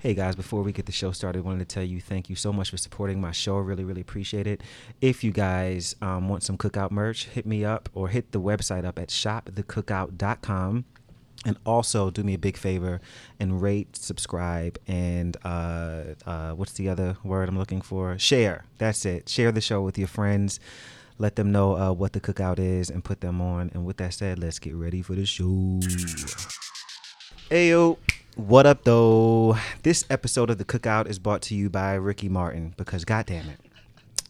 Hey guys, before we get the show started, I wanted to tell you thank you so much for supporting my show. Really, really appreciate it. If you guys um, want some cookout merch, hit me up or hit the website up at shopthecookout.com. And also do me a big favor and rate, subscribe, and uh, uh, what's the other word I'm looking for? Share. That's it. Share the show with your friends. Let them know uh, what the cookout is and put them on. And with that said, let's get ready for the show. Ayo, what up though? This episode of the cookout is brought to you by Ricky Martin because goddamn it.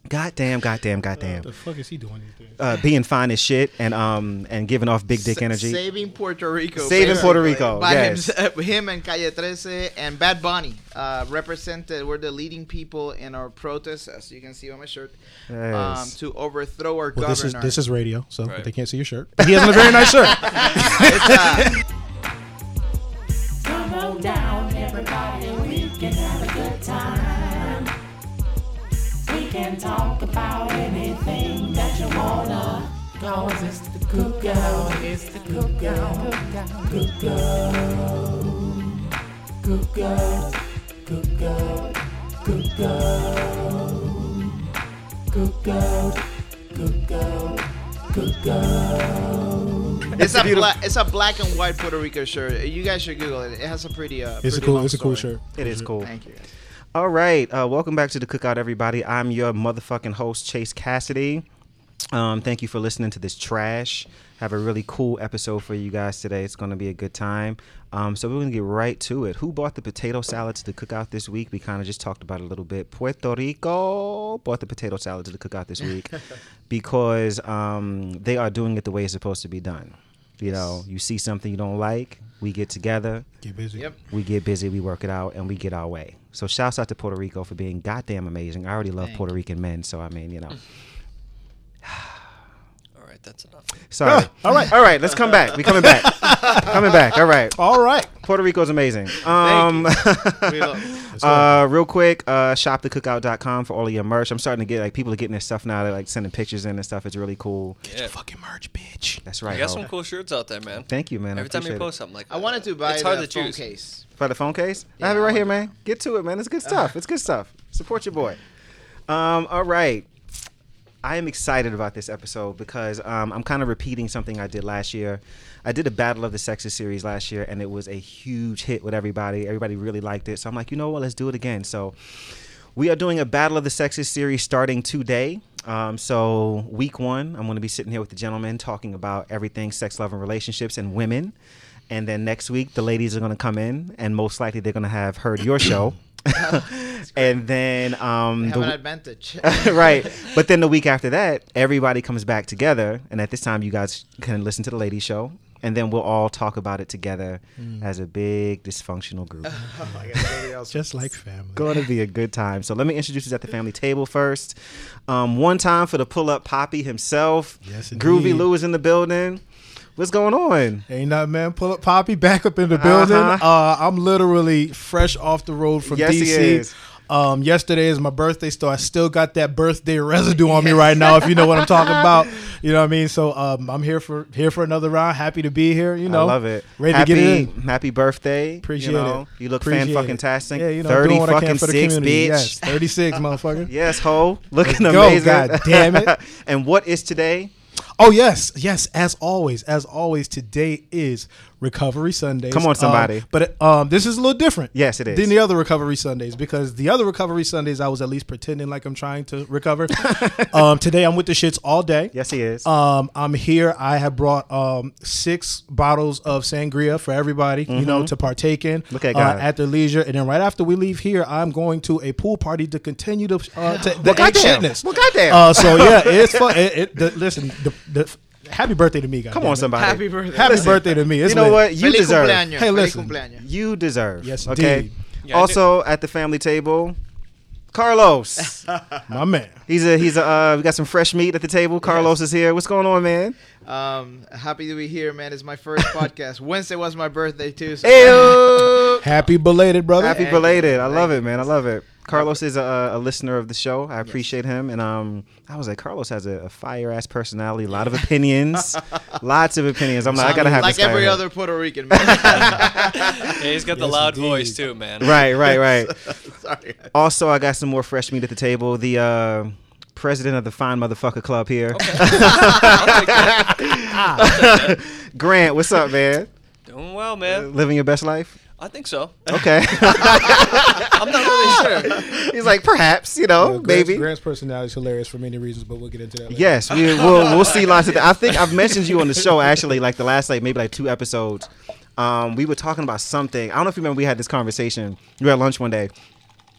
Goddamn, goddamn, goddamn. What the fuck is he doing these days? Uh, being fine as shit and um and giving off big dick Sa- energy. Saving Puerto Rico. Saving Puerto Rico, By yes. him, him and Calle 13 and Bad Bunny uh, represented, we're the leading people in our protest, as you can see on my shirt, um, Yes. to overthrow our Well, this is governor. this is radio, so Right. they can't see your shirt. He has a very nice shirt. Come on down, everybody, we can have a good time. We can talk about anything that you wanna. Oh, Cause it's the cookout, it's the cookout, cookout, cookout, cookout, cookout, cookout, cookout, cookout. It's, a beautiful- black, it's a black and white Puerto Rico shirt. You guys should Google it. It has a pretty. Uh, It's a cool it's a cool story. shirt. It is cool. Thank you. All right, uh, welcome back to the Cookout, everybody. I'm your motherfucking host, Chase Kassidy. Um, thank you for listening to this trash. Have a really cool episode for you guys today. It's going to be a good time. Um, so we're going to get right to it. Who bought the potato salad to the cookout this week? We kind of just talked about it a little bit. Puerto Rico bought the potato salad to the cookout this week because um, they are doing it the way it's supposed to be done. You know, you see something you don't like, we get together, Get busy. Yep. we get busy, we work it out, and we get our way. So shouts out to Puerto Rico for being goddamn amazing. I already love Thank Puerto Rican men, so I mean, you know. All right, that's enough. Sorry. all right. All right, let's come back. We coming back. coming back. All right. All right. Puerto Rico's amazing. Um We love- uh real quick, uh shopthecookout.com for all of your merch. I'm starting to get like people are getting their stuff now, they're like sending pictures in and stuff. It's really cool. Get Yeah. Fucking merch, bitch. That's I right. got ho. some cool shirts out there, man. Thank you, man. I Every time you appreciate it. post something like I wanted to buy it's hard the to phone choose. case. For the phone case? I have it right here, man. Get to it, man. It's good stuff. It's good stuff. Support your boy. Um, all right. I am excited about this episode because um, I'm kind of repeating something I did last year. I did a Battle of the Sexes series last year, and it was a huge hit with everybody. Everybody really liked it. So I'm like, you know what? Let's do it again. So we are doing a Battle of the Sexes series starting today. Um, so week one, I'm going to be sitting here with the gentleman talking about everything sex, love, and relationships and women. And then next week, the ladies are going to come in, and most likely they're going to have heard your show. and then um, Have the- an advantage. right. But then the week after that, everybody comes back together, and at this time, you guys can listen to the ladies' show, and then we'll all talk about it together as a big dysfunctional group. Oh my God, somebody. Just like family. Going to be a good time. So let me introduce you at the family table first. Um, one time for the pull up poppy himself. Yes, Groovy indeed. Lou is in the building. What's going on? Ain't nothing, man. Pull up Poppy back up in the building. Uh-huh. Uh, I'm literally fresh off the road from Yes, DC. Um, yesterday is my birthday, so I still got that birthday residue on me right now. If you know what I'm talking about, you know what I mean. So um, I'm here for here for another round. Happy to be here. You know, I love it. Ready happy, to get in. Happy birthday. Appreciate you know, it. You look Appreciate fan fucking tastic. Yeah, you know, 30 doing what I fucking can for the six, community. bitch. Yes, 36, motherfucker. Yes, ho. Looking Let's go, amazing. God damn it. and what is today? Oh yes, yes. As always, as always, today is Recovery Sundays. Come on, somebody. Um, but um, this is a little different. Yes, it is. Than the other Recovery Sundays because the other Recovery Sundays I was at least pretending like I'm trying to recover. um, today I'm with the shits all day. Yes, he is. Um, I'm here. I have brought um, six bottles of sangria for everybody, you know, to partake in Mm-hmm. Look at uh, at their leisure. And then right after we leave here, I'm going to a pool party to continue to, uh, to the Well, goddamn. shitness. Well, goddamn. Uh, so yeah, it's fun. It, it, the, listen, the, the, happy birthday to me, guys. Come on, somebody. Happy birthday. Happy Listen, birthday to me. It's you know lit. what? You Feliz deserve. cumpleaños. Hey, listen. cumpleaños. You deserve. Yes, okay. Yeah, also at the family table, Carlos. My man. he's a he's a. Uh, we got some fresh meat at the table. Carlos is here. What's going on, man? Um, happy to be here, man. It's my first podcast. Wednesday was my birthday too. So Ew. Happy belated, brother. Happy Thank belated. I love it, man. I love it. Carlos is a, a listener of the show. I appreciate him, and um, I was like, Carlos has a, a fire ass personality, a lot of opinions, lots of opinions. I'm like, I gotta have like this guy every here. other Puerto Rican man. Yeah, he's got the loud indeed. voice too, man. Right, right, right. Sorry. Also, I got some more fresh meat at the table. The uh, president of the Fine Motherfucker Club here, I'll take that. Grant. What's up, man? Doing well, man. Living your best life? I think so. Okay. I'm not really sure. He's like, perhaps, you know, You Grant's, maybe. Grant's personality is hilarious for many reasons, but we'll get into that. Later. Yes, we, we'll we'll see lots of. That. I think I've mentioned you on the show actually, like the last like maybe like two episodes. Um, we were talking about something. I don't know if you remember. We had this conversation. We were at lunch one day,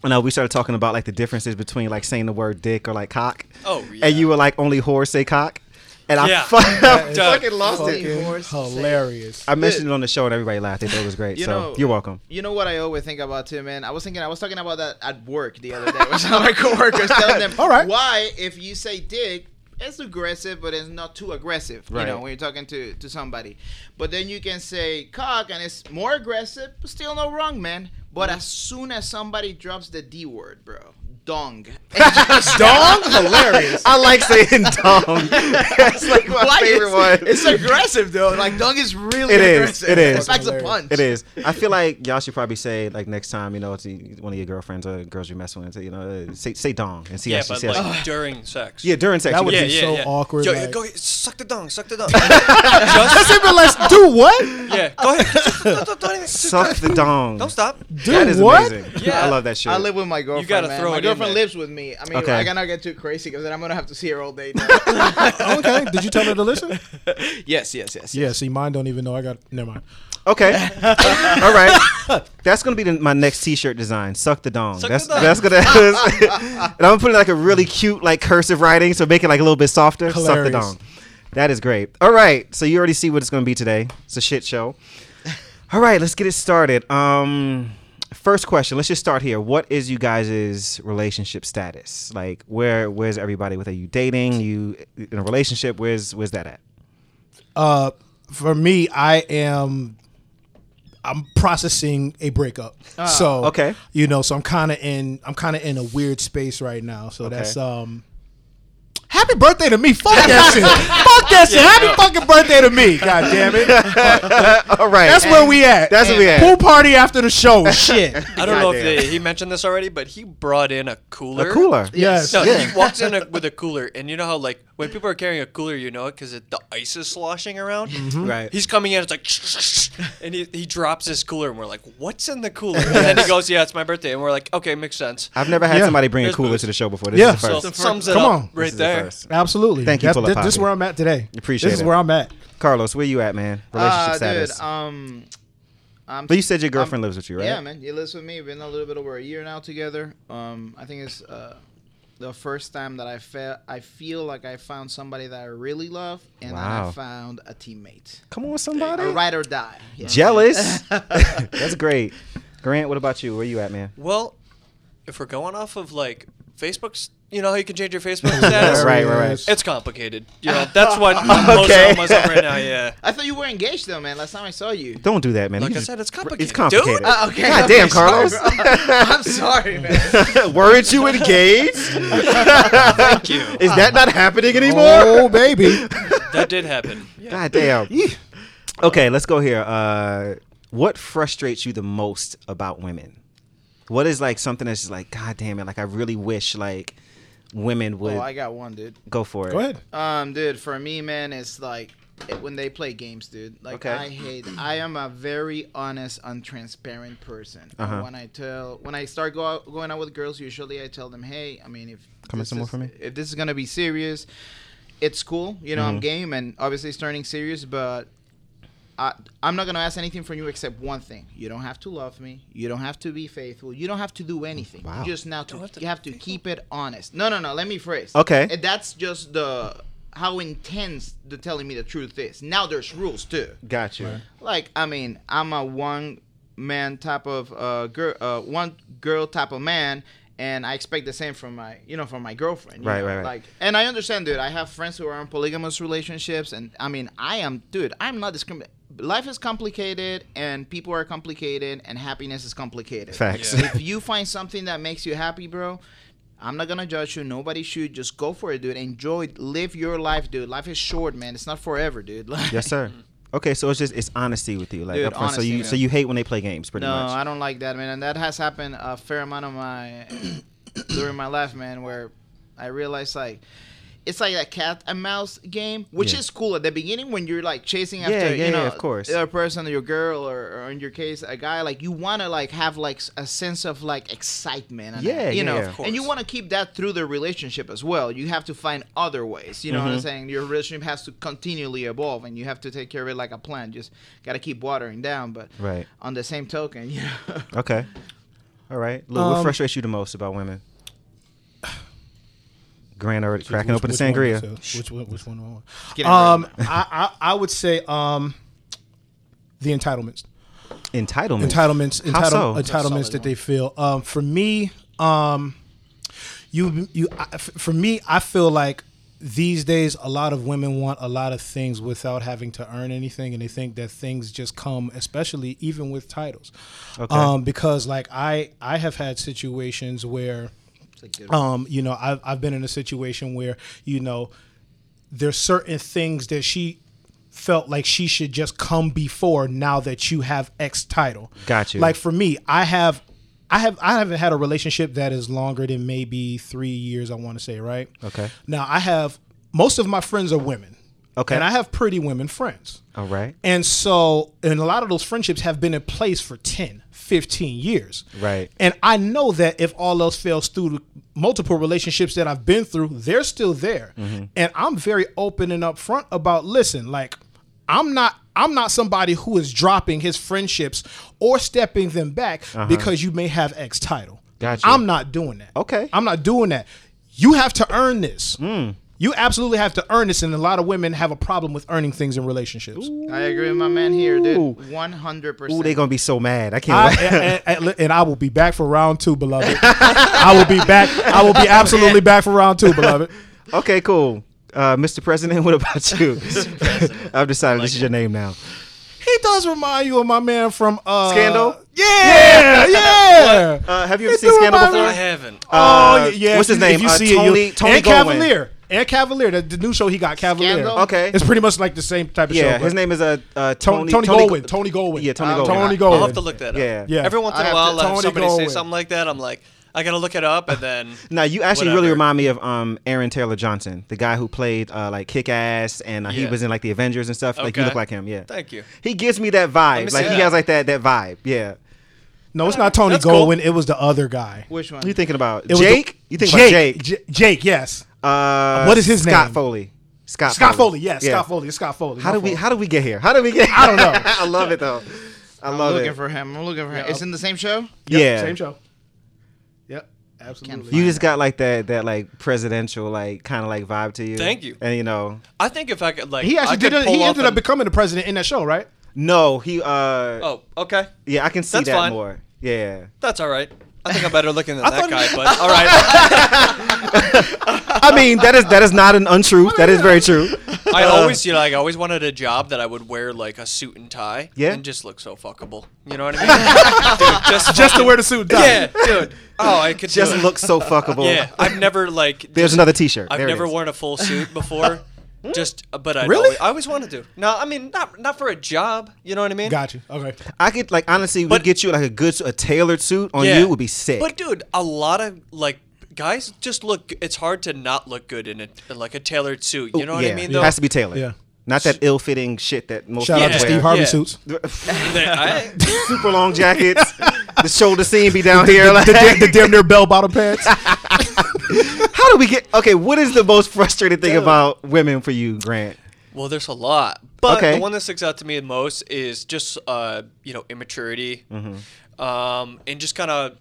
and uh, we started talking about like the differences between like saying the word dick or like cock. Oh, yeah. And you were like, only whores say cock, and I, Yeah. fu- I fucking lost it. fucking Horse hilarious. I mentioned it on the show and everybody laughed. They thought it was great. You so know- you're welcome. You know what I always think about too, man. I was thinking, I was talking about that at work the other day with some of my coworkers, telling them, All right. why if you say dick, it's aggressive, but it's not too aggressive. Right. You know, when you're talking to to somebody. But then you can say cock, and it's more aggressive, but still no wrong, man. But mm-hmm. as soon as somebody drops the D word, bro, dong, Dong, hilarious. I like saying dong. That's like my Why favorite is- one. It's aggressive though. Like dong is really It is, aggressive. it is. It packs a Hilarious. punch. It is. I feel like y'all should probably say like next time, you know, to one of your girlfriends or girls you're messing with, you know, uh, say say dong and see Yeah, how she but says. like during sex. yeah, during sex. That would can- be yeah, so yeah. awkward. Yo, like- go ahead, suck the dong, suck the dong. Just, it, but let's do what? yeah, go ahead. Don't, don't, don't even, suck the dong. Don't stop. Do That is what? amazing. Yeah. I love that shit. I live with my girlfriend. You gotta man. throw my it in girlfriend there. lives with me. I mean, Okay. I cannot get too crazy because then I'm gonna have to see her all day. Now. okay. Did you tell her to listen? yes, yes, yes. Yeah. See, mine don't even know. I got. Never mind. Okay. All right. That's gonna be the, my next T-shirt design. Suck the dong. Suck that's the dong. that's gonna. and I'm gonna put it like a really cute like cursive writing, so make it like a little bit softer. Suck the dong. That is great. All right. So you already see what it's gonna be today. It's a shit show. All right. Let's get it started. Um. First question. Let's just start here. What is you guys' relationship status? Like, where where's everybody with? Are you dating? You in a relationship? Where's where's that at? Uh, for me, I am. I'm processing a breakup. so okay. you know, so I'm kind of in. I'm kind of in a weird space right now. So Okay. that's um. Happy birthday to me! Fuck that shit! Fuck that shit! Happy fucking birthday to me! God damn it! All right. That's where we at. That's where we at. Pool party after the show. Shit. I don't know if they, he mentioned this already, but he brought in a cooler. a cooler. Yes. No, Yeah. he walks in a, with a cooler, and you know how like when people are carrying a cooler, you know it because the ice is sloshing around. Mm-hmm. Right. He's coming in, it's like, and he, he drops his cooler, and we're like, "What's in the cooler?" And then he goes, "Yeah, it's my birthday," and we're like, "Okay, makes sense." I've never had Yeah. somebody bring a cooler booze. to the show before. This Yeah. is the So first. it sums it Come up on. Right there. First. Absolutely. Thank you, That's- Full of this, this is Poppy. where I'm at today. Appreciate This is it. where I'm at. Carlos, where you at, man? Relationship Uh, status. dude, um, I'm, but you said your I'm- girlfriend lives with you, right? Yeah, man. You lives with me. We've been a little bit over a year now together. Um, I think it's uh, the first time that I felt I feel like I found somebody that I really love, and that Wow. I found a teammate, Come on, somebody. a ride or die. Yeah. Jealous. That's great. Grant, what about you? Where you at, man? Well, if we're going off of like Facebook's, you know how you can change your Facebook status. Right, right, right. It's complicated. You know, that's what I'm Okay. okay. myself right now. Yeah. I thought you were engaged though, man. Last time I saw you. Don't do that, man. Like You I said, it's complicated. It's complicated. Dude, Uh, okay. God okay, damn, Carlos. bro. I'm sorry, man. Weren't you engaged? Thank you. Is that not happening anymore? Oh, baby. That did happen. Yeah. God damn. okay, let's go here. Uh, what frustrates you the most about women? What is like something that's just like, God damn it, like I really wish like women would oh, I got one, dude. go for it. Go ahead. Um, dude, for me, man, it's like when they play games, dude. Like Okay. I hate. I am a very honest, untransparent person. And Uh-huh. When I tell, when I start go out, going out with girls, usually I tell them, hey, I mean, if Come in this some more for me? If this is gonna be serious, it's cool. You know, I'm Mm-hmm. game, and obviously it's turning serious, but. I, I'm not gonna ask anything from you except one thing. You don't have to love me. You don't have to be faithful. You don't have to do anything. Wow. You just now to, have to you have be to keep it honest. No, no, no. Let me phrase. Okay. And that's just the how intense the telling me the truth is. Now there's rules too. Gotcha. you. Like I mean, I'm a one man type of uh girl, uh, one girl type of man, and I expect the same from my, you know, from my girlfriend. you Right, know, right, right. Like, and I understand, dude. I have friends who are in polygamous relationships, and I mean, I am, dude. I'm not discriminating. Life is complicated, and people are complicated, and happiness is complicated. Facts. Yeah. if you find something that makes you happy, bro, I'm not gonna judge you. Nobody should. Just go for it, dude. Enjoy, live your life, dude. Life is short, man. It's not forever, dude. Like, Yes, sir. Okay, so it's just it's honesty with you, like Dude, upfront. so honesty, you man. so you hate when they play games, pretty no, much. No, I don't like that, man. And that has happened a fair amount of my during my life, man, where I realized like it's like a cat and mouse game, which Yeah. is cool at the beginning when you're like chasing after Yeah, yeah, you know yeah, of course. the other person, your girl, or, or in your case a guy. Like you want to like have like a sense of like excitement, and Yeah, you yeah, know, yeah. Of and you want to keep that through the relationship as well. You have to find other ways. You know Mm-hmm. what I'm saying? Your relationship has to continually evolve, and you have to take care of it like a plant. Just gotta keep watering down, but Right. on the same token, you know. Okay. All right. Lou, what Um, frustrates you the most about women? Grant already cracking Which- open the which one sangria. is it? Which one? Which one? I Um, I, I I would say um, the entitlements, Entitlement. entitlements, How entitle, so? entitlements that they feel. Um, for me, um, you you I- f- for me, I feel like these days a lot of women want a lot of things without having to earn anything, and they think that things just come, especially even with titles. Okay. Um, because like I I have had situations where um, you know, I've I've been in a situation where you know there's certain things that she felt like she should just come before now that you have X title. Got you. Like for me, I have I have I haven't had a relationship that is longer than maybe three years, I want to say, right? Okay. Now I have most of my friends are women. Okay. And I have pretty women friends. All right. And so, and a lot of those friendships have been in place for 10, 15 years. Right. And I know that if all else fails through multiple relationships that I've been through, they're still there. Mm-hmm. And I'm very open and upfront about listen, like I'm not I'm not somebody who is dropping his friendships or stepping them back because you may have X title. Uh-huh. Gotcha. I'm not doing that. Okay. I'm not doing that. You have to earn this. Hmm. You absolutely have to earn this, and a lot of women have a problem with earning things in relationships. I agree with my man here, dude. One hundred percent. Ooh, percent. they gonna be so mad. I can't. I, wait. and, and- and I will be back for round two, beloved. I will be back. I will be absolutely back for round two, beloved. okay, cool. Uh, Mr. President, what about you? I've decided this is your name now. He does remind you of my man from uh, Scandal? Yeah, yeah. Uh, have you ever It seen Scandal before? I haven't. Oh Uh, yeah. what's his name? If you Uh, see Tony- it, Tony and Goldwyn. Cavalier, and Cavalier. The, the new show he got Cavalier. Scandal? Okay. It's pretty much like the same type of show. Yeah, but his name is uh, uh Tony, Tony Tony, Goldwyn. Tony Goldwyn. Yeah, Tony Goldwyn. Tony I- Goldwyn. I'll have to look that up. Yeah. Yeah. Every once in I a have while, to- if Tony somebody say something like that, I'm like, I gotta look it up, and then No, you actually really Whatever. remind me of um Aaron Taylor Johnson, the guy who played uh, like Kick Ass, and uh, he Yeah. was in like the Avengers and stuff. Like you Okay. look like him, yeah. thank you. He gives me that vibe. me Like see he that. has like that that vibe. Yeah. No, it's not Tony That's cool. Goldwyn. It was the other guy. Which one? You thinking about? It was the- Jake? you think about Jake? J- Jake, yes. Uh, What is his name? Scott name? Foley. Scott. Foley. Scott Foley, yes. Scott Foley. It's Scott Foley. How My did we fault. How did we get here? How did we get? I don't know. I love it though. I love it. I'm love looking it. for him. I'm looking for him. It's in the same show. Yep, yeah. Same show. Yep. Absolutely. You just got like that that like presidential like kind of like vibe to you. Thank you. And you know, I think if I could like, He I actually could did. pull He off ended up an- becoming the president in that show, right? No, he. uh Oh, okay, Yeah, I can see That's that fine. more. Yeah. that's all right. I think I'm better looking than I that thought- guy, but all right. I mean, that is that is not an untruth. That is very true. I Uh, always, you know, like I always wanted a job that I would wear like a suit and tie, Yeah? and just look so fuckable. You know what I mean? dude, just Just to wear the suit. and tie. yeah, dude. Oh, I could just do it. look so fuckable. Yeah, I've never like. There's just- another T-shirt. I've There it never is. worn a full suit before. Hmm? just, uh, but I Really? always, I always wanted to. No, I mean not not for a job. You know what I mean? Got you. Okay. I could like honestly, we But- get you like a good a tailored suit on Yeah. you would be sick. But dude, a lot of like guys just look. It's hard to not look good in a in, like a tailored suit. You know what yeah, I mean? Though. It has to be tailored. Yeah. Not that ill-fitting shit that most Shout out to people Steve. Harvey Yeah. suits. I- Super long jackets. the shoulder seam be down here. Like, the, damn, the damn near bell bottom pants. how do we get? Okay, what is the most frustrating thing about women for you, Grant? Well, there's a lot, but Okay. the one that sticks out to me the most is just uh, you know immaturity, Mm-hmm. um, and just kind of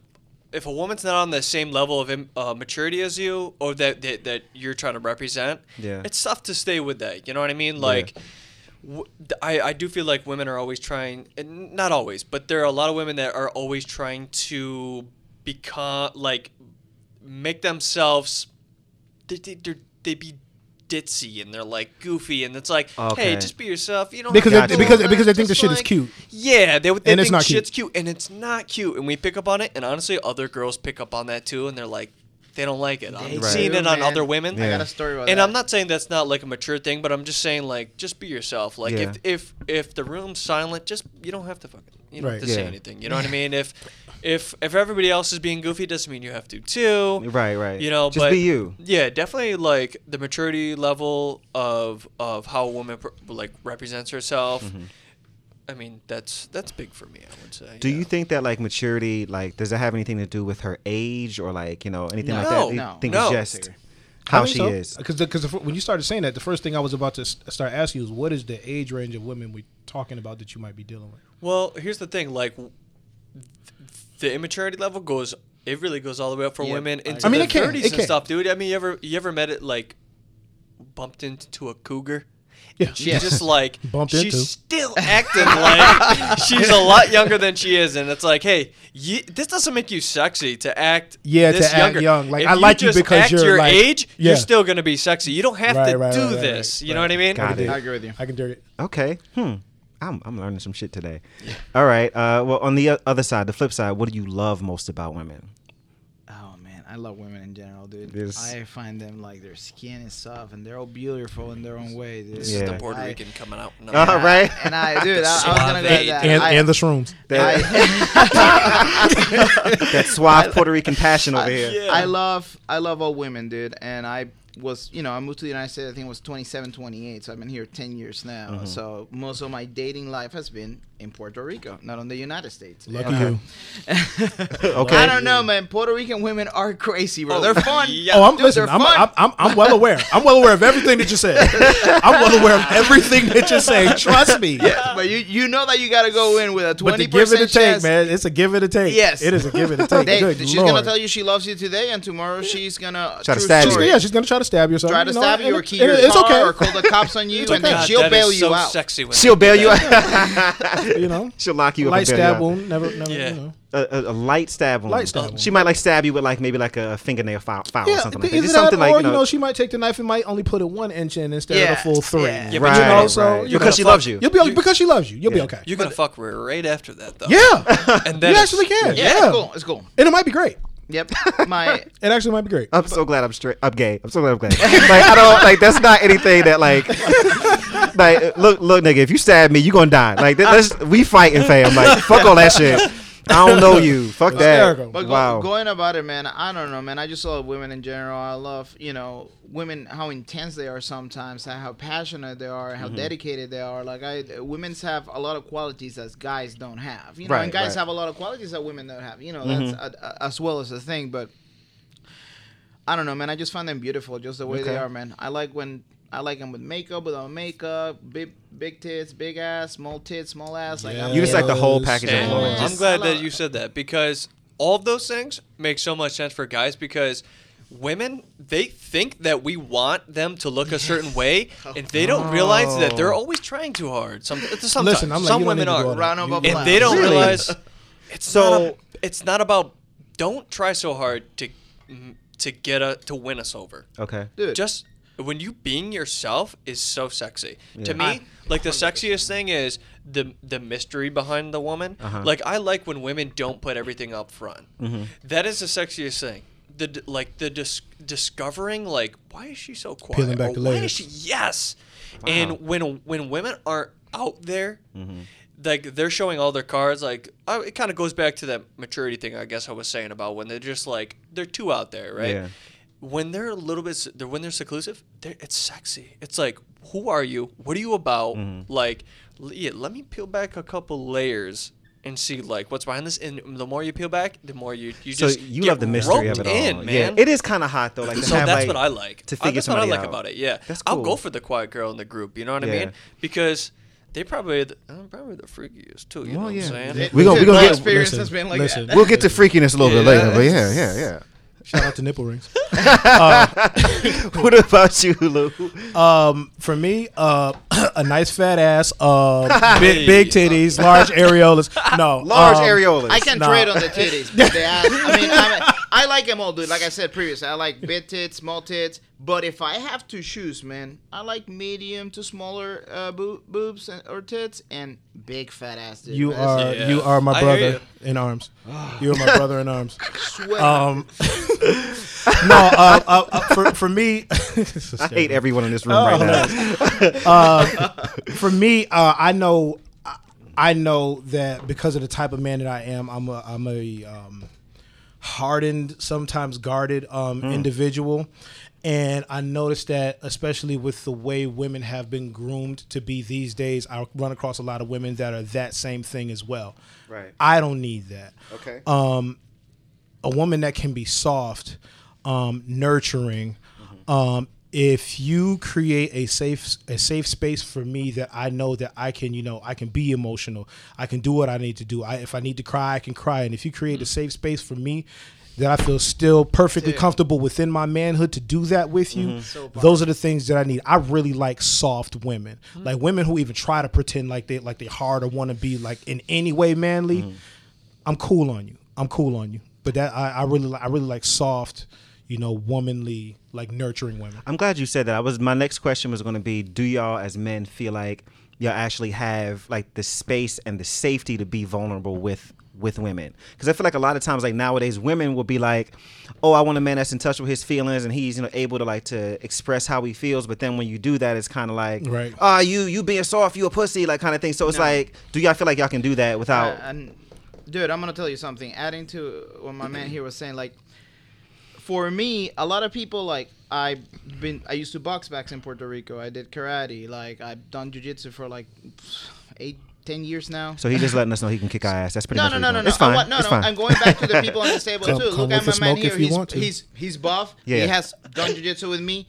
if a woman's not on the same level of uh, maturity as you, or that, that that you're trying to represent, Yeah. it's tough to stay with that. You know what I mean? Like. th- I, I do feel like women are always trying, and not always, but there are a lot of women that are always trying to become like make themselves they they they be ditzy and they're like goofy and it's like Okay. hey just be yourself you know Because they, because because they think the shit is cute. yeah they, they And it's think not cute. shit's cute and it's not cute and we pick up on it and honestly other girls pick up on that too and they're like they don't like it I've They seeing do, it on man. other women Yeah. I got a story about and that. I'm not saying that's not like a mature thing, but I'm just saying like just be yourself. Like Yeah. if if if the room's silent, just you don't have to fucking you don't Right. have to say Yeah. anything. You know what I mean? If if if everybody else is being goofy, doesn't mean you have to too. Right, right. You know, just but be you. Yeah, definitely like the maturity level of of how a woman pr- like represents herself. Mm-hmm. I mean, that's that's big for me. I would say. Do yeah. you think that like maturity, like, does that have anything to do with her age or like you know anything like No, that? You no, think no. it's just how she is. Because because when you started saying that, the first thing I was about to start asking you is what is the age range of women we're talking about that you might be dealing with? Well, here's the thing. Like, the immaturity level goes. It really goes all the way up for Yeah, women into I mean, the it can, 30s it and can. stuff, dude. I mean, you ever you ever met it like bumped into a cougar? Yeah, She's Yeah. just like Bumped she's into. still acting like she's a lot younger than she is, and it's like, hey, you, this doesn't make you sexy to act. Yeah, this to act younger. young. Like, If I like you just because act you're, your like- age. Yeah. You're still gonna be sexy. You don't have Right, to right, do right, right, this. right, You know what I mean? Got it. I agree with you. I can do it. Okay. Hmm. I'm I'm learning some shit today. Yeah. All right. Uh, well, on the other side, the flip side, what do you love most about women? Man, I love women in general, dude. Yes. I find them like their skin is soft and they're all beautiful in their own way, dude. This is the Puerto I- Rican coming out. No. Uh, and I- right. And I, dude, I, I was gonna go that. And I, and the shrooms. That suave Puerto Rican passion over here. Yeah. I love I love all women, dude. And I was, you know, I moved to the United States. I think it was 27, 28. So I've been here 10 years now. Mm-hmm. So most of my dating life has been in Puerto Rico, not in the United States. Lucky And- you. Okay. I don't know, man. Puerto Rican women are crazy, bro. Oh, they're fun. yeah. Oh, I'm Dude, listen. I'm. I'm, I'm, I'm well aware. I'm well aware of everything that you said. I'm well aware of everything that you're saying. Trust me. Yeah, but you you know that you got to go in with a twenty the give it a percent take, chance. man. It's a give it a take. Yes. it is a give it a take. They, Good she's Lord. gonna tell you she loves you today, and tomorrow she's gonna Try to stab you. Yeah, she's gonna try to stab you or something. try to know, stab you and or it- key and your it's car okay. or call the cops on you, It's and then okay. she'll bail you so out. Sexy when She'll bail you out. You know, She'll lock you up. light and you stab out. wound. Never, never. Yeah. You know. A, a, a light stab wound. Light stab wound. She might like stab you with like maybe like a fingernail file, file or something like that. Just that something or like you know, she might take the knife and might only put it one inch in instead Yeah, of a full three. yeah. Yeah, but but you you know, know, so right. you because she know, loves you. You'll be because she loves you. You'll be okay. You're gonna fuck her right after that, though. Yeah, and then it's- actually can. Yeah, Yeah, it's cool. It's cool. and it might be great. Yep. My It actually might be great. I'm so glad I'm straight. I'm gay. I'm so glad I'm gay. like I don't like that's not anything that like like look look nigga. If you stab me, you gonna die. Like that, that's we fighting fam. Like fuck all that shit. I don't know you. Fuck that. hysterical. But go, wow. going about it, man, I don't know, man. I just love women in general. I love, you know, women how intense they are sometimes, how passionate they are, Mm-hmm. how dedicated they are. Like I, women's have a lot of qualities that guys don't have. You know, Right, and guys right. Mm-hmm. have a lot of qualities that women don't have. You know, that's a, a, as well as the thing. But I don't know, man. I just find them beautiful, just the way Okay. they are, man. I like when. I like them with makeup, without makeup, big big tits, big ass, small tits, small ass. Like I'm You just like the whole package of a And woman. I'm glad that you said that because all of those things make so much sense for guys because women they think that we want them to look a certain way and they don't oh. realize that they're always trying too hard. Some, sometimes Listen, I'm like, some you don't women need to are, do all that. Round of You- and they don't Really? realize it's So- not a, it's not about don't try so hard to to get a to win us over. Okay. Dude. Just when you being yourself is so sexy. To me, I- like the sexiest thing is the the mystery behind the woman. Uh-huh. Like I like when women don't put everything up front. Mm-hmm. That is the sexiest thing. The like the dis- discovering like why is she so quiet? Peeling back Or the why layers. is she yes? And when when women aren't out there, Mm-hmm. like they're showing all their cards. Like I, it kind of goes back to that maturity thing. I guess I was saying about when they're just like they're too out there, right? Yeah. When they're a little bit, they're, when they're seclusive, they're, it's sexy. It's like, who are you? What are you about? Mm-hmm. Like, yeah, let me peel back a couple layers and see like what's behind this. And the more you peel back, the more you you So just you get love the mystery of it all. in, man. Yeah, it is kind of hot though. Like to So have that's like, what I like. to Uh, figure that's what I like out. about it. Yeah, That's I'll go for the quiet girl in the group. You know what I Yeah. mean? Because they probably the, uh, probably the freakiest too. You know yeah. what I'm saying? It- We gonna- we my gonna get- experience listen, has been like listen. that. We'll get to freakiness a little bit later, but yeah, yeah, yeah. Shout out to nipple rings. what about you, Lou? Um, for me, uh, a nice fat ass, uh, big, big titties, large areolas. No, Large um, areolas. I can Nah. trade on the titties. But the ass, I mean, I mean, I like them all, dude. Like I said previously, I like big tits, small tits. But if I have to choose, man, I like medium to smaller uh, boo- boobs and, or tits and big fat ass. Dude. You That's are it. Yeah. you are my brother in arms. You are my brother in arms. Sweat. Um, no, uh, uh, uh, for for me, I hate everyone in this room Oh, right now. for me, uh, I know, I know that because of the type of man that I am, I'm a, I'm a um, hardened, sometimes guarded um, individual, and I noticed that, especially with the way women have been groomed to be these days, I run across a lot of women that are that same thing as well. Right. I don't need that. Okay. Um, a woman that can be soft, um, nurturing. Um, if you create a safe a safe space for me that I know that I can, you know, I can be emotional. I can do what I need to do. I, if I need to cry, I can cry. And if you create a mm. safe space for me that I feel still perfectly comfortable within my manhood to do that with you, mm-hmm. those are the things that I need. I really like soft women, mm. like women who even try to pretend like they like they hard or want to be like in any way manly. Mm-hmm. I'm cool on you. I'm cool on you. But that I, I really li- I really like soft, you know, womanly, like nurturing women. I'm glad you said that. I was my next question was going to be: Do y'all as men feel like y'all actually have like the space and the safety to be vulnerable with with women? Because I feel like a lot of times, like nowadays, women will be like, "Oh, I want a man that's in touch with his feelings and he's you know able to like to express how he feels." But then when you do that, it's kind of like, Right. "Ah, you you being soft, you a pussy," like kind of thing. So it's No. like, do y'all feel like y'all can do that without? Uh, and dude, I'm gonna tell you something. Adding to what my man here was saying, like for me, a lot of people like I've been. I used to box back in Puerto Rico. I did karate. Like I've done jujitsu for like eight, ten years now. so he's just letting us know he can kick our ass. That's pretty No, much no, what no, no, no. It's fine. Want- no, it's no. fine. I'm going back to the people on this table Come- too. come Look at my man here. He's, he's he's buff. Yeah. He has done jujitsu with me.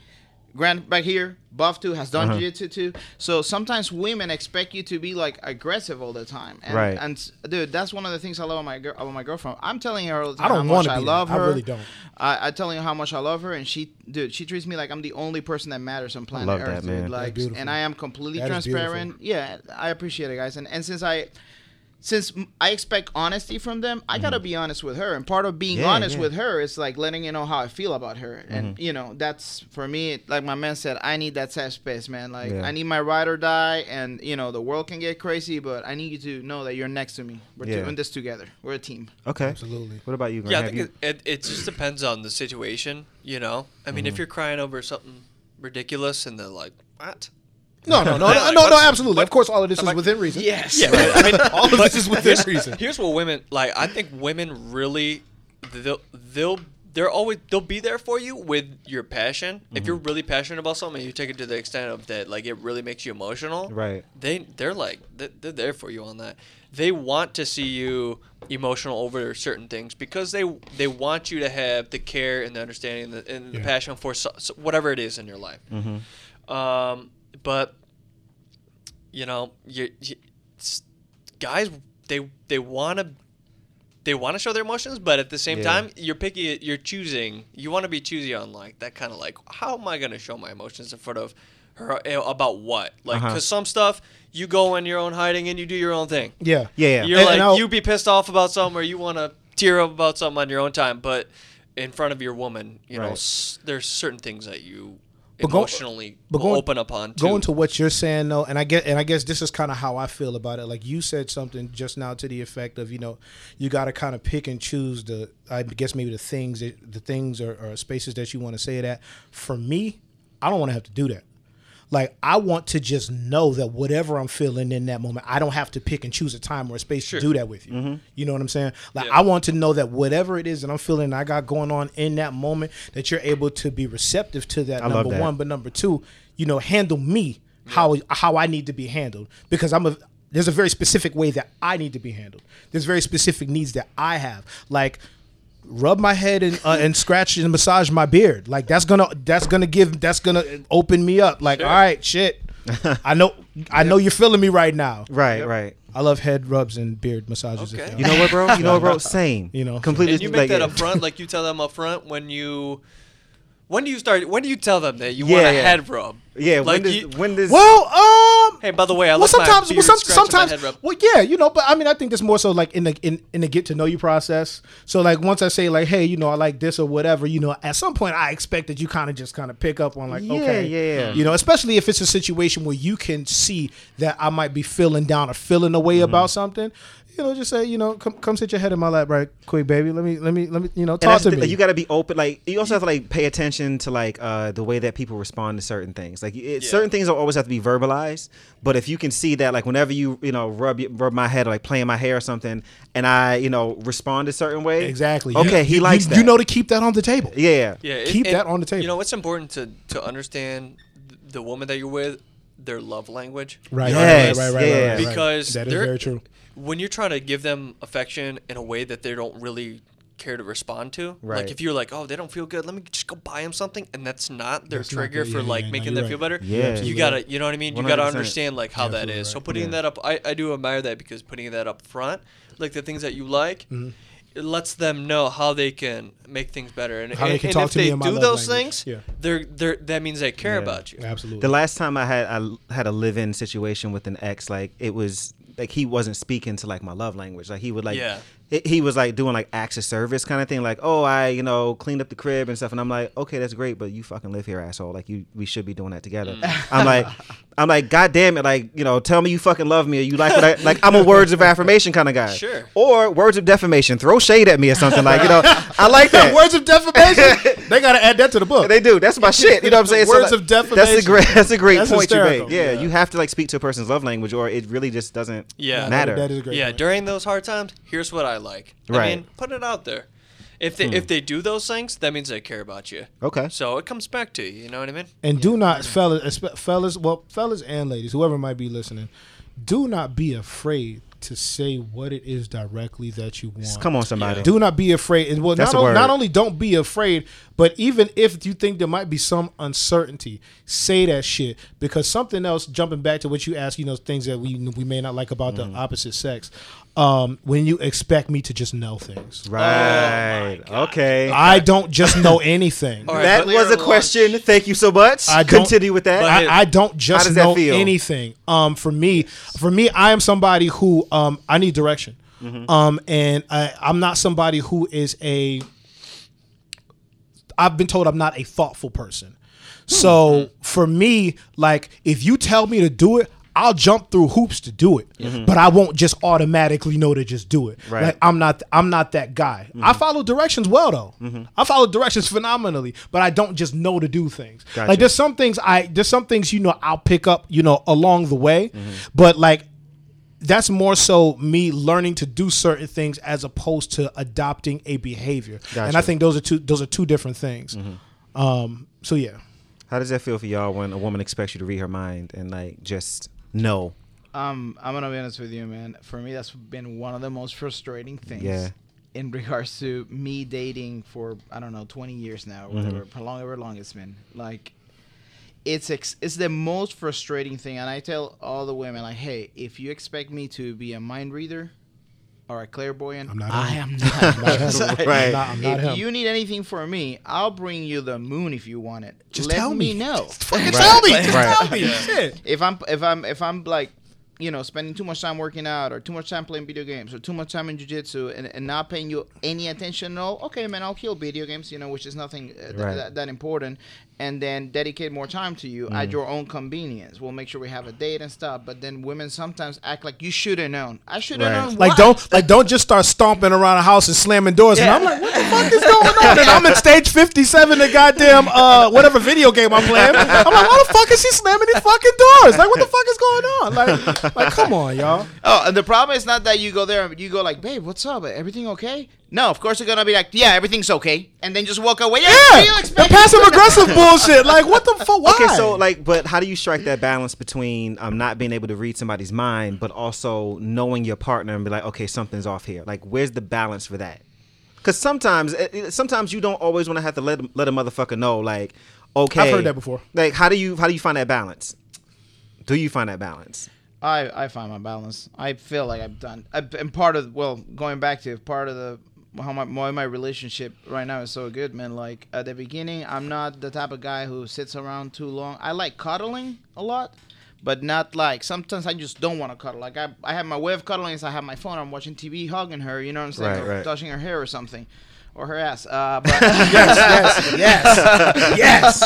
Grant back here, buff too, has done Uh-huh. jiu-jitsu too. So sometimes women expect you to be like aggressive all the time. And, Right. And dude, that's one of the things I love about my girl, about my girlfriend. I'm telling her all the I time don't how want much to I love that. her. I really don't. I, I telling her how much I love her, and she, dude, she treats me like I'm the only person that matters on planet love that, Earth, man. dude. Like, beautiful. and I am completely That is transparent. Yeah, I appreciate it, guys. And and since I, since I expect honesty from them, I gotta be honest with her. And part of being Mm-hmm. Yeah, honest yeah. with her is like letting you know how I feel about her. And Mm-hmm. you know, that's for me. Like my man said, I need that safe space, man. Like Yeah. I need my ride or die. And you know, the world can get crazy, but I need you to know that you're next to me. We're Yeah. doing this together. We're a team. Okay. Absolutely. What about you? Grant? Yeah, I think you- it, it, it just depends on the situation, you know? I mean, if you're crying over something ridiculous and they're like, what? No, no, no, no, no, no, absolutely. Of course, all of this is within reason. Yes. Yeah, but, I mean, all of this is within reason. here's what women like. I think women really, they'll, they'll, they're always, they'll be there for you with your passion. If you're really passionate about something, and you take it to the extent of that, like it really makes you emotional. Right. They, they're like, they're, they're there for you on that. They want to see you emotional over certain things because they, they want you to have the care and the understanding and the, and the passion for so, so whatever it is in your life. Mm-hmm. Um, but you know, you, you guys, they they want to they want to show their emotions, but at the same Yeah. time, you're picky. You're choosing. You want to be choosy on like that kind of like, how am I going to show my emotions in front of her eh, about what? Like, because Uh-huh. some stuff you go in your own hiding and you do your own thing. Yeah. Yeah, yeah. You're And- like and you be pissed off about something or you want to tear up about something on your own time, but in front of your woman, you know, s- there's certain things that you But go- emotionally but going- open up on. Too. Going to what you're saying though, and I get and I guess this is kind of how I feel about it. Like you said something just now to the effect of you know you got to kind of pick and choose the I guess maybe the things that the things or, or spaces that you want to say that. For me, I don't want to have to do that. Like I want to just know that whatever I'm feeling in that moment, I don't have to pick and choose a time or a space Sure. to do that with you. Mm-hmm. You know what I'm saying? Like Yeah. I want to know that whatever it is that I'm feeling, I got going on in that moment, that you're able to be receptive to that. I number that. one, but number two, you know, handle me how how I need to be handled because I'm a there's a very specific way that I need to be handled. There's very specific needs that I have, like rub my head and uh, and scratch and massage my beard. Like that's gonna that's gonna give that's gonna open me up. Like all right, shit. I know I know you're feeling me right now. Right, right. I love head rubs and beard massages. Okay. You know what, bro? You know what, bro? Same. You know. completely. and you make like, that up front, like you tell them up front when you. When do you start? When do you tell them that you Yeah, want a yeah. head rub? Yeah, like when does you- when does well, um, Hey, by the way, I well, left my sometimes, well, beard some, scratching my sometimes, head rub. well, yeah, you know, but I mean, I think that's more so like in the in, in the get to know you process. So like once I say like, hey, you know, I like this or whatever, you know, at some point I expect that you kind of just kind of pick up on like, Yeah, okay, yeah. you know, especially if it's a situation where you can see that I might be feeling down or feeling a way Mm-hmm. about something. You know, just say, you know, come come sit your head in my lap, right, quick, baby. Let me let me let me, you know, talk to the- me. You got to be open. Like you also have to like pay attention to like uh, the way that people respond to certain things. Like it, Yeah. certain things don't always have to be verbalized. But if you can see that, like whenever you you know rub your- rub my head or like playing my hair or something, and I you know respond a certain way, exactly. Okay, You- he you- likes you, that. You know to keep that on the table. Yeah. Yeah, it- Keep and, that on the table. You know, it's important to to understand the woman that you're with, their love language. Right, Yes, right, right, right, right, yeah. right, right. Because that is very true. When you're trying to give them affection in a way that they don't really care to respond to, Right. like if you're like, oh, they don't feel good, let me just go buy them something, and that's not their That's not trigger good. for Yeah, like yeah, making you're them right. feel better. Yeah. you gotta, you know what I mean. You gotta understand like how that Absolutely is. So putting Yeah. that up, I, I do admire that because putting that up front, like the things that you like. Mm-hmm. It lets them know how they can make things better, and, How they and, can and talk if to me they in do those language. things, Yeah. they're they're that means they care Yeah. about you. Absolutely. The last time I had I had a live-in situation with an ex, like it was like he wasn't speaking to like my love language. Like he would like Yeah. He- he was like doing like acts of service kind of thing. Like oh I you know cleaned up the crib and stuff, and I'm like okay that's great, but you fucking live here asshole. Like you we should be doing that together. Mm. I'm like I'm like god damn it like you know tell me you fucking love me or you like what I like I'm a words of affirmation kind of guy. Sure. Or words of defamation. Throw shade at me or something like you know I like that. Words of defamation. they got to add that to the book. They do. That's my shit. You know what I'm saying? Words like, of That's a great. That's a great That's point you hysterical. make. Yeah, Yeah. you have to like speak to a person's love language, or it really just doesn't Yeah. matter. That is a great yeah, point. during those hard times, here's what I like. I Right. Hmm. mean, put it out there. If they if they do those things, that means they care about you. okay. So it comes back to you. You know what I mean? And do not, fellas, espe- fellas, well, fellas and ladies, whoever might be listening, do not be afraid to say what it is directly that you want. Come on, somebody. Do not be afraid. And well, That's not, a only, not only don't be afraid, but even if you think there might be some uncertainty, say that shit. Because something else, jumping back to what you asked, you know, things that we we may not like about Mm-hmm. the opposite sex. Um, when you expect me to just know things, Right. okay. I don't just know anything. All right, that was a question. Thank you so much. I don't- Continue with that. I, I don't just know feel? anything. Um, for me, for me, I am somebody who um I need direction. Mm-hmm. Um, and I, I'm not somebody who is a. I've been told I'm not a thoughtful person. So for me, like if you tell me to do it, I'll jump through hoops to do it, but I won't just automatically know to just do it. Right. Mm-hmm. Like I'm not, I'm not that guy. I follow directions well though. I follow directions phenomenally, but I don't just know to do things. Gotcha. Like there's some things I, there's some things you know I'll pick up you know along the way, Mm-hmm. but like that's more so me learning to do certain things as opposed to adopting a behavior. And I Mm-hmm. think those are two those are two different things. Um, so yeah. How does that feel for y'all when a woman expects you to read her mind and like just know? Um, I'm gonna be honest with you, man. For me, that's been one of the most frustrating things. Yeah. In regards to me dating for I don't know 20 years now, or Mm-hmm. whatever, for long, however long it's been. Like, it's ex- it's the most frustrating thing, and I tell all the women like, hey, if you expect me to be a mind reader or a clairvoyant, I'm not I him. am not. Not Right. I'm not, I'm not if him. you need anything from me, I'll bring you the moon if you want it. Just Let tell me. know. Fucking tell me. Just Right. tell me. Shit. if I'm if I'm if I'm like you know spending too much time working out or too much time playing video games or too much time in jiu-jitsu and, and not paying you any attention no okay man i'll kill video games you know which is nothing uh, th- Right. that, that important and then dedicate more time to you Mm. at your own convenience we'll make sure we have a date and stuff but then women sometimes act like you should have known i should have Right. known Like what? don't like don't just start stomping around a house and slamming doors. And I'm like, what the fuck is going on? And I'm in stage 57, the goddamn uh whatever video game I'm playing. I'm like, why the fuck is she slamming these fucking doors? Like, what the fuck is going on? Like, like come on, y'all. Oh, and the problem is not that you go there and you go like, babe, what's up? Everything okay? No, of course they're gonna be like, yeah, everything's okay, and then just walk away. Yeah, Yeah, the passive aggressive bullshit. Like, what the fuck? Why? Okay, so like, but how do you strike that balance between um not being able to read somebody's mind, but also knowing your partner and be like, okay, something's off here. Like, where's the balance for that? Because sometimes, eh, eh, sometimes you don't always want to have to let let a motherfucker know, like, okay, I've heard that before. Like, how do you how do you find that balance? Do you find that balance? I I find my balance. I feel like I've done. I, and part of well, going back to part of the how my why my relationship right now is so good, man. Like at the beginning, I'm not the type of guy who sits around too long. I like cuddling a lot, but not like sometimes I just don't want to cuddle. Like I, I have my way of cuddling is I have my phone, I'm watching TV, hugging her, you know what I'm saying, Right, right. touching her hair or something, or her ass. Uh, but yes, yes, yes,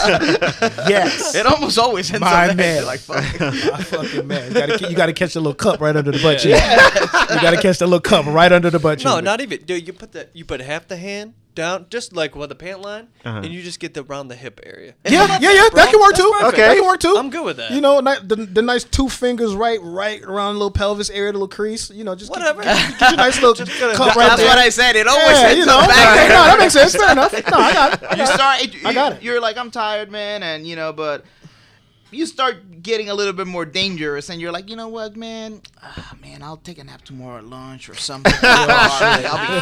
yes. it almost always ends My up there. man. Like fuck. I fucking man. You gotta, you gotta catch the little cup right under the butt cheek. You gotta catch the little cup right under the butt cheek. No, not even. Dude, you put the you put half the hand down, just like with the pant line, Uh-huh. and you just get the around the hip area. Yeah, yeah, yeah. That can work too. perfect. That can work too. I'm good with that. You know, the, the nice two fingers right, right around the little pelvis area, the little crease. You know, just get- Whatever. Get, get your nice little Just right That's there. what I said. It always yeah, you know. up back Right. No, that makes sense. Fair enough. No, I got it. I you got it. start. You, I got it. You're like, I'm tired, man, and you know, but you start getting a little bit more dangerous, and you're like, you know what, man, ah, man, I'll take a nap tomorrow at lunch or something. I'll be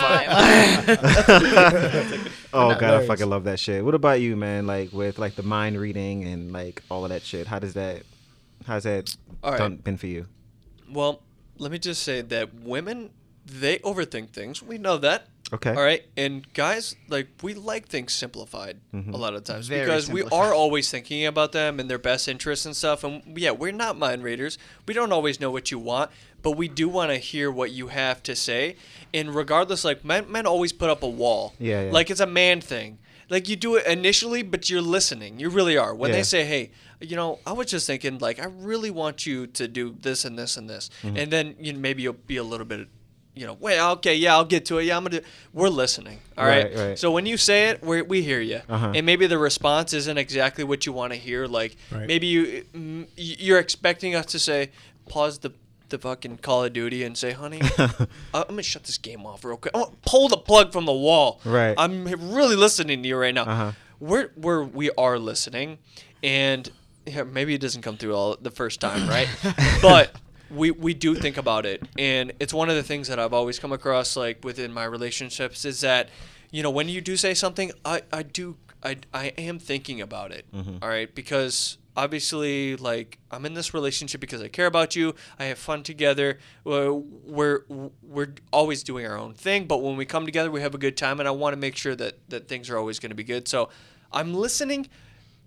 fine. Oh god, I fucking love that shit. What about you, man? Like with like the mind reading and like all of that shit. How does that? How's that All right. done, been for you? Well, let me just say that women they overthink things. We know that. Okay. All right, and guys, like we like things simplified a lot of times Very because we are always thinking about them and their best interests and stuff. And yeah, we're not mind readers. We don't always know what you want, but we do want to hear what you have to say. And regardless, like men, men always put up a wall. Yeah, yeah. Like it's a man thing. Like you do it initially, but you're listening. You really are. When Yeah. they say, "Hey, you know, I was just thinking, like, I really want you to do this and this and this," Mm-hmm. and then you know, maybe you'll be a little bit, you know, wait, okay, yeah, I'll get to it. Yeah, I'm gonna. Do, we're listening. All right. Right, right. So when you say it, we we hear you, Uh-huh. and maybe the response isn't exactly what you want to hear. Like Right. maybe you y- you're expecting us to say, pause the. The fucking Call of Duty and say, honey, I- I'm gonna shut this game off real quick. Oh, pull the plug from the wall. Right. I'm really listening to you right now. Uh-huh. We're we're we are listening, and yeah, maybe it doesn't come through all the first time, right? but we we do think about it, and it's one of the things that I've always come across, like within my relationships, is that you know when you do say something, I I do I I am thinking about it, mm-hmm. all right, because obviously like i'm in this relationship because i care about you. I have fun together. We're we're, we're always doing our own thing. But when we come together we have a good time and i want to make sure that that things are always going to be good. So i'm listening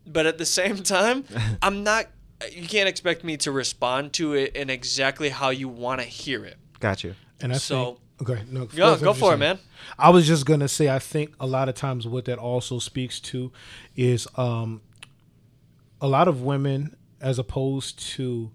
but at the same time i'm not you can't expect me to respond to it in exactly how you want to hear it. Got you. And I So- think, okay, no, yeah go for it man. I was just gonna say, I think a lot of times what that also speaks to is um, a lot of women, as opposed to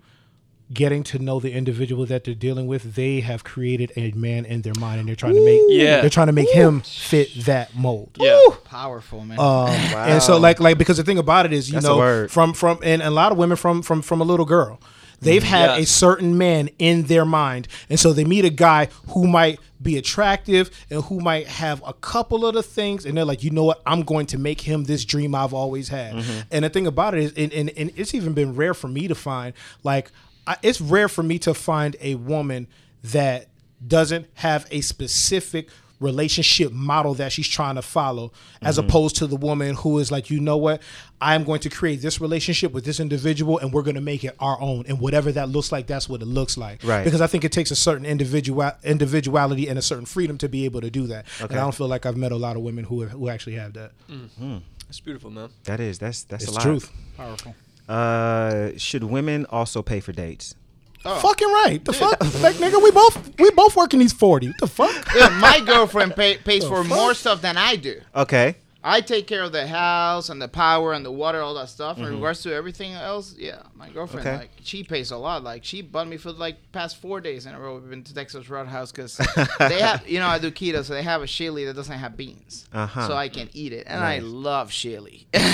getting to know the individual that they're dealing with, they have created a man in their mind, and they're trying to make Yeah. they're trying to make him fit that mold. yeah. Powerful, man. Um, And so, like, like because the thing about it is, you That's know, from from and a lot of women from from from a little girl, they've had a certain man in their mind, and so they meet a guy who might be attractive and who might have a couple of the things, and they're like, you know what, I'm going to make him this dream I've always had. And the thing about it is, and, and, and it's even been rare for me to find, like, I, it's rare for me to find a woman that doesn't have a specific relationship model that she's trying to follow as mm-hmm. opposed to the woman who is like you know what? I'm going to create this relationship with this individual and we're going to make it our own. And whatever that looks like that's what it looks like. Right. because i think it takes a certain individual individuality and a certain freedom to be able to do that. And Okay. i don't feel like i've met a lot of women who who actually have that. Mm-hmm. That's beautiful man. That is that's that's it's a lot. truth. Powerful. Uh, should women also pay for dates? fucking right. The fuck? Like nigga we both we both working these 40 the fuck? Yeah, my girlfriend pay, pays for more stuff than I do. Okay. I take care of the house and the power and the water, all that stuff. Mm-hmm. In regards to everything else, yeah, my girlfriend Okay. like she pays a lot. Like she bought me for like past four days in a row. We've been to Texas Roadhouse because they have, you know, I do keto, so they have a chili that doesn't have beans, Uh-huh. so I can eat it, and I love chili and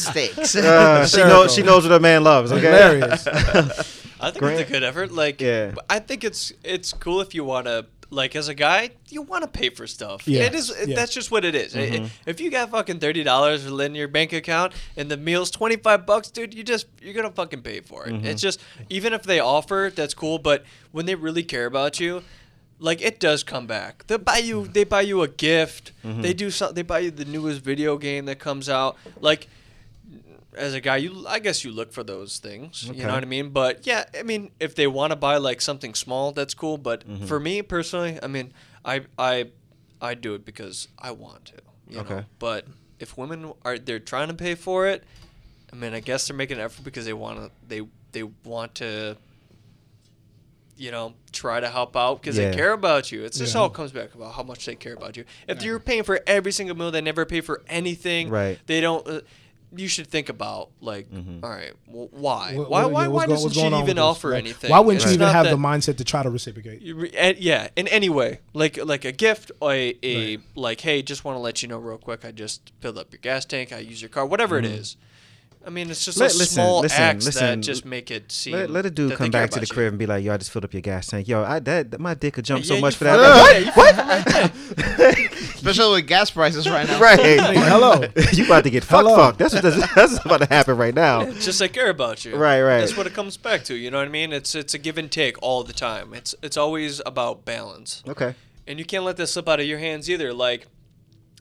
steaks. Uh, she knows she knows what a man loves. Okay. hilarious I think Grant? it's a good effort. Like, Yeah. I think it's it's cool if you want to. Like as a guy, you want to pay for stuff. Yeah. It is. Yeah. That's just what it is. I- mm-hmm. If you got fucking thirty dollars in your bank account and the meal's twenty five bucks, dude, you just you're gonna fucking pay for it. Mm-hmm. It's just even if they offer, that's cool. But when they really care about you, like it does come back. They buy you. Mm-hmm. They buy you a gift. They do something. They buy you the newest video game that comes out. Like as a guy, you I guess you look for those things. You know what I mean? But yeah, I mean, if they want to buy like something small, that's cool. But Mm-hmm. for me personally, I mean, I I I do it because I want to. You Okay. Know? But if women are they're trying to pay for it, I mean, I guess they're making an effort because they want to. They they want to. You know, try to help out because Yeah. they care about you. It's just Yeah. all it comes back about how much they care about you. If you're paying for every single meal, they never pay for anything. Right. They don't. Uh, you should think about like, Mm-hmm. all right, well, why? What- why? what- why? yeah, why what's doesn't she even offer Like, anything? Why wouldn't It's you even have that- the mindset to try to reciprocate? you re- and- yeah, in any way, like like a gift, or a, a like, hey, just want to let you know real quick, I just filled up your gas tank, I use your car, whatever it is. I mean, it's just Let- those listen, small listen, acts listen. that just make it seem. Let, let a dude come back to the about crib you. and be like, "Yo, I just filled up your gas tank. Yo, I that my dick could jump so Yeah, much for that." yeah, what? you What? Especially with gas prices right now. right. hello. you about to get fuck fucked. That's what that's, that's about to happen right now. It's just I care about you. Right, right. That's what it comes back to. You know what I mean? It's it's a give and take all the time. It's it's always about balance. Okay. and you can't let this slip out of your hands either. Like,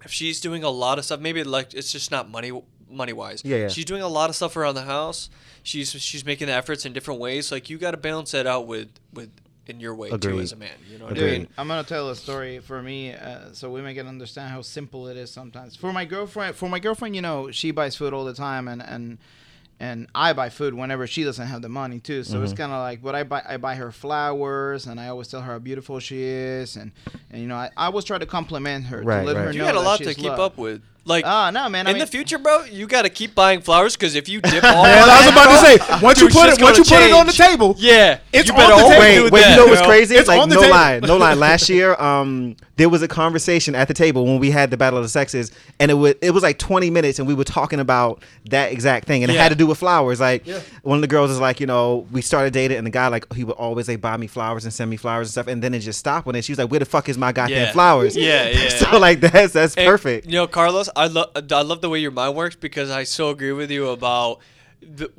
if she's doing a lot of stuff, maybe like it's just not money money wise. Yeah, yeah. She's doing a lot of stuff around the house. She's she's making efforts in different ways. Like you got to balance that out with with in your way too as a man. You know what Agreed. I mean? I'm gonna tell a story for me, uh, so women can understand how simple it is sometimes. For my girlfriend, for my girlfriend, you know, she buys food all the time, and and and I buy food whenever she doesn't have the money too. So Mm-hmm. it's kind of like, but I buy I buy her flowers, and I always tell her how beautiful she is, and and you know, I, I always try to compliment her Right, to let right. her You know got a that lot to keep loved. up with. Like Ah, no, man. I in mean, the future, bro, you got to keep buying flowers because if you dip off, Man, I was about to say, once you put it, once you gonna put it on the table, yeah, It's you on the table. always Wait, wait. You know what's crazy? It's like on the no table. lie, no lie. Last year, um, there was a conversation at the table when we had the battle of the sexes, and it was it was like 20 minutes, and we were talking about that exact thing, and it had to do with flowers. Like one of the girls is like, you know, we started dating, and the guy like he would always like buy me flowers and send me flowers and stuff, and then it just stopped when it. She was like, where the fuck is my goddamn Yeah. flowers? Yeah, yeah. so like that's that's And, perfect. You know, Carlos, I love I love the way your mind works because I so agree with you about the,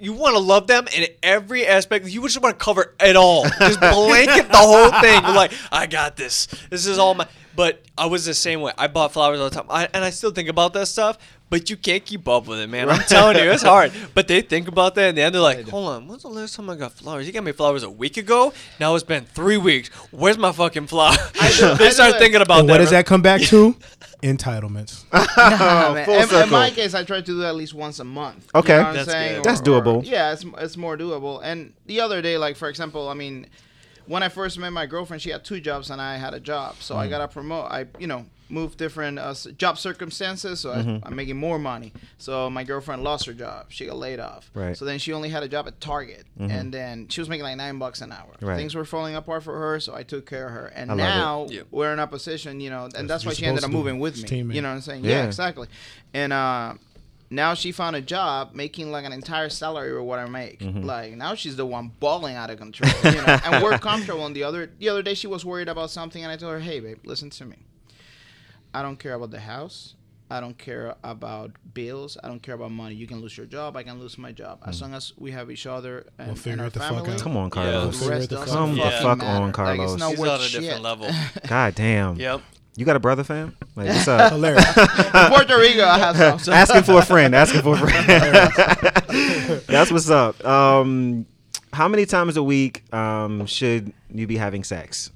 you want to love them in every aspect. You just want to cover it all, just blanket the whole thing. You're like, I got this. This is all my. But I was the same way. I bought flowers all the time, I, and I still think about that stuff. But you can't keep up with it, man. I'm telling you, it's hard. But they think about that, and then they're like, "Hold on, when's the last time I got flowers? You got me flowers a week ago. Now it's been three weeks. Where's my fucking flower? they start thinking about and that. what does bro. that come back to? Entitlements. Nah, man. full in, in circle. my case, I try to do that at least once a month. Okay. you know what I'm That's saying? good. That's doable. yeah, it's it's more doable. And the other day, like for example, I mean, when I first met my girlfriend, she had two jobs and I had a job, so Mm. I got to promote. I you know moved different uh, job circumstances, so Mm-hmm. I, I'm making more money. So my girlfriend lost her job; she got laid off. Right. Mm-hmm. So then she only had a job at Target, and then she was making like nine bucks an hour. Right. Things were falling apart for her, so I took care of her. And I now Yep. we're in a position, you know, and that's, what why she ended up moving with me. teammate. You know what I'm saying? Yeah. Yeah, exactly. And uh, now she found a job making like an entire salary of what I make. Mm-hmm. Like now she's the one balling out of control. You know, and we're comfortable. And the other the other day she was worried about something, and I told her, "Hey, babe, listen to me. I don't care about the house." I don't care about bills. I don't care about money. You can lose your job. I can lose my job. As long as we have each other and, and figure our it the fuck family. out. Come on, Yeah. Carlos. The Figure rest the doesn't Come the fucking fuck matter. on, Carlos. Like, it's not She's worth on a shit. different level. God damn. Yep. You got a brother, fam? Like what's up? Hilarious. Puerto Rico, I have some. so- asking for a friend. Asking for a friend. That's what's up. Um, how many times a week um, should you be having sex?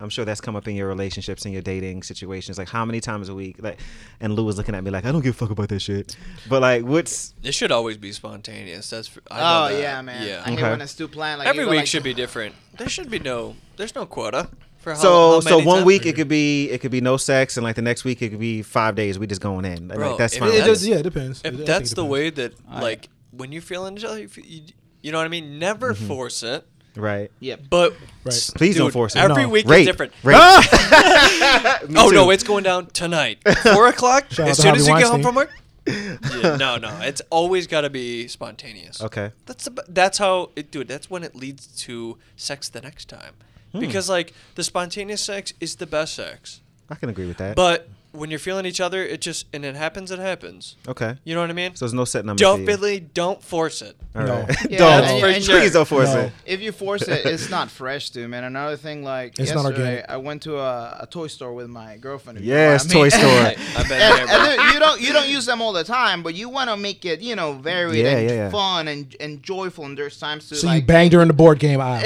I'm sure that's come up in your relationships and your dating situations. Like how many times a week? Like, and Lou was looking at me like I don't give a fuck about that shit. But like, what's It should always be spontaneous. That's for, I Oh that. yeah, man. Yeah. I hate Okay. when it's too planned. Like Every you go week like, should be different. There should be no. There's no quota for how. so how so one times- week it could be it could be no sex and like the next week it could be five days we just going in. Bro, like that's fine. It that's- does- yeah, it depends. If think that's it the way that I- like when you're feeling each other, you, you, you know what I mean. Never Mm-hmm. force it, right. Yeah. but Right. s- Please don't force it. Every No. week Rape. is different. Rape. Me oh too. no, it's going down tonight, four o'clock. Shout as soon as you Harvey get home from work. yeah, no, no, it's always got to be spontaneous. Okay. That's the, that's how it, dude. That's when it leads to sex the next time, Hmm. because like the spontaneous sex is the best sex. I can agree with that. But when you're feeling each other, it just and it happens. It happens. okay. You know what I mean? So there's no set number. don't. Billy, don't force it. All No. right. Yeah, don't. and- and sure. Please don't force No. it. If you force it, it's not fresh, dude, man. Another thing, like It's yesterday, organic. I went to a, a toy store with my girlfriend. if you know Yes, what I mean. toy store. I've been And, and you don't you don't use them all the time, but you want to make it you know varied Yeah, and yeah, yeah. fun and and joyful. And there's times to So like you her in the board game aisle.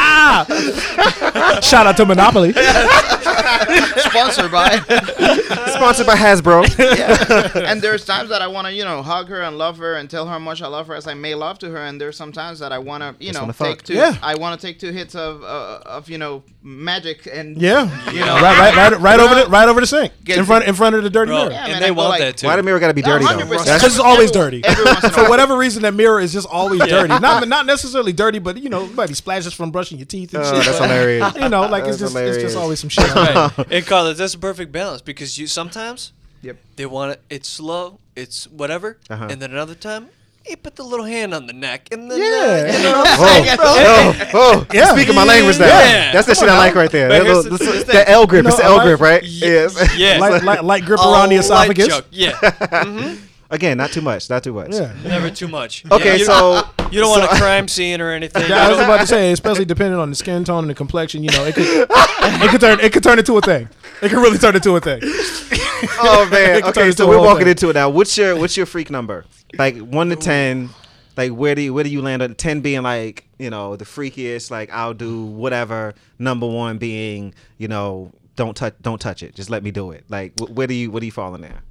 Shout out to Monopoly. Sponsored by. Sponsored by Hasbro. yeah. And there's times that I want to, you know, hug her and love her and tell her how much I love her as I may love to her. And there's sometimes that I want to, you Just know, wanna take fuck. two. Yeah. I want to take two hits of, uh, of you know, magic and Yeah, You know, right, right, right, right over know, the right over the sink get in front in front of the dirty Bro, mirror. Yeah, and man, they I want like- that too. Why the mirror got to be dirty though? 100%. That's just always dirty. Every once in a For while. whatever reason, that mirror is just always dirty. Not not necessarily dirty, but you know, maybe splashes from brushing your teeth and Oh, shit. that's But, hilarious. You know, like it's That's just it's just always some shit. right. And Carlos, that's a perfect balance because you sometimes Yep. they want it. It's slow. It's whatever. Uh-huh. And then another time, you put the little hand on the neck, and then Yeah. you know, Oh, oh, oh. Yeah. Speaking my language now. Yeah. That's the shit I like right there. But That, little, the- this- the L grip. You it's the L grip, right? Ye- Yes. yeah. Light, light, light grip around the Oh, light esophagus. choke. Yeah, Again, not too much. Not too much. Yeah. never too much. Okay, Yeah, you so you don't want a crime scene or anything. Yeah, I was about to say, especially depending on the skin tone and the complexion, you know, it could it could turn it could turn into a thing. It could really turn into a thing. oh man. It could turn Okay, so we're walking thing. into it now. What's your what's your freak number? Like one to ten. Like where do you where do you land on ten being like you know the freakiest? Like I'll do whatever. Number one being you know don't touch don't touch it. Just let me do it. Like wh- where do you where do you fall in there?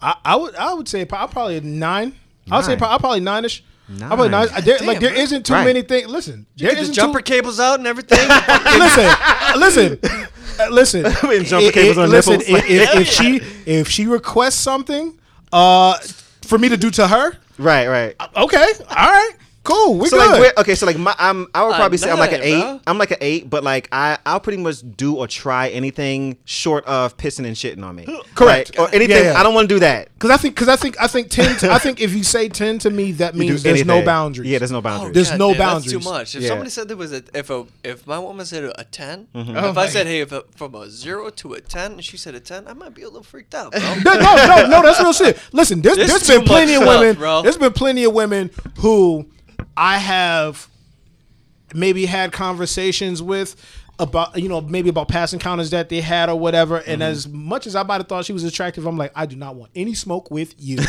I, I would I would say pro- probably nine. I would say Nine. I'm probably nine-ish. I'm probably Nine. nine. There, Damn, like there isn't too Right. many things. Listen, there Get the isn't jumper too, cables out and everything. listen, uh, listen, uh, listen. mean, jumper It- cables it- on listen, nipples. if, if, if she if she requests something, uh, for me to do to her, Right, right. okay, all right, cool, we So good. like, where, okay, so like, my, I'm, I would Uh, probably say I'm like an eight. bro. I'm like an eight, but like I, I'll pretty much do or try anything short of pissing and shitting on me. Correct. Like, or anything. Yeah, yeah. I don't want to do that. Because I think, because I think, I think ten. To, I think if you say ten to me, that means there's no boundaries. Yeah, there's no boundaries. There's no damn, boundaries. That's too much. If Yeah. somebody said there was a if a if my woman said a 10 Mm-hmm. Oh if I said hey if a, from a zero to a ten and she said a ten, I might be a little freaked out, bro. no, no, no, no, that's real shit. Listen, there's, This there's is been plenty of women. bro. There's been plenty of women who I have maybe had conversations with about you know maybe about past encounters that they had or whatever. Mm-hmm. And as much as I might have thought she was attractive, I'm like, I do not want any smoke with you.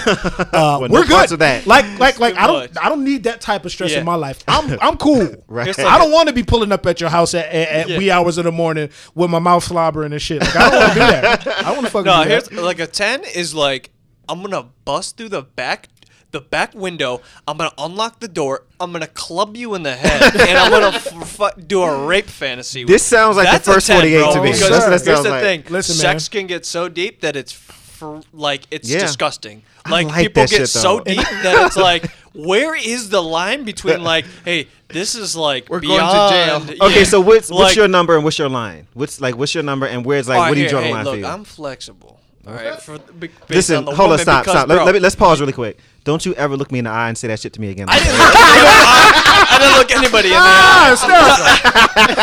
Uh, Want we're no good. of that. Like, like, like I don't, much. I don't need that type of stress Yeah. in my life. I'm, I'm cool. Right. Here's I don't want to be pulling up at your house at, at, at Yeah. wee hours of the morning with my mouth slobbering and shit. Like, I don't want to do that. I don't want to fucking No, do here's that. like a ten is like I'm gonna bust through the back the back window. I'm gonna unlock the door. I'm gonna club you in the head, and I'm gonna f- fu- do a rape fantasy. This sounds like the That's a first 10, 48 bro, to me. Because That's what that here's the like. thing: Listen, sex man. can get so deep that it's fr- like it's Yeah. disgusting. Like, like people get shit, so deep that it's like, where is the line between like, hey, this is like We're going to jail. beyond- Okay, yeah. so what's what's Like- your number and what's your line? What's like what's your number and where's like All right, what do you here, draw the hey, line look, for you? I'm flexible. All right, for, be, based Listen, on the hold on, stop, because, stop. Let, bro, let me let's pause really quick. Don't you ever look me in the eye and say that shit to me again. I didn't look, I, I didn't look anybody in the eye.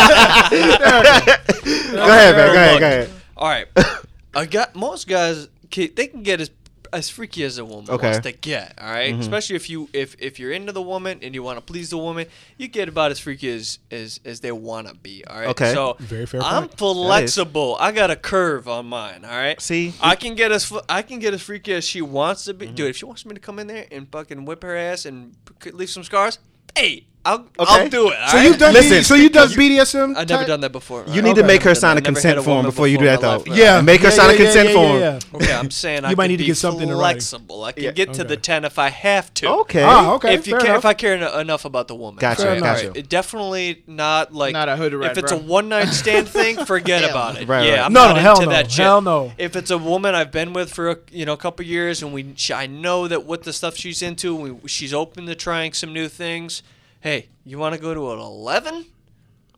Ah, go ahead, man. Go ahead, go ahead. All right, I got most guys. ca- They can get as as freaky as a woman Okay. wants to get. All right? especially if you if if you're into the woman and you want to please the woman, you get about as freaky as as, as they want to be. All right. Okay. So Very fair I'm point. flexible. I got a curve on mine. All right. See? I can get as I can get as freaky as she wants to be. Mm-hmm. Dude, if she wants me to come in there and fucking whip her ass and leave some scars, hey, I'll Okay. I'll do it. So you've done Listen, BD, so you've done BDSM. I've never type? done that before. You need to make her sign a consent a form before you do that, though. life. Yeah, Make her yeah, sign a yeah, yeah, consent yeah, form. yeah, yeah. Okay, I'm saying I You might need to get something flexible. I can Yeah. get to the ten if I have to. Okay. Ah, okay. If you fair care, if I care en- enough about the woman. Gotcha, Fair gotcha. It definitely not like Not a hood If it's a one night stand thing, forget about it. Right, yeah. I'm No, not no, hell into no. that shit. Hell no. If it's a woman I've been with for a, you know a couple years and we I know that what the stuff she's into, we, she's open to trying some new things. Hey, you want to go to an eleven?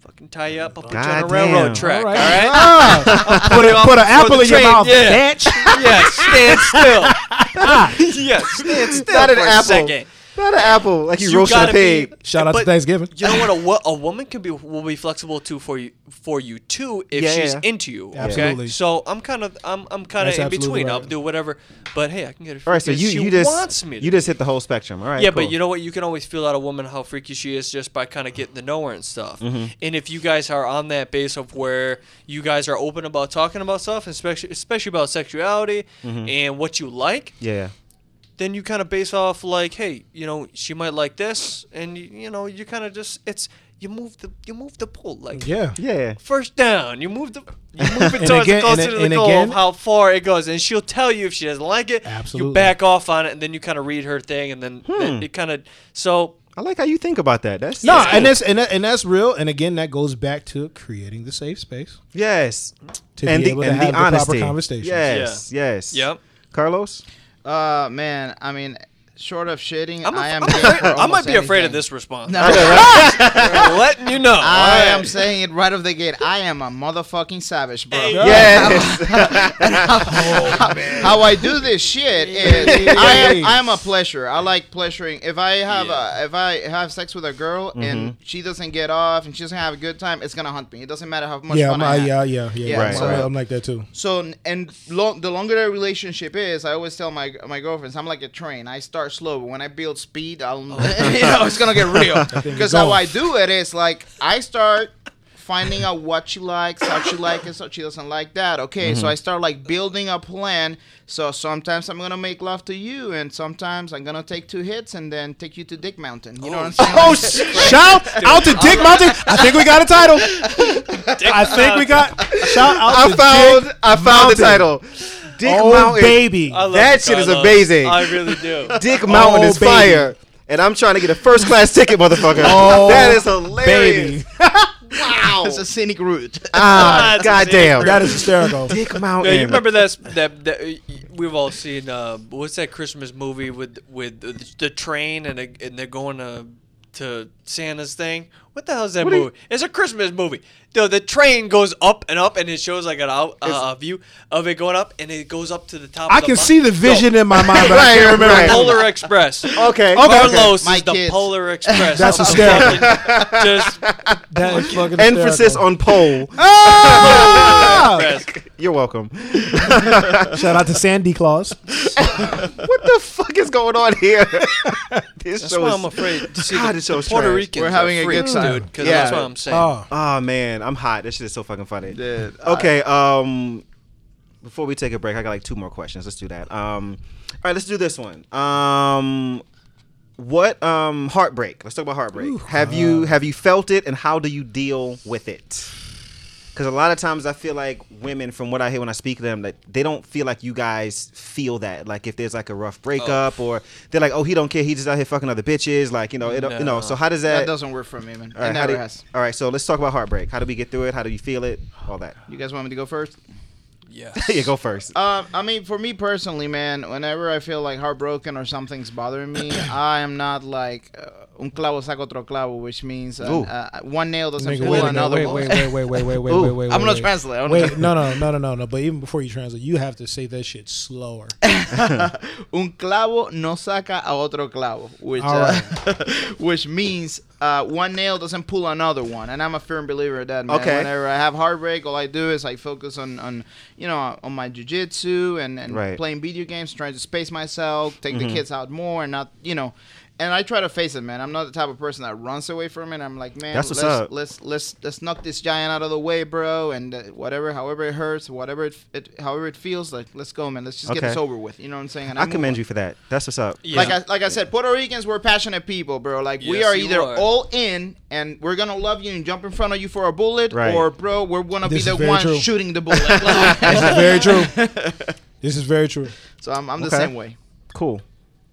Fucking tie you up. I'll put you on a Goddamn. railroad track. All All right. right. Ah, put, a, put an apple the in your train, mouth, yeah. bitch. yes, stand still. yes, stand still Not an for a apple. second. Not an apple. Like you, You roasting a gotta be- pig. Shout out to Thanksgiving. You know what? A, a woman can be will be flexible too for you for you too if Yeah, she's yeah. into you. Okay, Absolutely. so I'm kind of I'm I'm kind of in absolutely between. I'll do whatever, but hey, I can get it. All right, so you you just wants me. You just hit the whole spectrum. All right. yeah, cool. but you know what? You can always feel out a woman how freaky she is just by kind of getting to know her and stuff. Mm-hmm. And if you guys are on that base of where you guys are open about talking about stuff, especially especially about sexuality Mm-hmm. and what you like, Yeah. Then you kind of base off like, hey, you know, she might like this, and you, you know, you kind of just it's you move the you move the pole like Yeah. Yeah. first down, you move the You move it towards again- closer to the goal again- how far it goes, and she'll tell you if she doesn't like it. Absolutely. You back off on it, and then you kind of read her thing, and then Hmm. it kind of so. I like how you think about that. That's No, that's and cool. that's and, that, and that's real. And again, that goes back to creating the safe space yes, to and be the, able to and have the the, proper conversation. Yes, yes. Yep. Carlos. Uh, man, I mean, short of shitting, I'm, I am. I'm afraid- for I might almost be afraid of this response. No. letting you know. I Alright. am saying it right off the gate. I am a motherfucking savage, bro. Yes. How I do this shit is I am I am a pleasure. I like pleasuring. If I have a, if I have sex with a girl Mm-hmm. and she doesn't get off and she doesn't have a good time, it's gonna hunt me. It doesn't matter how much Yeah, fun I'm, I I, have. yeah, yeah, yeah, Yeah, I'm- so- I'm, I'm like that too. So and lo- the longer the relationship is, I always tell my my girlfriends, I'm like a train. I start slow, but when I build speed, I'll oh. you know it's gonna get real. Because how. I do it is like I start finding out what she likes, how she likes it, so she doesn't like that. Okay, so I start like building a plan. So sometimes I'm gonna make love to you, and sometimes I'm gonna take two hits and then take you to Dick Mountain. You know what I'm oh, saying? Oh, sh- shout out to Dick Mountain. I think we got a title. I think we got shout out I to found Dick I found Mountain. the title. Dick oh, Mountain. baby. That shit is Carlos. amazing. I really do. Dick Mountain Oh, is baby. fire. And I'm trying to get a first class ticket, motherfucker. Oh, that is hilarious. baby. Wow. It's a scenic route. Ah, That's goddamn. That is hysterical. Dick Yeah, Mountain. you remember that's, that that uh, we've all seen. Uh, what's that Christmas movie with with the, the train and, they- and they're going to to Santa's thing? What the hell is that What do you- movie? it's a Christmas movie. The the train goes up and up and it shows like an out, uh, view of it going up and it goes up to the top. I of the can mo- see the vision in my mind, but I Right, can't remember. right. the. Polar Express. Okay. Carlos My is the. Polar Express. That's of hysterical. fucking Just That is fucking Emphasis hysterical. on pole. Ah! You're welcome. Shout out to Sandy Claus. what the fuck is going on here? this That's show why is- I'm afraid. To see God, the, this show's the Puerto trash. Ricans We're having a good time. dude. Because Yeah. that's what I'm saying. Oh, Oh man, I'm hot. This shit is so fucking funny. Dude, I- Okay, um before we take a break, I got like two more questions. Let's do that. Um all right, let's do this one. Um what um heartbreak? Let's talk about heartbreak. have you have you felt it and how do you deal with it? Cuz a lot of times I feel like women from what I hear when I speak to them that they don't feel like you guys feel that. Like if there's like a rough breakup or they're like, "Oh, he don't care. He just out here fucking other bitches." Like, you know, it, you know. So how does that that, doesn't work for me, man. all right, it never do- has. all right, so let's talk about heartbreak. How do we get through it? How do you feel it? All that. You guys want me to go first? Yeah. yeah, go first. Um, I mean, for me personally, man, whenever I feel like heartbroken or something's bothering me, I am not like uh, un clavo saca otro clavo, which means uh, uh, one nail doesn't Nigga, pull wait, another wait, one. wait, wait, wait, wait, wait, wait, wait, wait. I'm gonna translate. I'm Wait, no, no, no, no, no, no. But even before you translate, you have to say that shit slower. un clavo no saca a otro clavo, which All uh, which means uh, one nail doesn't pull another one, and I'm a firm believer of that. Man. Okay. Whenever I have heartbreak, all I do is I focus on, on you know on my jujitsu and and Right. playing video games, trying to space myself, take Mhm. the kids out more, and not you know. And I try to face it, man. I'm not the type of person that runs away from it. I'm like, man, That's what's let's, up. let's let's let's knock this giant out of the way, bro. And uh, whatever, however it hurts, whatever it, it however it feels, like let's go, man. Let's just get Okay. this over with. You know what I'm saying? And I move commend on. you for that. That's what's up. Yeah. Like I like I said, Puerto Ricans we're passionate people, bro. Like we Yes, are you either are. all in and we're gonna love you and jump in front of you for a bullet, Right. or bro, we're gonna This be is the very one true. shooting the bullet. Like- This is very true. This is very true. so I'm, I'm the Okay. same way. Cool.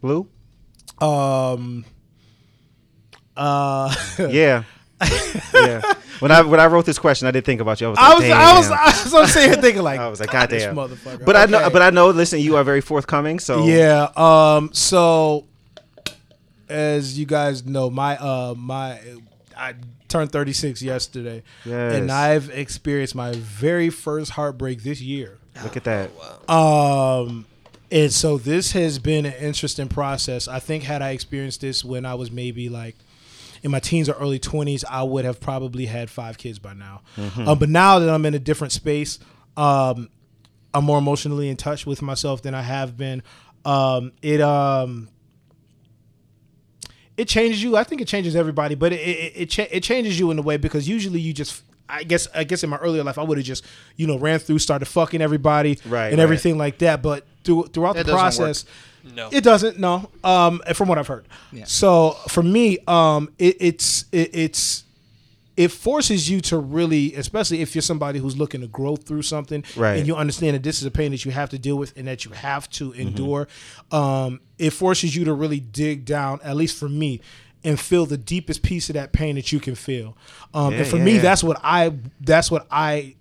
Blue? Um. Uh. Yeah. yeah. When I when I wrote this question, I did think about you. I was like, I was, I was, damn. I was, I was sitting here thinking like, I was like, "God, goddamn. motherfucker. But I know, but I know. Listen, you are very forthcoming. So Yeah. Um. So, as you guys know, my uh my I turned 36 yesterday, Yes. and I've experienced my very first heartbreak this year. look at that. Um. And so this has been an interesting process. I think had I experienced this when I was maybe like in my teens or early 20s, I would have probably had five kids by now. Um, but now that I'm in a different space, um, I'm more emotionally in touch with myself than I have been. Um, it um, it changes you. I think it changes everybody, but it it, it, cha- it changes you in a way because usually you just. I guess I guess in my earlier life I would have just you know ran through started fucking everybody Right, and right. everything like that. But through, throughout It the doesn't work. process, No. it doesn't. No, um, from what I've heard. Yeah. So for me, um, it, it's it, it's it forces you to really, especially if you're somebody who's looking to grow through something, Right. and you understand that this is a pain that you have to deal with and that you have to endure. Um, it forces you to really dig down, at least for me, and feel the deepest piece of that pain that you can feel. Um, Yeah, and for yeah, me, yeah. that's what I that's what I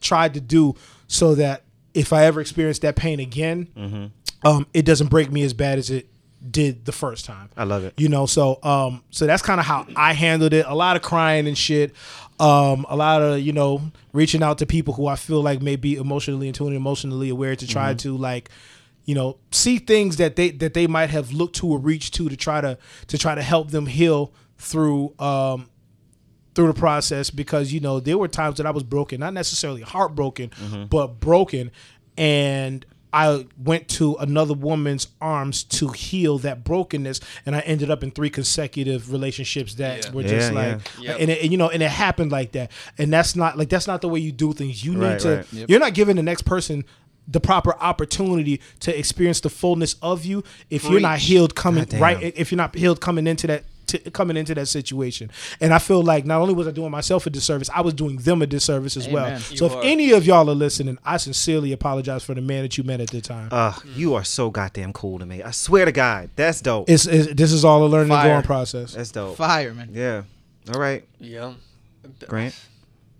tried to do so that if I ever experience that pain again, Mm-hmm. um, it doesn't break me as bad as it did the first time. I love it. You know, so um, so that's kind of how I handled it. A lot of crying and shit. Um, a lot of you know reaching out to people who I feel like may be emotionally in tune, emotionally aware to try to like, you know, see things that they that they might have looked to or reached to to try to to try to help them heal through um through the process because you know there were times that I was broken, not necessarily heartbroken, mm-hmm. but broken, and I went to another woman's arms to heal that brokenness, and I ended up in three consecutive relationships that Yeah. were just Yeah, like, yeah. Yep. and, it, and, you know, and it happened like that, and that's not like that's not the way you do things. You need to, right. you're not giving the next person the proper opportunity to experience the fullness of you if you're not healed coming Goddamn. right if you're not healed coming into that to, coming into that situation and i feel like not only was i doing myself a disservice i was doing them a disservice as well Amen. so You if are. any of y'all are listening i sincerely apologize for the man that you met at the time Uh, you are so goddamn cool to me. I swear to God, that's dope. it's, it's this is all a learning and growing process That's dope. Fire, man. Yeah. All right, Yeah. Grant.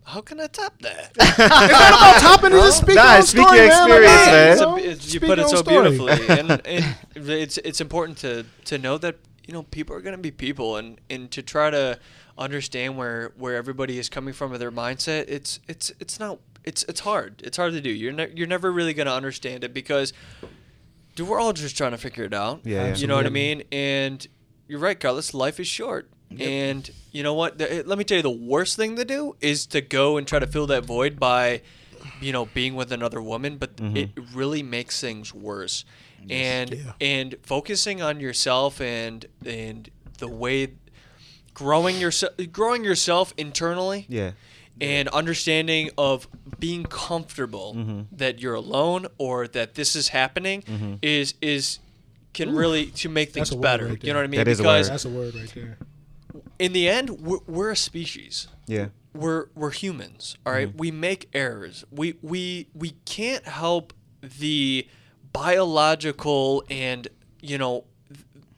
How can I top that? topping is a speak Nah, on speak story, your man. experience, Like, man. It's you a- it's- you put it so story. beautifully, and, and it's it's important to to know that you know people are going to be people, and and to try to understand where where everybody is coming from with their mindset. It's it's it's not it's it's hard. It's hard to do. You're ne- you're never really going to understand it because. Dude, we're all just trying to figure it out. Yeah, yeah. You know what I mean? And you're right, Carlos. Life is short. And you know what? The, let me tell you, the worst thing to do is to go and try to fill that void by, you know, being with another woman. But mm-hmm. it really makes things worse. And Yeah. and focusing on yourself and and the way growing yourself growing yourself internally Yeah. and understanding of being comfortable Mm-hmm. that you're alone or that this is happening is is can really to make things better. right you know what I mean? That is a because word. that's a word right there in the end, we're, we're a species. Yeah. We're we're humans. All right? we make errors. We we we can't help the biological and you know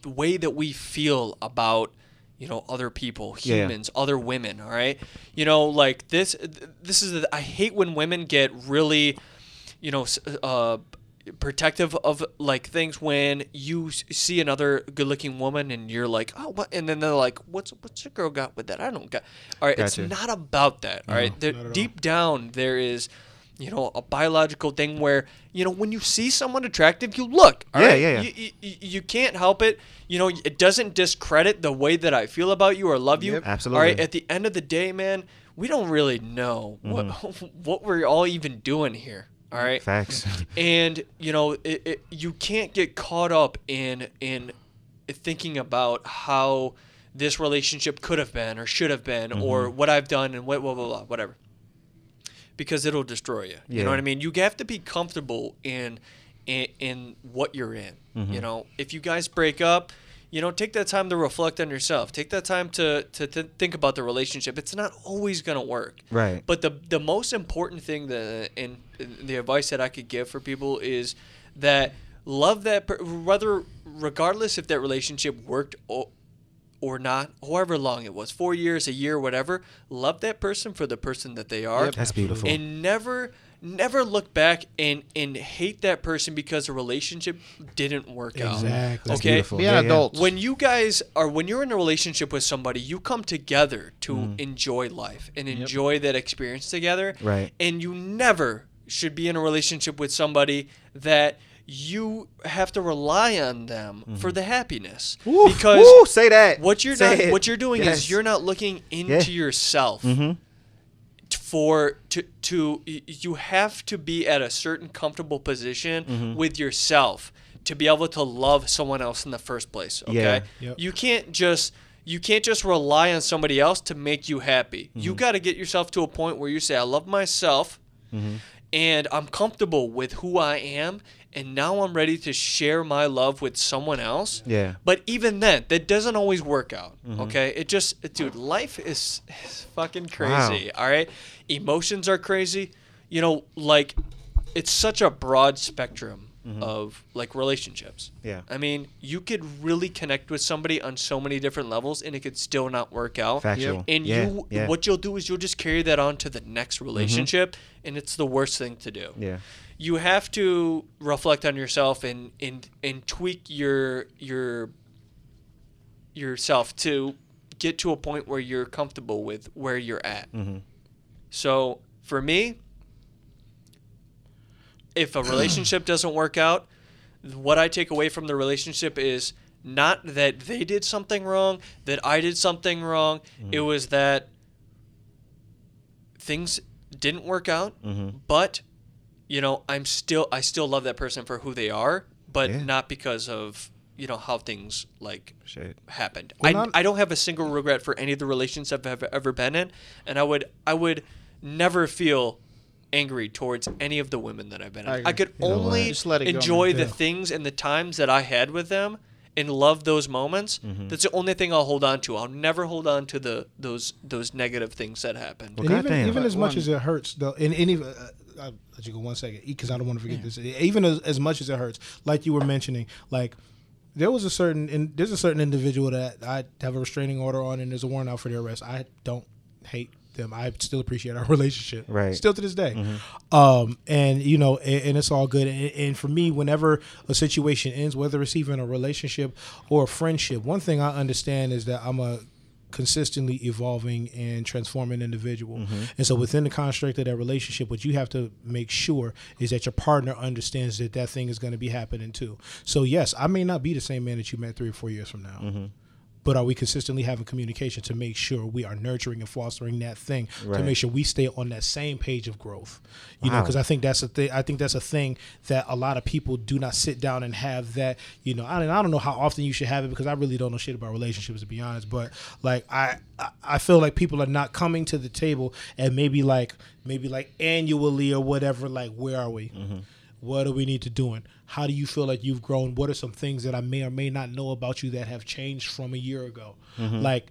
the way that we feel about you know other people Yeah, yeah. humans other women all right you know like this this is the, i hate when women get really you know uh protective of like things when you see another good-looking woman and you're like oh what and then they're like what's what's your girl got with that i don't got all right Gotcha. it's not about that all right there, not at all. deep down there is you know a biological thing where you know when you see someone attractive you look all Yeah, right? yeah, yeah. You, you, you can't help it you know it doesn't discredit the way that i feel about you or love you Yep. all right at the end of the day man we don't really know what what we're all even doing here all right Facts. and you know it, it, you can't get caught up in in thinking about how this relationship could have been or should have been or Mm-hmm. what I've done and what blah blah blah whatever because it'll destroy you. You know what I mean? You have to be comfortable in in, in what you're in Mm-hmm. you know? If you guys break up you know take that time to reflect on yourself. Take that time to, to, to think about the relationship. It's not always going to work. Right. but the the most important thing that and the advice that I could give for people is that love that per- whether regardless if that relationship worked or or not, however long it was, four years, a year, whatever, love that person for the person that they are. Yep. That's beautiful. And never never look back and and hate that person because a relationship didn't work out. Exactly. That's Okay? beautiful. Be Yeah, an yeah. adult. when you guys are when you're in a relationship with somebody you come together to Mm-hmm. enjoy life and enjoy that experience together Right. and you never should be in a relationship with somebody that you have to rely on them for the happiness Woo, because Mm-hmm. woo, say that. what you're Say not it. what you're doing Yes. is you're not looking into Yeah. yourself Mhm. for to to you have to be at a certain comfortable position Mm-hmm. with yourself to be able to love someone else in the first place okay Yeah. Yep. you can't just you can't just rely on somebody else to make you happy Mm-hmm. you got to get yourself to a point where you say i love myself Mm-hmm. and I'm comfortable with who I am, and now I'm ready to share my love with someone else. Yeah. But even then, that doesn't always work out. Mm-hmm. Okay, it just, dude, life is, is fucking Wow. crazy. All right, emotions are crazy. You know, like it's such a broad spectrum of like relationships. Mm-hmm. Yeah. I mean, you could really connect with somebody on so many different levels, and it could still not work out. Factual. And Yeah, you, yeah. what you'll do is you'll just carry that on to the next relationship, and it's the worst thing to do. Yeah. You have to reflect on yourself and and and tweak your your yourself to get to a point where you're comfortable with where you're at. Mm-hmm. So for me, if a relationship doesn't work out, what I take away from the relationship is not that they did something wrong, that I did something wrong. It was that things didn't work out, Mm-hmm. but you know, I'm still I still love that person for who they are, but Yeah. not because of, you know, how things like Shit. happened. Well, I, not- I don't have a single regret for any of the relationships I've ever been in, and I would I would never feel angry towards any of the women that I've been in. I I, could You only what? Just let it go, enjoy man. the Yeah. things and the times that I had with them and love those moments. Mm-hmm. That's the only thing I'll hold on to. I'll never hold on to the those those negative things that happened. Well, and even, goddamn. even as much as it hurts, though, in any uh, I'll let you go one second because I don't want to forget this. Even as, as much as it hurts, like you were mentioning, like there was a certain, and there's a certain individual that I have a restraining order on, and there's a warrant out for their arrest. I don't hate them. I still appreciate our relationship, Right. Still to this day, um, and you know, and, and it's all good. And, and for me, whenever a situation ends, whether it's even a relationship or a friendship, one thing I understand is that I'm a consistently evolving and transforming individual. Mm-hmm. And so within the construct of that relationship, what you have to make sure is that your partner understands that that thing is going to be happening too. So yes, I may not be the same man that you met three or four years from now. Mm-hmm. But are we consistently having communication to make sure we are nurturing and fostering that thing Right. to make sure we stay on that same page of growth? You know, because I think that's a thing. I think that's a thing that a lot of people do not sit down and have that. You know, I don't, I don't know how often you should have it because I really don't know shit about relationships to be honest. But like I, I- I feel like people are not coming to the table and maybe like maybe like annually or whatever. Like where are we? Mm-hmm. What do we need to doing? How do you feel like you've grown? What are some things that I may or may not know about you that have changed from a year ago? Mm-hmm. Like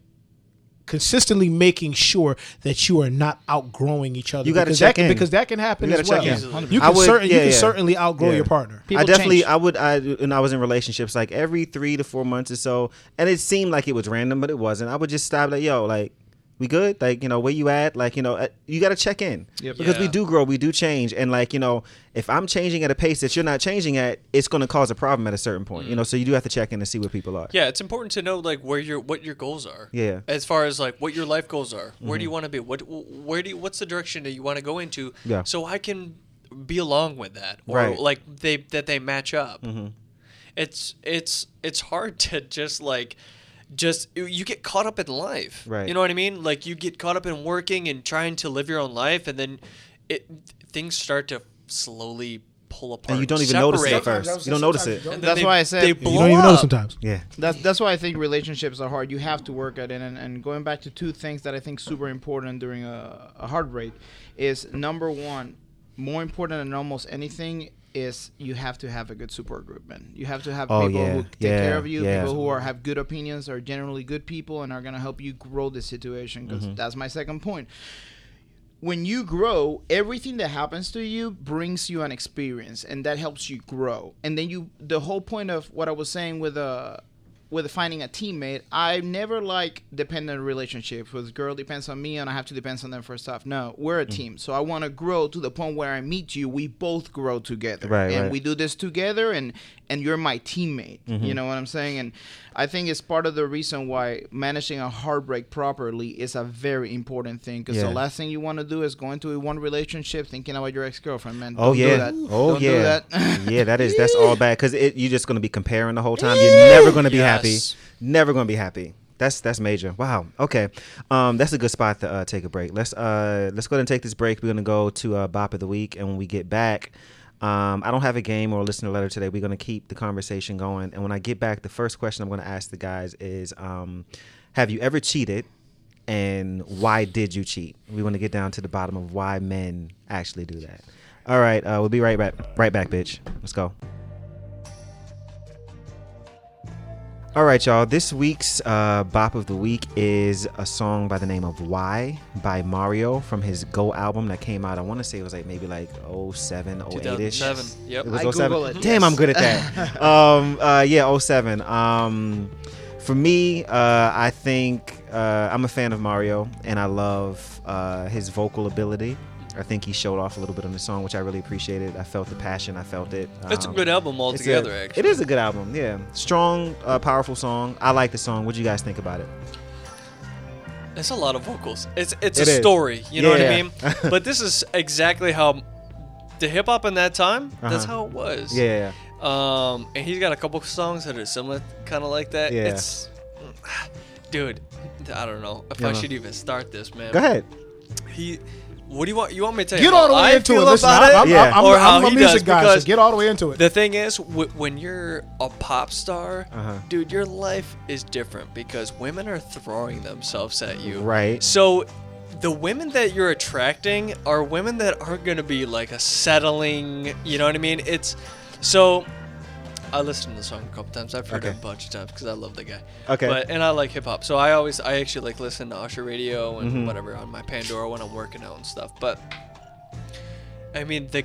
consistently making sure that you are not outgrowing each other. You gotta because check that, in. because that can happen You as well. check. You can, would- certain, you can yeah. certainly outgrow Yeah. your partner. People I definitely, change. I would, I when I was in relationships, like every three to four months or so, and it seemed like it was random, but it wasn't. I would just stop, like, yo, like, we good? Like, you know, where you at? Like, you know, uh, you got to check in Yep. because we do grow, we do change, and like, you know, if I'm changing at a pace that you're not changing at, it's going to cause a problem at a certain point. You mm. know, so you do have to check in and see where people are. Yeah, it's important to know like where your what your goals are. Yeah. As far as like what your life goals are, where do you mm-hmm. want to be? What where do you, what's the direction that you want to go into? Yeah. So I can be along with that, or Right. like they that they match up. Mm-hmm. It's it's it's hard to just like just you get caught up in life. Right. You know what I mean? Like you get caught up in working and trying to live your own life, and then it things start to slowly pull apart. And you don't even notice it at first. You don't notice it. And then That's they- why I said- they You blow you don't even know sometimes. Yeah. That's that's why I think relationships are hard. You have to work at it, and, and going back to two things that I think super important during a, a heartbreak is number one, more important than almost anything is you have to have a good support group, man. You have to have Oh, people yeah, who take yeah, care of you, yeah. people who are have good opinions, are generally good people, and are gonna help you grow the situation. Because Mm-hmm. that's my second point when you grow, everything that happens to you brings you an experience, and that helps you grow. And then you, the whole point of what I was saying with uh, with finding a teammate, I never like dependent relationships. With girl depends on me, and I have to depend on them for stuff. No, we're Mm. a team, so I want to grow to the point where I meet you. We both grow together, Right, and right. we do this together, and and you're my teammate. Mm-hmm. You know what I'm saying? And I think it's part of the reason why managing a heartbreak properly is a very important thing. Because Yeah. the last thing you want to do is go into a one relationship thinking about your ex girlfriend, man. Oh Don't do yeah. that. Oh Don't do yeah. that. yeah, that is that's all bad because you're just gonna be comparing the whole time. You're never gonna be happy. Never gonna be happy. That's that's major. Wow. Okay. Um, that's a good spot to uh, take a break. Let's uh let's go ahead and take this break. We're gonna go to uh, Bop of the Week, and when we get back. Um, I don't have a game or a listener letter today. We're gonna keep the conversation going, and when I get back, the first question I'm gonna ask the guys is, um, have you ever cheated, and why did you cheat? We want to get down to the bottom of why men actually do that. All right, uh, we'll be right back. Right back, bitch. Let's go. All right, y'all. This week's uh, bop of the week is a song by the name of "Why" by Mario from his Go album that came out. I want to say it was like maybe like 07, 08 ish. 2007. Yep. It was I 07? It, Damn, yes. I'm good at that. um, uh, yeah, 07. Um, for me, uh, I think uh, I'm a fan of Mario, and I love uh, his vocal ability. I think he showed off a little bit on the song, which I really appreciated. I felt the passion. I felt it. It's a Um, good album altogether, a- actually. It is a good album. Yeah, strong, uh, powerful song. I like the song. What do you guys think about it? It's a lot of vocals. It's it's It a is. story. You know what I mean? but this is exactly how the hip hop in that time. That's Uh-huh. how it was. Yeah, yeah, Um, and he's got a couple songs that are similar, kind of like that. Yeah. It's, dude, I don't know if Yeah, I should even start this, man. Go ahead. He, what do you want? You want me to tell you Get how all the way I into it. Listen, about I'm. I'm, Yeah. I'm, Or I'm, how I'm a music guy, because so get all the way into it. The thing is, w- when you're a pop star, Uh-huh. dude, your life is different because women are throwing themselves at you. Right. So, the women that you're attracting are women that aren't going to be like a settling. You know what I mean? It's so. I listened to the song a couple times. I've heard it a bunch of times because I love the guy. Okay. But and I like hip hop, so I always I actually like listen to Usher Radio and Mhm. whatever on my Pandora when I'm working out and stuff. But I mean the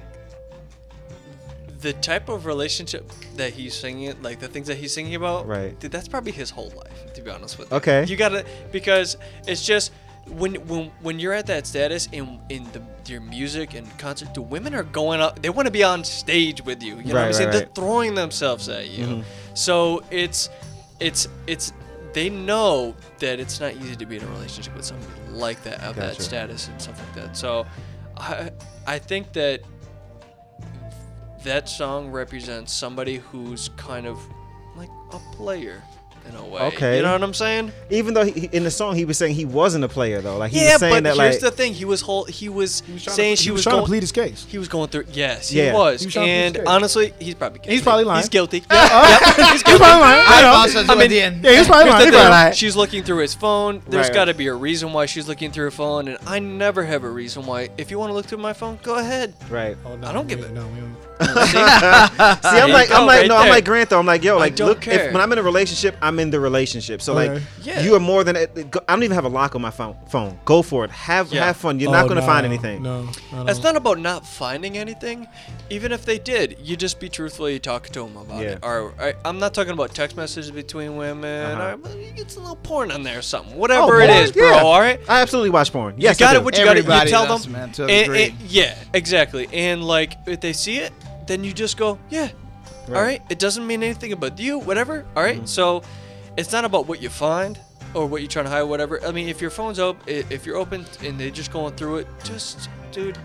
the type of relationship that he's singing, like the things that he's singing about, Right. Dude, that's probably his whole life, to be honest with you. Okay. You gotta because it's just when when when you're at that status in in the your music and concert, the women are going up. They want to be on stage with you. You know what I'm Right, saying? right, They're throwing themselves at you. Mhm. So it's it's it's they know that it's not easy to be in a relationship with somebody like that of that status and stuff like that. So I I think that that song represents somebody who's kind of like a player in a way. Okay. You know what I'm saying? Even though he, in the song he was saying he wasn't a player though, like he yeah, was saying but that here's like the thing. He was whole he was, He was saying to, she he was, was, trying going to plead his case. he was going through. Yes, Yeah. he was. He was and plead his case. honestly, he's probably guilty. He's probably lying. He's guilty. Yeah, yep, uh, he's guilty. probably lying. I I know. also I mean, at the end. Yeah, he's probably lying. He's probably lying. She's looking through his phone. There's Right, got to right. be a reason why she's looking through her phone, and I never have a reason why. If you want to look through my phone, go ahead. right. Oh, no, I don't we give it. No, we don't. See? See, I'm like, I'm like, right no, I'm like Grant though. I'm like, yo, like, look, if when I'm in a relationship, I'm in the relationship. So Okay. like, Yeah. you are more than. I don't even have a lock on my phone. Phone. Go for it. Have Yeah. have fun. You're Oh, not gonna no, find anything. No, no, no. It's not about not finding anything. Even if they did, you just be truthful. You talk to them about Yeah. it. Or I, I'm not talking about text messages between women. Uh-huh. Or, it's a little porn on there or something. Whatever it porn? is, bro. All right. I absolutely watch porn. Yes, you I got do. it. What you got to You tell them. man, to a and- degree. and- yeah, exactly. And like, if they see it, then you just go, yeah. All Right. right. It doesn't mean anything about you. Whatever. All right? Mm-hmm. So, it's not about what you find or what you're trying to hide. Whatever. I mean, if your phone's open, if you're open and they're just going through it, just dude.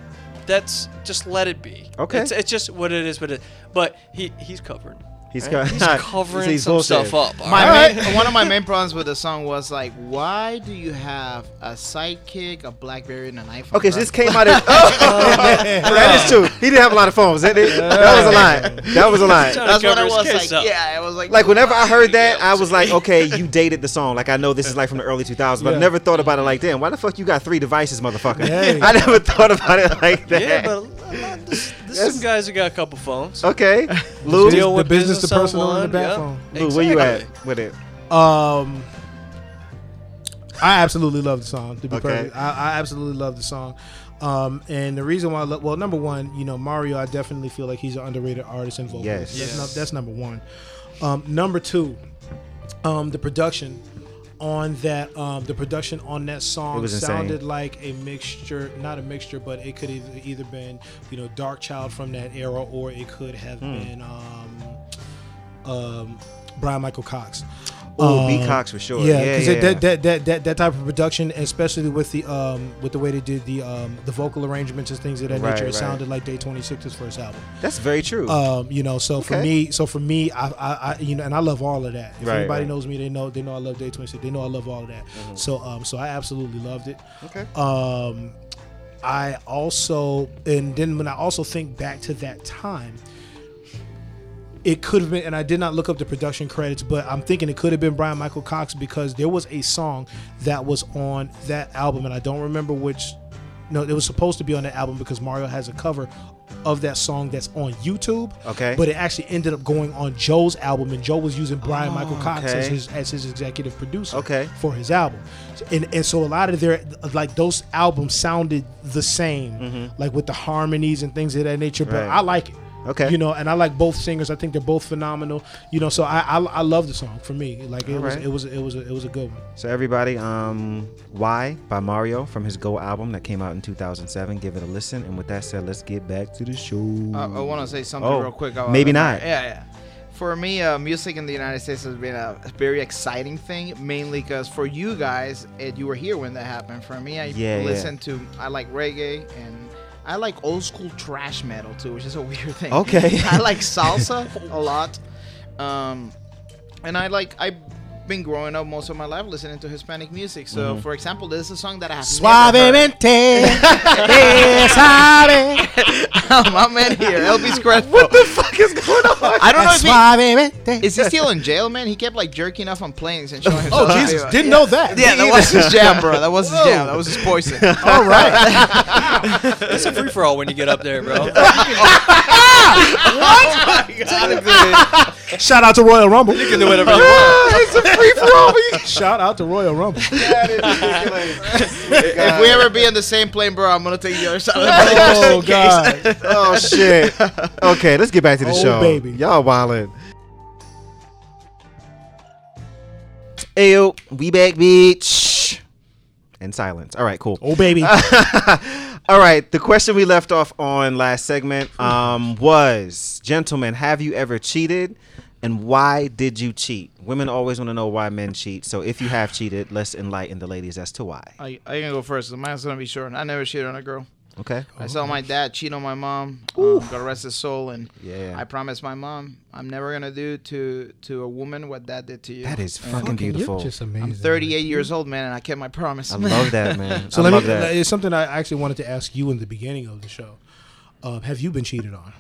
That's just let it be. Okay. It's, it's just what it is. But it. But he he's covered. He's right? co- he's covering he's some stuff up. My right? main, one of my main problems with the song was like, why do you have a sidekick, a BlackBerry, and an iPhone? Okay, so this came out. Of, oh, that is true. He didn't have a lot of phones. That, that was a lie. That was a lie. That's what cover I was case like. up. Yeah, it was like, Like whenever I heard that, I was like, okay, you dated the song. Like I know this is like from the early 2000s, but I never thought about it like, damn, why the fuck you got three devices, motherfucker? Hey. I never thought about it like that. Yeah, but a lot- there's, there's That's- some guys that got a couple phones. okay, Lou, Business- Deal the with business, the business on personal, and the one, back yep. phone. Lou, where you at with it? Um, I absolutely love the song. To be Okay. perfect, I, I absolutely love the song. Um, and the reason why, I love, well, number one, you know, Mario, I definitely feel like he's an underrated artist and vocalist. Yes. That's, Yes. num- that's number one. Um, number two, um, the production on that, um, the production on that song insane. sounded like a mixture, not a mixture, but it could have either been, you know, Dark Child from that era, or it could have Hmm. been um, um, Brian Michael Cox. Oh, B Um, Cox for sure. Yeah, Yeah, because yeah, that, that, that that that type of production, especially with the um with the way they did the um the vocal arrangements and things of that Right, nature, it right. sounded like Day 26's first album. That's very true. Um, you know, so for me, so for me, I, I, I, you know, and I love all of that. If Right, anybody knows me, they know they know I love Day 26. They know I love all of that. So um, so I absolutely loved it. okay. Um, I also, and then when I also think back to that time, it could have been, and I did not look up the production credits, but I'm thinking it could have been Brian Michael Cox because there was a song that was on that album, and I don't remember which. No, it was supposed to be on that album because Mario has a cover of that song that's on YouTube. Okay. But it actually ended up going on Joe's album, and Joe was using Brian Michael Cox as Oh, his as his executive producer. Okay. For his album, and and so a lot of their like those albums sounded the same, like with the harmonies and things of that nature. But Mm-hmm. Right. I like it. Okay. You know, and I like both singers. I think they're both phenomenal. You know, so I I, I love the song. For me, like it was right. it was it was a, it was a good one. So everybody, um, "Why" by Mario from his Go album that came out in 2007. Give it a listen. And with that said, let's get back to the show. Uh, I want to say something Oh, real quick. about- maybe not. Yeah, yeah. For me, uh, music in the United States has been a very exciting thing, mainly because for you guys, and you were here when that happened. For me, I Yeah, yeah. listen to, I like reggae and I like old school trash metal too, which is a weird thing. Okay. I like salsa a lot, um, and I like I've been growing up most of my life listening to Hispanic music. So, Mm-hmm. for example, this is a song that I have never heard. Suavemente, suave. my man here, Elvis Crespo. What the fuck is going on? I don't know if he, Suavemente. Is he still in jail, man? He kept like jerking off on planes and showing himself. Oh Jesus! Didn't know that. Yeah, that was his jam, bro. That was his jam. That was his poison. All right. It's a free for all when you get up there, bro. What? Shout out to Royal Rumble. You can do whatever you want. Shout out to Royal Rumble. if we ever be in the same plane, bro, I'm gonna take the other side of the Oh plane. just in case. God. oh shit. Okay, let's get back to the Oh, show. baby. Y'all wildin'. Ayo, we back, bitch. And silence. All right, cool. Oh baby. All right, the question we left off on last segment um, was, gentlemen, have you ever cheated, and why did you cheat? Women always want to know why men cheat. So if you have cheated, let's enlighten the ladies as to why. I I can go first. Mine's gonna be short. I never cheated on a girl. Okay. I saw my dad cheat on my mom. Um, God rest his soul. And Yeah. I promised my mom I'm never gonna do to to a woman what dad did to you. That is And fucking beautiful. Just amazing. I'm 38 years old, man, and I kept my promise. I love that, man. So I let love me. that. It's something I actually wanted to ask you in the beginning of the show. Um, have you been cheated on?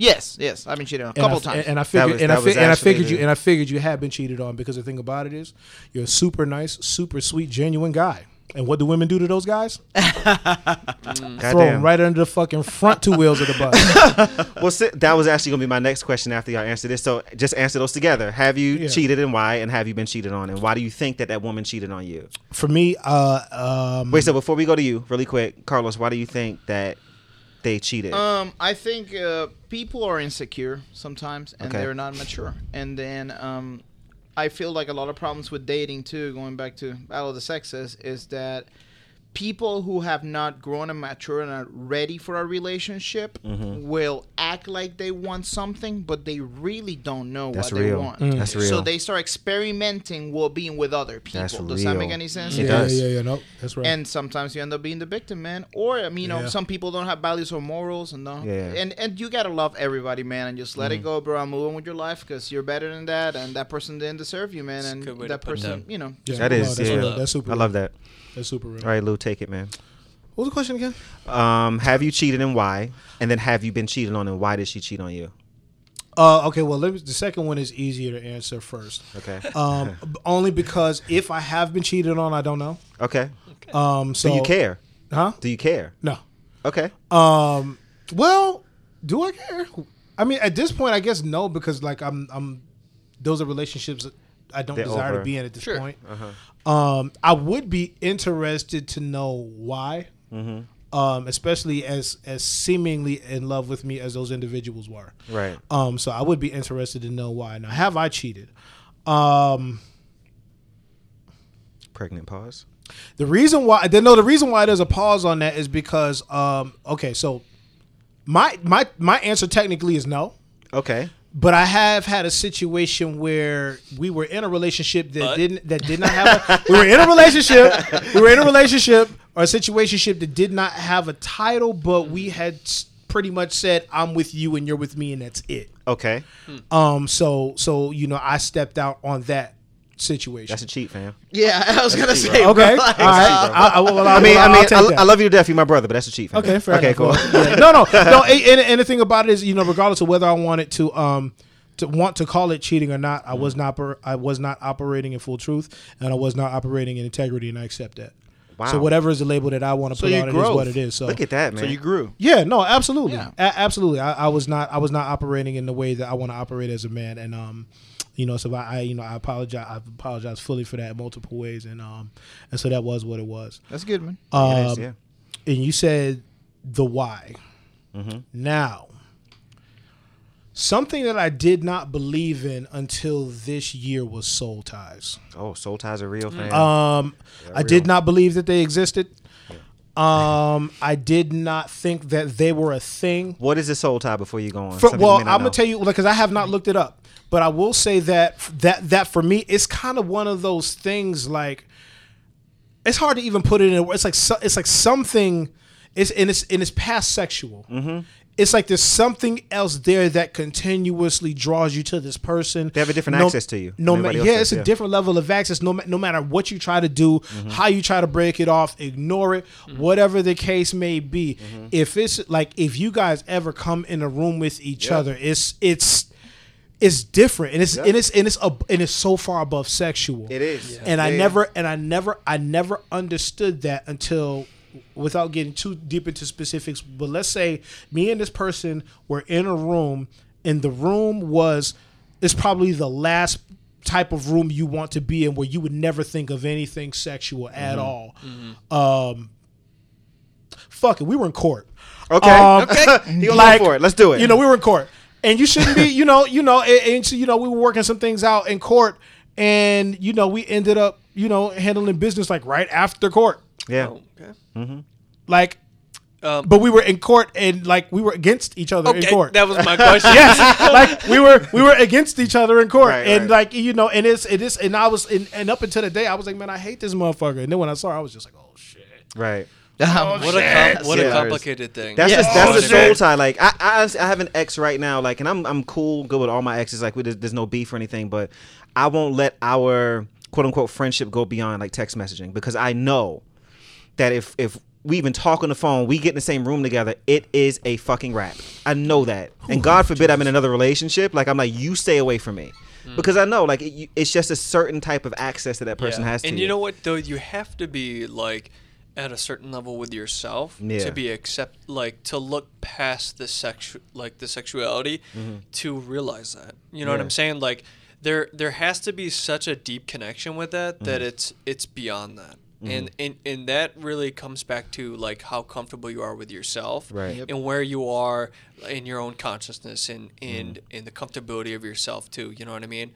Yes, yes, I've been cheated on a And couple I, times. And I figured, was- and I, fi- and I actually figured you, and I figured you had been cheated on because the thing about it is, you're a super nice, super sweet, genuine guy. And what do women do to those guys? Throw them right under the fucking front two wheels of the bus. Well, si- that was actually gonna be my next question after y'all answer this. So just answer those together. Have you Yeah. cheated and why? And have you been cheated on? And why do you think that that woman cheated on you? For me, uh, um, Wait, so before we go to you, really quick, Carlos, why do you think that they cheated? Um, I think uh, people are insecure sometimes, and Okay. they're not mature. And then um, I feel like a lot of problems with dating too. Going back to Battle of the Sexes, is that people who have not grown and matured and are ready for a relationship Mm-hmm. will act like they want something, but they really don't know That's what they real. want. Mm. That's real. So they start experimenting while being with other people. That's Does that make any sense? It yeah, does. yeah, yeah, no, that's right. and sometimes you end up being the victim, man. Or I mean, you know, Yeah. some people don't have values or morals, and no, Yeah. and and you gotta love everybody, man, and just let it go, bro. I'm moving with your life because you're better than that, and that person didn't deserve you, man, That's and good way to that person, that. you know, Yeah, that no, is, that's yeah. That's super. I love that. That's super real. All right, Lou, take it, man. What was the question again? Um, have you cheated and why? And then have you been cheated on and why did she cheat on you? Uh, okay, well, let me, the second one is easier to answer first. Okay. Um, only because if I have been cheated on, I don't know. Okay. Um, so Do you care? Huh? Do you care? No. Okay. Um. Well, do I care? I mean, at this point, I guess no, because like I'm, I'm. Those are relationships that I don't They're desire over. to be in at this Sure. point. Um, I would be interested to know why. Um, especially as as seemingly in love with me as those individuals were. Right. Um, so I would be interested to know why. Now, have I cheated? Um, Pregnant pause. the reason why, then no, the reason why there's a pause on that is because, um, okay, so my my my answer technically is no, Okay. But I have had a situation where we were in a relationship that But? didn't that did not have. A, we were in a relationship. We were in a relationship or a situationship that did not have a title, but we had pretty much said, "I'm with you and you're with me, and that's it." Okay. Um, so so you know, I stepped out on that situation. That's a cheat, fam. yeah, I was gonna cheap, say, okay, bro, all like, right. I, I, well, I mean, well, I mean, I. I love you to death. You're my brother, but that's a cheat. Fam. Okay, fair Okay, enough. cool. Yeah. No, no, no. And, and the thing about it is, you know, regardless of whether I wanted to, um, to want to call it cheating or not, I was not, I was not operating in full truth, and I was not operating in integrity, and I accept that. Wow. So whatever is the label that I want to So put you on it is growth. what it is. So Look at that, man. So you grew. yeah, no, absolutely, Yeah. A- absolutely. I, I was not, I was not operating in the way that I want to operate as a man, and um, you know, so I, I, you know, I apologize. I apologize fully for that in multiple ways, and um, and so that was what it was. That's good, man. Um, It is, yeah. and you said the why. Mm-hmm. Now, something that I did not believe in until this year was soul ties. Oh, Soul Ties are real, fam. Um, I real. did not believe that they existed. Um, I did not think that they were a thing. what is a soul tie before you go on? For, well, I'm not gonna know. tell you because I have not looked it up, but I will say that that that for me, it's kind of one of those things. Like, it's hard to even put it in. It's like it's like something. It's and it's and it's past sexual. Mm-hmm. It's like there's something else there that continuously draws you to this person. They have a different access to you No, than ma- everybody yeah, does, it's a different level of access. No, no matter what you try to do, Mm-hmm. how you try to break it off, ignore it, whatever the case may be. Mm-hmm. If it's like if you guys ever come in a room with each other, it's it's it's different and it's and it's and it's ab- and it's so far above sexual. It is. Yeah. And I Yeah. never and I never I never understood that until without getting too deep into specifics, but let's say me and this person were in a room and the room was it's probably the last type of room you want to be in where you would never think of anything sexual at all. Um fuck it, we were in court. Okay. Um, okay. You gonna go for it? Let's do it. You know, we were in court, and you shouldn't be. You know, you know, and, and so, you know, we were working some things out in court, and you know, we ended up, you know, handling business like right after court, yeah. Oh, okay. like. Um, But we were in court, and like we were against each other in court. that was my question. yes, like we were we were against each other in court, Right, and right. like you know, and it's it is, and I was, and, and up until the day, I was like, man, I hate this motherfucker, and then when I saw her, I was just like, oh shit. Right. What a oh, com- what Yeah. a complicated thing. That's Yeah. just that's Oh, the man. soul tie. Like I, I honestly- I have an ex right now. Like, and I'm I'm cool, good with all my exes. Like, we, there's, there's no beef or anything. But I won't let our quote unquote friendship go beyond like text messaging because I know that if if we even talk on the phone, we get in the same room together, it is a fucking wrap. I know that. And God forbid I'm in another relationship. Like I'm like, you stay away from me. Mm. Because I know, like, it, it's just a certain type of access that that person Yeah. has to And you. you know what though, you have to be like at a certain level with yourself Yeah. to be accept like to look past the sexu like the sexuality to realize that. You know what Mm-hmm. I'm saying? Like there there has to be such a deep connection with that Mm-hmm. that it's it's beyond that. And, and and that really comes back to like how comfortable you are with yourself Right. Yep. and where you are in your own consciousness and and in the comfortability of yourself too you know what i mean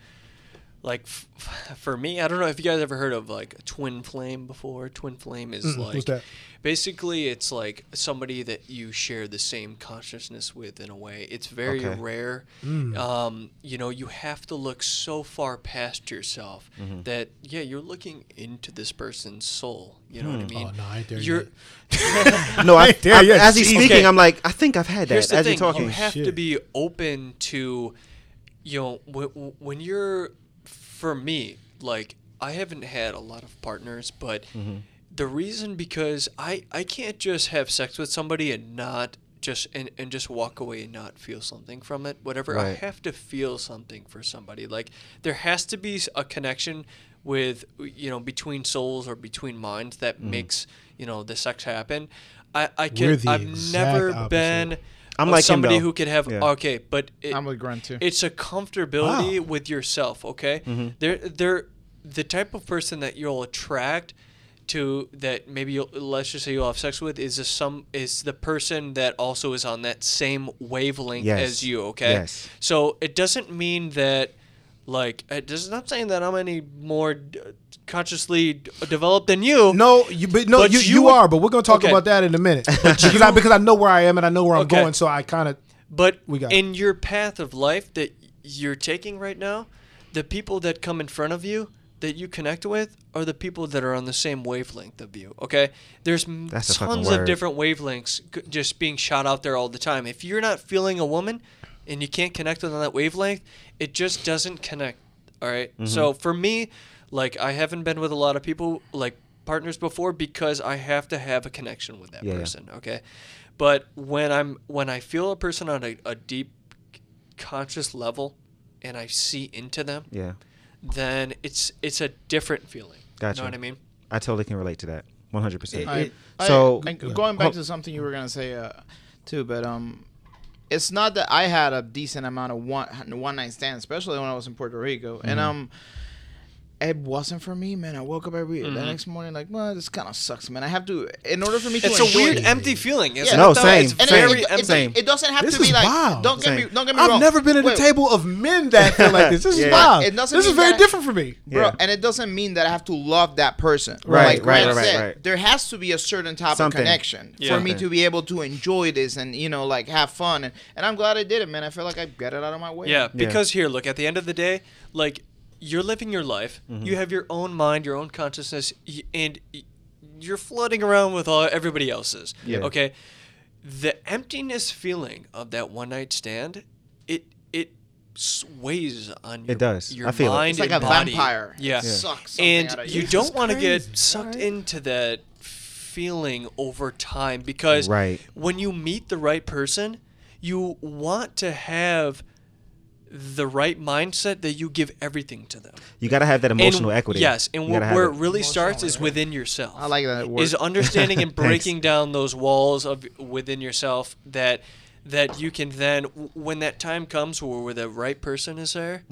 like f- for me i don't know if you guys ever heard of like a twin flame before twin flame is Mm-mm, like what's that? basically it's like somebody that you share the same consciousness with in a way it's very Okay. rare Mm. um, you know you have to look so far past yourself Mm-hmm. that yeah you're looking into this person's soul you know what i mean Oh, no, I ain't there you're no, I, Yeah, I- yeah, as he's speaking, Okay. I'm like, I think I've had that. Here's the as thing: you're talking, you have to be open to, you know, when, when you're, for me, like I haven't had a lot of partners, but Mm-hmm. the reason because I I can't just have sex with somebody and not just and, and just walk away and not feel something from it whatever i have to feel something for somebody like there has to be a connection with you know between souls or between minds that Mm-hmm. makes you know the sex happen i i can i've never opposite. been I'm like somebody though. who could have Yeah. okay but it, I'm with Grant too. it's a comfortability Wow. with yourself okay Mm-hmm. they're they're the type of person that you'll attract to that maybe you'll, let's just say you'll have sex with is a some is the person that also is on that same wavelength Yes. as you okay Yes. so it doesn't mean that like uh, it does not saying that i'm any more d- consciously d- developed than you No, you but no, But you, you you, are, but we're gonna talk Okay. about that in a minute. because I because I know where I am and I know where I'm Okay. going, so I kind of But We got in your path of life that you're taking right now, the people that come in front of you that you connect with are the people that are on the same wavelength of you. Okay, there's That's tons of different wavelengths just being shot out there all the time. If you're not feeling a woman and you can't connect with on that wavelength, it just doesn't connect. All right? Mm-hmm. So for me, like I haven't been with a lot of people like partners before because I have to have a connection with that Yeah, yeah. person. Okay, but when I'm when I feel a person on a, a deep conscious level and I see into them, yeah, then it's it's a different feeling. Gotcha. You know what I mean? I totally can relate to that. One hundred percent. So I, going back to something you were gonna say uh, too, but um, it's not that I had a decent amount of one one night stands, especially when I was in Puerto Rico, and Mm-hmm. um. It wasn't for me, man. I woke up every the mm-hmm. next morning like, well, this kind of sucks, man. I have to, in order for me to It's a weird, it- empty feeling. Isn't Yeah. No, though? same, It's And same. it, very it, empty. it, Same. it doesn't have This to be is like. wild. Don't get Same. me. Don't get me I've wrong. never been at Wait, a table of men that feel like this. This is Yeah. wild. It doesn't This is very that- different for me. bro. Yeah. And it doesn't mean that I have to love that person. Right, like right, right, said, right. There has to be a certain type Something. of connection Yeah. for me to be able to enjoy this and you know like have fun. And, and I'm glad I did it, man. I feel like I got it out of my way. Yeah, because here, look, at the end of the day, like you're living your life. Mm-hmm. You have your own mind, your own consciousness, and you're floating around with all everybody else's. Yeah. Okay. The emptiness feeling of that one night stand, it it sways on your, it does. your I feel it. It's like a body. vampire. Yeah. It sucks and out of you you. don't want to get sucked right? into that feeling over time because Right. when you meet the right person, you want to have the right mindset that you give everything to them. You got to have that emotional and, equity. Yes, and You wh- where it. it really starts is within yourself. I like that word. Is understanding and breaking down those walls of within yourself that that you can then when that time comes where, where the right person is there,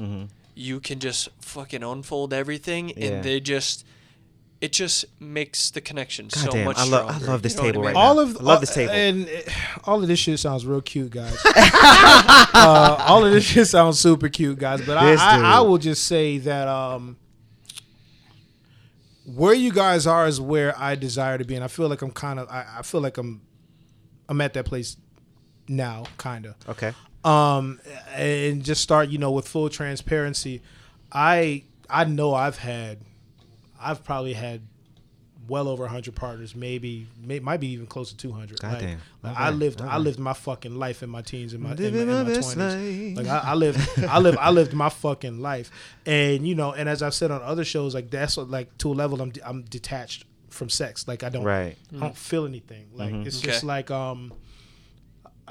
you can just fucking unfold everything Mm-hmm. Yeah. and they just it just makes the connection so Goddamn, much I love- I love this You know what I table mean? right all now. of I love uh, this table. and uh, all of this shit sounds real cute, guys. uh, all of this shit sounds super cute, guys. But I, I. I will just say that um, where you guys are is where I desire to be, and I feel like I'm kind of, I, I feel like I'm, I'm at that place now, kind of Okay. um and just start you know with full transparency i i know i've had i've probably had well over 100 partners maybe may, might be even close to 200 like, Goddamn. like Okay. i lived i lived my fucking life in my teens and my, in my, in my my 20s life. like I, I lived i lived i lived my fucking life and you know and as i've said on other shows like that's what, like to a level i'm i'm detached from sex like i don't Right. I don't feel anything. Like it's Okay. just like um,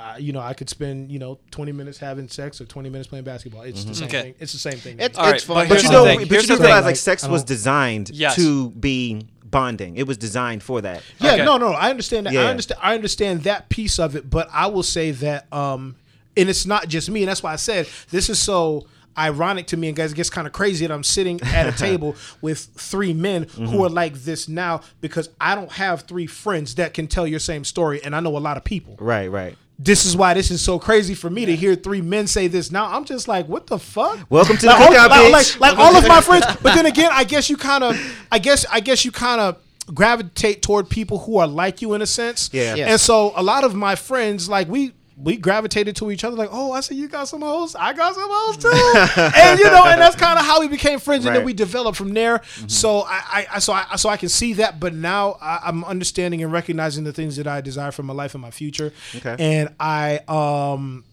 uh, you know, I could spend you know twenty minutes having sex or twenty minutes playing basketball. It's the same Okay. thing. It's the same thing. It's, All right, it's fun. but But you know, thing. but Here's you the do realize like sex was designed Yes. to be bonding. It was designed for that. yeah, Okay. no, no, I understand that. Yeah. I understand. I understand that piece of it. But I will say that, um, and it's not just me. And that's why I said this is so ironic to me and guys it gets kind of crazy that I'm sitting at a table with three men Mm-hmm. who are like this now because I don't have three friends that can tell your same story and I know a lot of people. Right. Right. This is why this is so crazy for me to hear three men say this now. I'm just like, what the fuck? Welcome to like, the all, cookout, like, bitch. like, like all of my friends. But then again, I guess you kind of, I guess, I guess you kind of gravitate toward people who are like you in a sense. Yeah. Yes. And so a lot of my friends, like we. We gravitated to each other like, oh, I see you got some hoes, I got some hoes too, and you know, and that's kind of how we became friends, and then we developed from there. So I, I, so I, so I can see that, but now I, I'm understanding and recognizing the things that I desire for my life and my future, Okay. and I, um,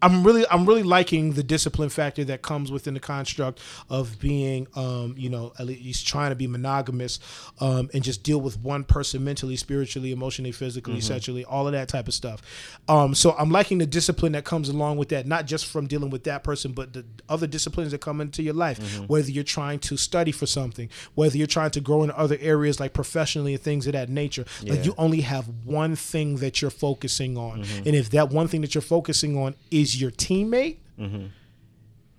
I'm really I'm really liking the discipline factor that comes within the construct of being um, you know at least trying to be monogamous um, and just deal with one person mentally, spiritually, emotionally, physically, sexually, all of that type of stuff. Um, so I'm liking the discipline that comes along with that, not just from dealing with that person, but the other disciplines that come into your life. Whether you're trying to study for something, whether you're trying to grow in other areas like professionally and things of that nature, like you only have one thing that you're focusing on, and if that one thing that you're focusing on is your teammate,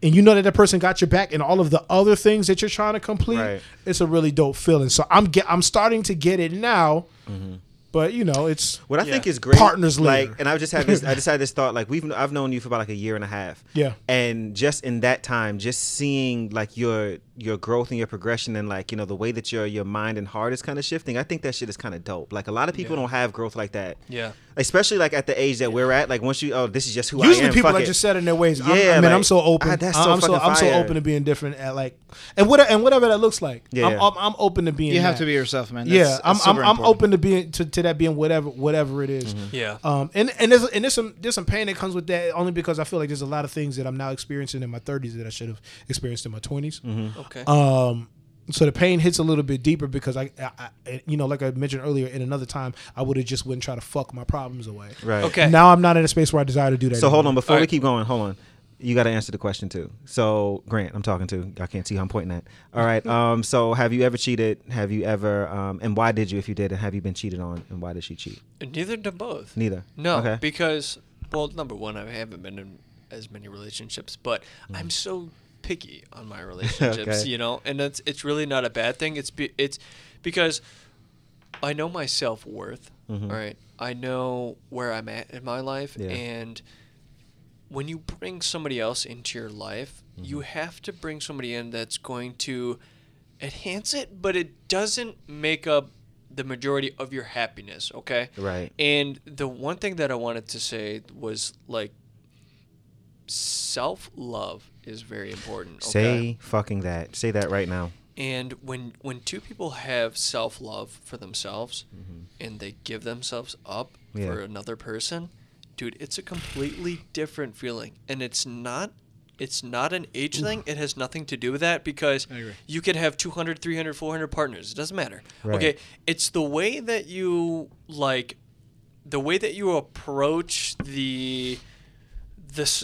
and you know that that person got your back, and all of the other things that you're trying to complete, Right. it's a really dope feeling. So I'm get, I'm starting to get it now, but you know it's What I Yeah. think is great, Partners like, and I just had this, I just had this thought, like we've, I've known you for about like a year and a half, Yeah. and just in that time, just seeing like your your growth and your progression, and like you know the way that your your mind and heart is kind of shifting, I think that shit is kind of dope. Like a lot of people don't have growth like that, Yeah. Especially like at the age that we're at. Like once you, oh, this is just who usually I am. Usually people fuck are it. just set in their ways. I'm, Yeah, I mean, I'm so open. ah, that's so I'm so fucking I'm so open to being different at like, and what and whatever that looks like. Yeah. I'm, I'm, I'm open to being. You have that. to be yourself, man. yeah, That's- I'm that's I'm, I'm important. open to being to, to that being whatever whatever it is. Yeah. Um, and and there's and there's some there's some pain that comes with that only because I feel like there's a lot of things that I'm now experiencing in my 30s that I should have experienced in my 20s. Okay. Um, so the pain hits a little bit deeper because I, I, I you know, like I mentioned earlier, in another time I would have just wouldn't try to fuck my problems away. right. Okay. Now I'm not in a space where I desire to do that. So hold on, anymore. before we Alright. keep going, hold on. you got to answer the question too. So, Grant, I'm talking to. I can't see who I'm pointing at. All right. Um. So, have you ever cheated? Have you ever? Um. And why did you? If you did, and have you been cheated on? And why did she cheat? Neither to both. Neither. No, Okay. because well, number one, I haven't been in as many relationships, but I'm so picky on my relationships. Okay. you know, and it's it's really not a bad thing. It's be, it's because I know my self worth. Mhm. right, I know where I'm at in my life, Yeah. and when you bring somebody else into your life, Mm-hmm. you have to bring somebody in that's going to enhance it, but it doesn't make up the majority of your happiness. Okay, Right. and the one thing that I wanted to say was like self love is very important. Okay? Say fucking that. Say that right now. And when when two people have self love for themselves and they give themselves up Mm-hmm. Yeah. for another person, dude, it's a completely different feeling. And it's not it's not an age thing. It has nothing to do with that because you could have 200, 300, 400 partners. It doesn't matter. Right. Okay, it's the way that you like the way that you approach the this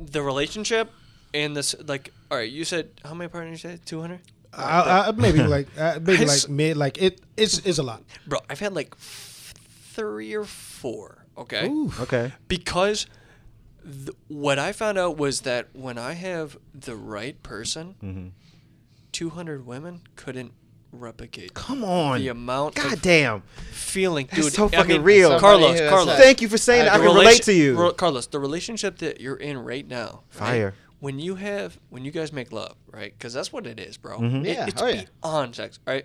the relationship and this like all right you said how many partners you had 200 I, I, maybe like uh, maybe I like s- mid like it it's it's a lot. bro i've had like three or four okay Okay. because th- what i found out was that when i have the right person Mm-hmm. 200 women couldn't replicate Come on. the amount God of damn. feeling That's dude so I fucking mean, real. Carlos carlos Thank you for saying that. I the can relate to you. Ro- Carlos, the relationship that you're in right now, right? Fire. When you have, when you guys make love, right? Because that's what it is, bro. Mhm. It- Yeah, it's oh yeah. beyond sex, right?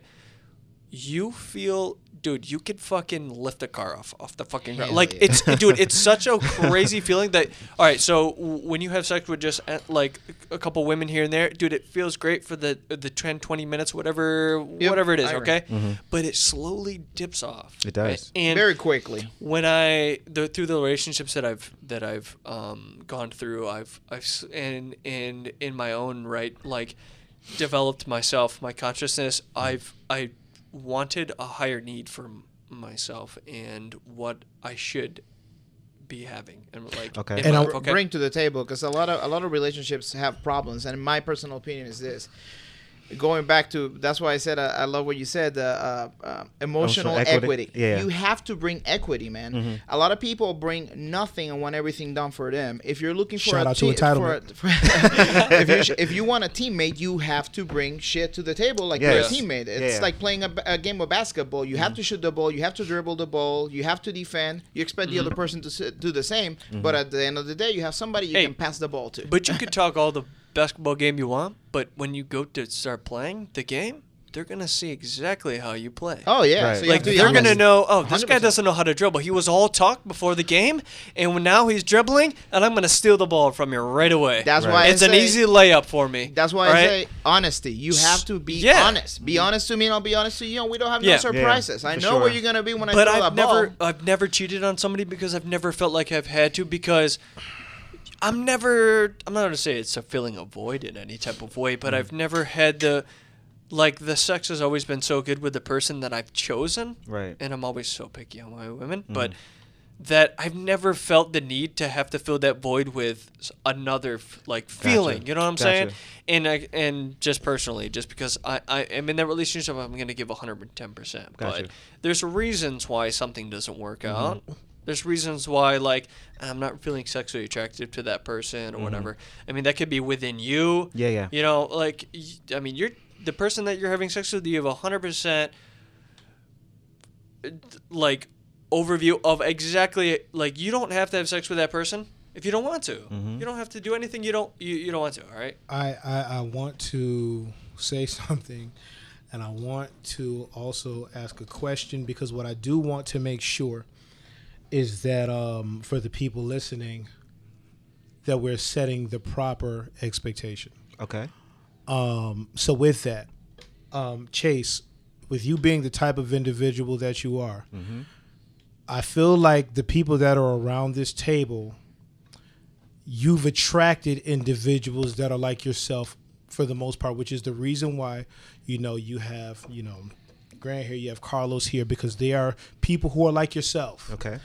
You feel, dude, you could fucking lift a car off off the fucking ground. Hell Like yeah. it's, dude, it's such a crazy feeling that. All right, so w- when you have sex with just uh, like a couple women here and there, dude, it feels great for the the 10, 20 minutes, whatever, Yep, whatever it is, okay? But it slowly dips off. It right? does. And Very quickly. when I the, through the relationships that I've that I've um, gone through, I've I've and and in my own right, like developed myself, my consciousness. I've I wanted a higher need for m- myself and what I should be having, and like Okay. And I'll- okay. bring to the table because a lot of a lot of relationships have problems and my personal opinion is this going back to that's why i said uh, i love what you said uh, uh, emotional Emotional equity. equity, Yeah. you have to bring equity man. A lot of people bring nothing and want everything done for them. If you're looking for Shout a out to te- for a- for- if, you sh- if you want a teammate you have to bring shit to the table like Yes. your teammate. It's Yeah. like playing a, a game of basketball. You have to shoot the ball you have to dribble the ball you have to defend. You expect the other person to s- do the same but at the end of the day you have somebody you Hey, can pass the ball to. But you could talk all the basketball game you want, but when you go to start playing the game, they're gonna see exactly how you play. oh yeah Right. so like have to be they're honest. gonna know. Oh, this guy 100%. doesn't know how to dribble. He was all talk before the game, and now he's dribbling, and I'm gonna steal the ball from you right away. That's Right. why it's I an easy layup for me. That's why right? I say honesty. You have to be Yeah. honest. Be honest to me, and I'll be honest to you. We don't have Yeah. no surprises. I know sure. where you're gonna be when I but throw I've that ball. never, I've never cheated on somebody because I've never felt like I've had to because. I'm never. I'm not gonna say it's a filling a void in any type of way, but mm. I've never had the, like the sex has always been so good with the person that I've chosen, Right. and I'm always so picky on my women, mm. but that I've never felt the need to have to fill that void with another like feeling. You know what I'm saying? And I, and just personally, just because I, I am in that relationship, I'm gonna give 110. percent Gotcha. But there's reasons why something doesn't work mm-hmm. out. There's reasons why like I'm not feeling sexually attractive to that person or whatever. I mean that could be within you. Yeah, yeah. You know, like I mean, you're the person that you're having sex with. You have 100 percent like overview of exactly like you don't have to have sex with that person if you don't want to. Mm-hmm. You don't have to do anything you don't you, you don't want to. All right. I, I I want to say something, and I want to also ask a question because what I do want to make sure is that um, for the people listening, that we're setting the proper expectation. Okay. Um, so with that, um, Chase, with you being the type of individual that you are, I feel like the people that are around this table, you've attracted individuals that are like yourself for the most part, which is the reason why, you know, you have, you know, Grant here, you have Carlos here, because they are people who are like yourself Okay.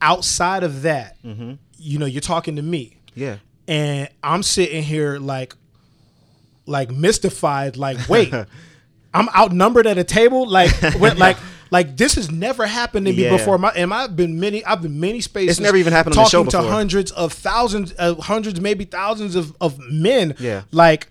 outside of that, you know, you're talking to me. Yeah. and I'm sitting here like, like mystified. Like, wait, I'm outnumbered at a table. Like, when, like, like this has never happened to me Yeah. before. My, and I've been many. I've been many spaces. It's never even happened on the talking to hundreds of thousands, uh, hundreds, maybe thousands of of men. Yeah. like.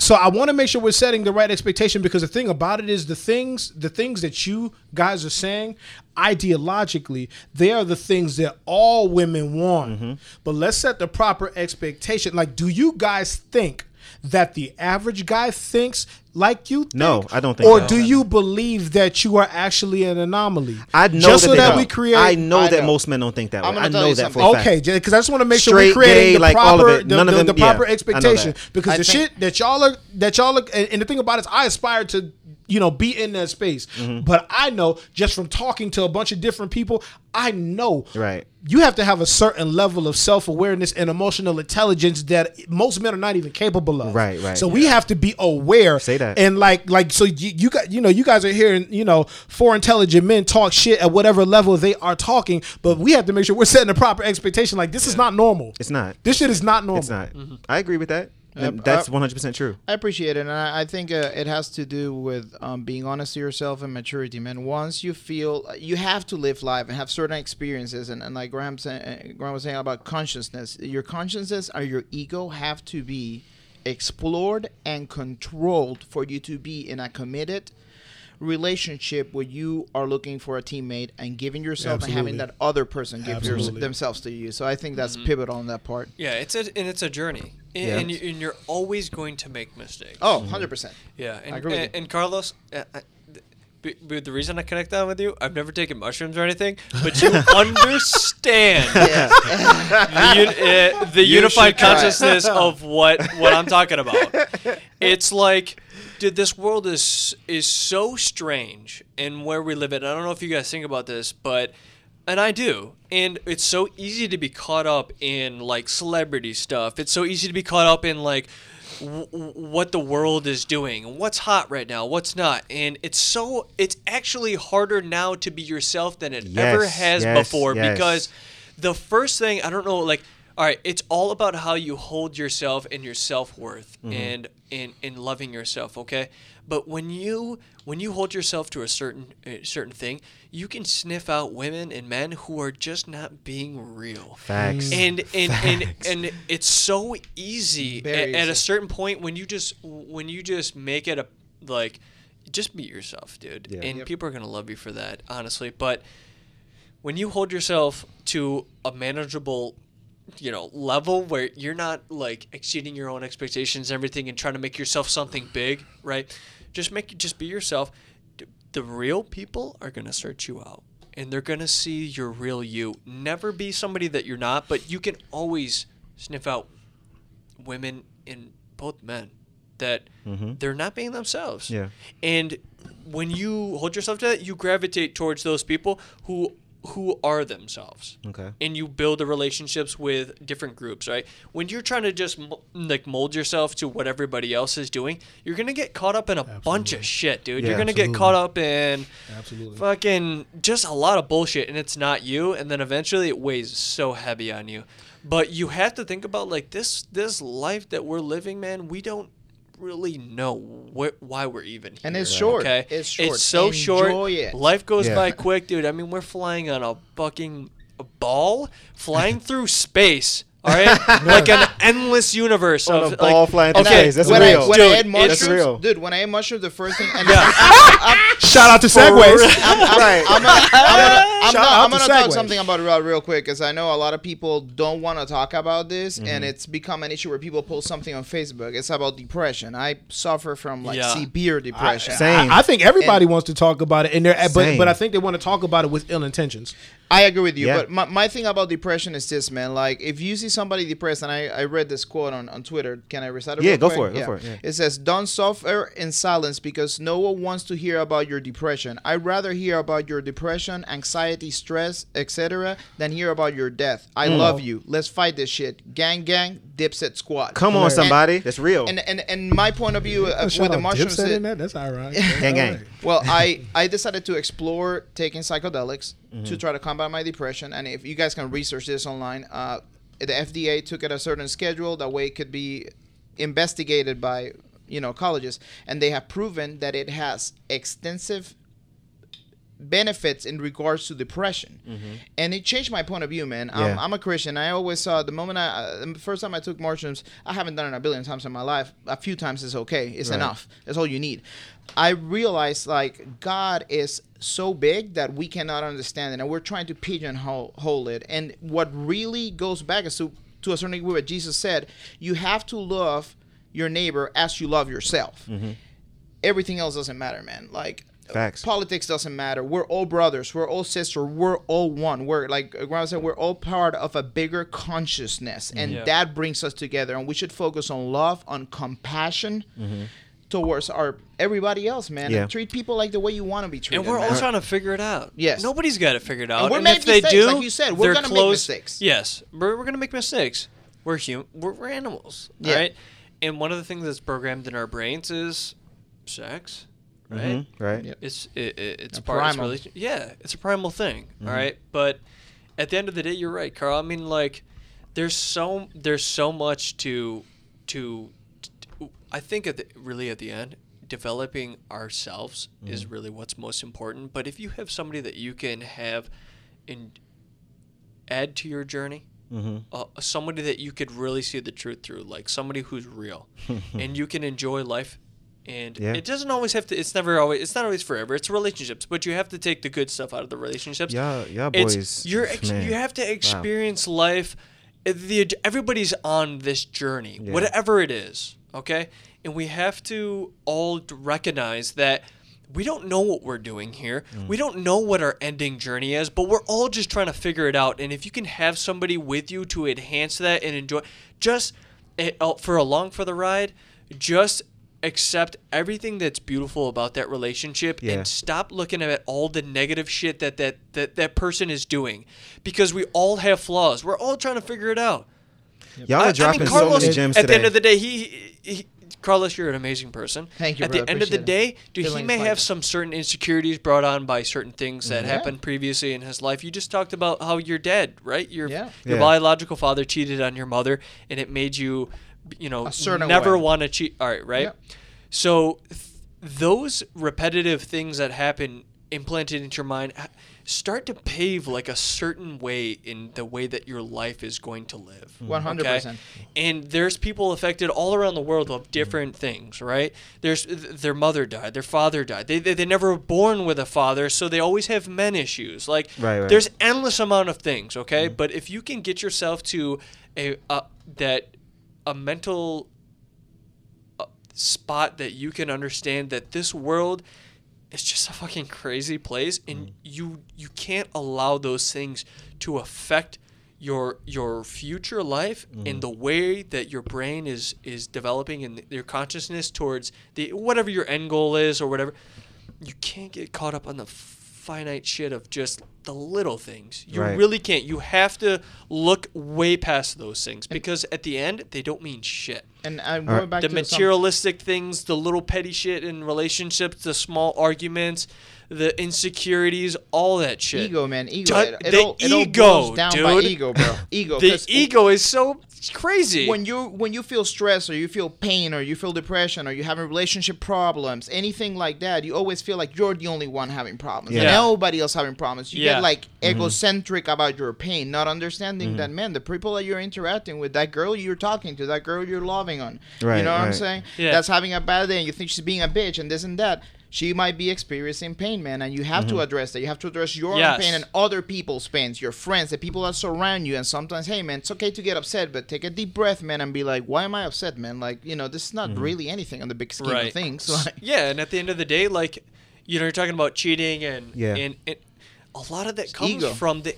So I want to make sure we're setting the right expectation because the thing about it is the things the things that you guys are saying ideologically they are the things that all women want. Mm-hmm. But let's set the proper expectation. Like do you guys think that the average guy thinks like you think? No, I don't think Or so. do you believe that you are actually an anomaly? I know Just that so that don't. we create I know I that know. most men don't think that I'm way. I know that for something. a fact. Okay, because I just want to make sure we're Straight, creating gay, the like, all of proper, it. the, of the- them- the yeah, proper I know expectation. Because I the think- shit that y'all are, that y'all are, and, and the thing about it is, I aspire to, you know, be in that space. Mm-hmm. But I know just from talking to a bunch of different people, I know Right. you have to have a certain level of self awareness and emotional intelligence that most men are not even capable of. Right, right. So we have to be aware. Say that. And like, like, so you, you got, you know, you guys are hearing, you know, four intelligent men talk shit at whatever level they are talking, but we have to make sure we're setting the proper expectation. Like, this is not normal. It's not. This shit is not normal. It's not. I agree with that. Yep, that's uh, 100% true. I appreciate it, and I, I think uh, it has to do with um, being honest to yourself and maturity, man. Once you feel you have to live life and have certain experiences, and, and like Graham, say, Graham was saying about consciousness, your consciousness or your ego have to be explored and controlled for you to be in a committed relationship where you are looking for a teammate and giving yourself and having that other person give yours, Absolutely. themselves to you. So I think that's pivotal on that part. Yeah, it's a and it's a journey, and, Yeah. and, you, and you're always going to make mistakes. Oh, 100%. yeah, and, I agree with and, you. and Carlos, uh, uh, th- b- b- the reason I connect that with you, I've never taken mushrooms or anything, but you understand the, uh, the You unified should try it. consciousness of what what I'm talking about. It's like, dude, this world is is so strange, and where we live in. I don't know if you guys think about this, but and I do. And it's so easy to be caught up in like celebrity stuff. It's so easy to be caught up in like w- what the world is doing, what's hot right now, what's not. And it's so it's actually harder now to be yourself than it ever has yes, before yes. because the first thing, I don't know like all right, it's all about how you hold yourself and your self-worth Mm-hmm. and in in loving yourself, okay? But when you when you hold yourself to a certain a certain thing, you can sniff out women and men who are just not being real. Facts. And and, and Facts. and it's so easy Very at, at a certain point when you just when you just make it a like just be yourself, dude. Yeah. And Yep. people are gonna love you for that, honestly. But when you hold yourself to a manageable you know level where you're not like exceeding your own expectations and everything and trying to make yourself something big right? Just make just be yourself. The real people are going to search you out and they're going to see your real you. Never be somebody that you're not but you can always sniff out women and both men that mm-hmm. they're not being themselves. Yeah. and when you hold yourself to that you gravitate towards those people who who are themselves. Okay. and you build the relationships with different groups right? When you're trying to just mo- like mold yourself to what everybody else is doing you're gonna get caught up in a bunch of shit dude. Yeah, you're gonna get caught up in Absolutely. fucking just a lot of bullshit and it's not you and then eventually it weighs so heavy on you. But you have to think about like this this life that we're living man we don't really know wh- why we're even here And it's short. okay It's short. it's so Enjoy short it. life goes Yeah. by quick dude i mean we're flying on a fucking ball flying through space all right like an endless universe On of a ball like, flying through okay, space. That's when real. I, when Dude, I ate it's mushrooms, real. dude, when I ate mushrooms, the first thing, and Yeah. Shout out to Segues. right. I'm gonna, I'm gonna, I'm Shout gonna, I'm to gonna talk Segue. something about it real, real quick because I know a lot of people don't want to talk about this, Mm-hmm. and it's become an issue where people post something on Facebook. It's about depression. I suffer from like Yeah. severe depression. Same. I, I think everybody wants to talk about it, and they're but Same. but I think they want to talk about it with ill intentions. I agree with you, Yeah. but my, my thing about depression is this, man. Like, if you see somebody depressed, and I, I read this quote on, on Twitter, can I recite it? Yeah, real go quick? for it, go for it, yeah. It says, "Don't suffer in silence because no one wants to hear about your depression. I'd rather hear about your depression, anxiety, stress, etc., than hear about your death. I Mm. love you. Let's fight this shit. Gang, gang, Dipset squad. Come on, And- somebody. That's real. And and and my point of view uh, with the out mushrooms. Dipset in that. That's ironic. Gang, gang. well, I I decided to explore taking psychedelics Mm-hmm. to try to combat my depression. And if you guys can research this online, uh, the FDA took it a certain schedule that way it could be investigated by you know colleges, and they have proven that it has extensive benefits in regards to depression. And it changed my point of view man. Yeah. I'm, I'm a christian. I always saw the moment i uh, the first time i took mushrooms i haven't done it a billion times in my life. A few times is okay. It's Right. enough. That's all you need i realized like god is so big that we cannot understand it and we're trying to pigeonhole it and what really goes back is to to a certain degree what jesus said you have to love your neighbor as you love yourself mm-hmm. everything else doesn't matter, man. Like Facts. politics doesn't matter. We're all brothers. We're all sisters. We're all one. We're like Grandma said, we're all part of a bigger consciousness, and Yeah. that brings us together. And we should focus on love, on compassion. Mm-hmm. Towards our everybody else, man, Yeah. and treat people like the way you want to be treated. And we're man. all trying to figure it out. Yes. Nobody's got it figured out. we're and making if they mistakes, do, like you said, we're gonna make mistakes. Yes, we're, we're gonna make mistakes. We're human. We're, we're animals. Yeah. Right. And one of the things that's programmed in our brains is sex. Right. Mhm, right. Yep. It's it, it, it's A part it's primal. relation- Yeah, it's a primal thing. Mm-hmm. all right. But at the end of the day, you're right, Carl. I mean, like, there's so there's so much to to. I think at the really at the end, developing ourselves is Mm-hmm. really what's most important. But if you have somebody that you can have in add to your journey, Mhm. uh, somebody that you could really see the truth through, like somebody who's real, and you can enjoy life. And Yeah. it doesn't always have to. It's never always. It's not always forever. It's relationships, but you have to take the good stuff out of the relationships. Yeah, yeah, y'all It's- boys. you're ex- you have to experience life. uh, The everybody's on this journey, Yeah. whatever it is. Okay, and we have to all recognize that we don't know what we're doing here. Mm. We don't know what our ending journey is, but we're all just trying to figure it out. And if you can have somebody with you to enhance that and enjoy, just eh, uh, for along for the ride, just accept everything that's beautiful about that relationship Yeah. and stop looking at all the negative shit that that, that that person is doing because we all have flaws we're all trying to figure it out Y'all I- dropping I mean, so Carlos, many gems at the end of the day he, he, he Carlos, you're an amazing person. Thank you, At bro. the end of the day, dude, he may like have some certain insecurities brought on by certain things that Yeah. happened previously in his life. You just talked about how your dad, right? Your Yeah. your Yeah. biological father cheated on your mother, and it made you, you know, never way. want to cheat. All right, right. Yeah. So th- those repetitive things that happen implanted into your mind h- start to pave like a certain way in the way that your life is going to live. 100%. And there's people affected all around the world of different things, right? There's their mother died, their father died. They, they, they never were born with a father, so they always have men issues. Like Right, right. there's endless amount of things, okay? But if you can get yourself to a uh, that a mental uh, spot that you can understand that this world is just a fucking crazy place and mm. you you can't allow those things to affect your your future life and mm. the way that your brain is is developing and your consciousness towards the whatever your end goal is or whatever you can't get caught up on the finite shit of just the little things. You Right. really can't. You have to look way past those things because at the end they don't mean shit And I'm All going right. back the to materialistic things, the little petty shit in relationships, the small arguments, the insecurities, all that shit. ego, man. Ego. Du- It, it, the it all ego, by dude. ego, bro. Ego. the ego is so crazy. when you when you feel stress or you feel pain or you feel depression or you having relationship problems anything like that you always feel like you're the only one having problems and Yeah. nobody else having problems you Yeah. get like mm-hmm. egocentric about your pain not understanding mm-hmm. that man the people that you're interacting with that girl you're talking to that girl you're loving on Right, you know what i'm saying Yeah. that's having a bad day and you think she's being a bitch and this and that she might be experiencing pain, man, and you have to mm-hmm. address that. You have to address your Yes. own pain and other people's pains, your friends, the people that surround you. And sometimes, hey, man, it's okay to get upset, but take a deep breath, man, and be like, why am I upset, man? Like, you know, this is not mm-hmm. really anything on the big scheme right. of things. Like, yeah, and at the end of the day, like, you know, you're talking about cheating and Yeah. and it, a lot of that comes ego. from the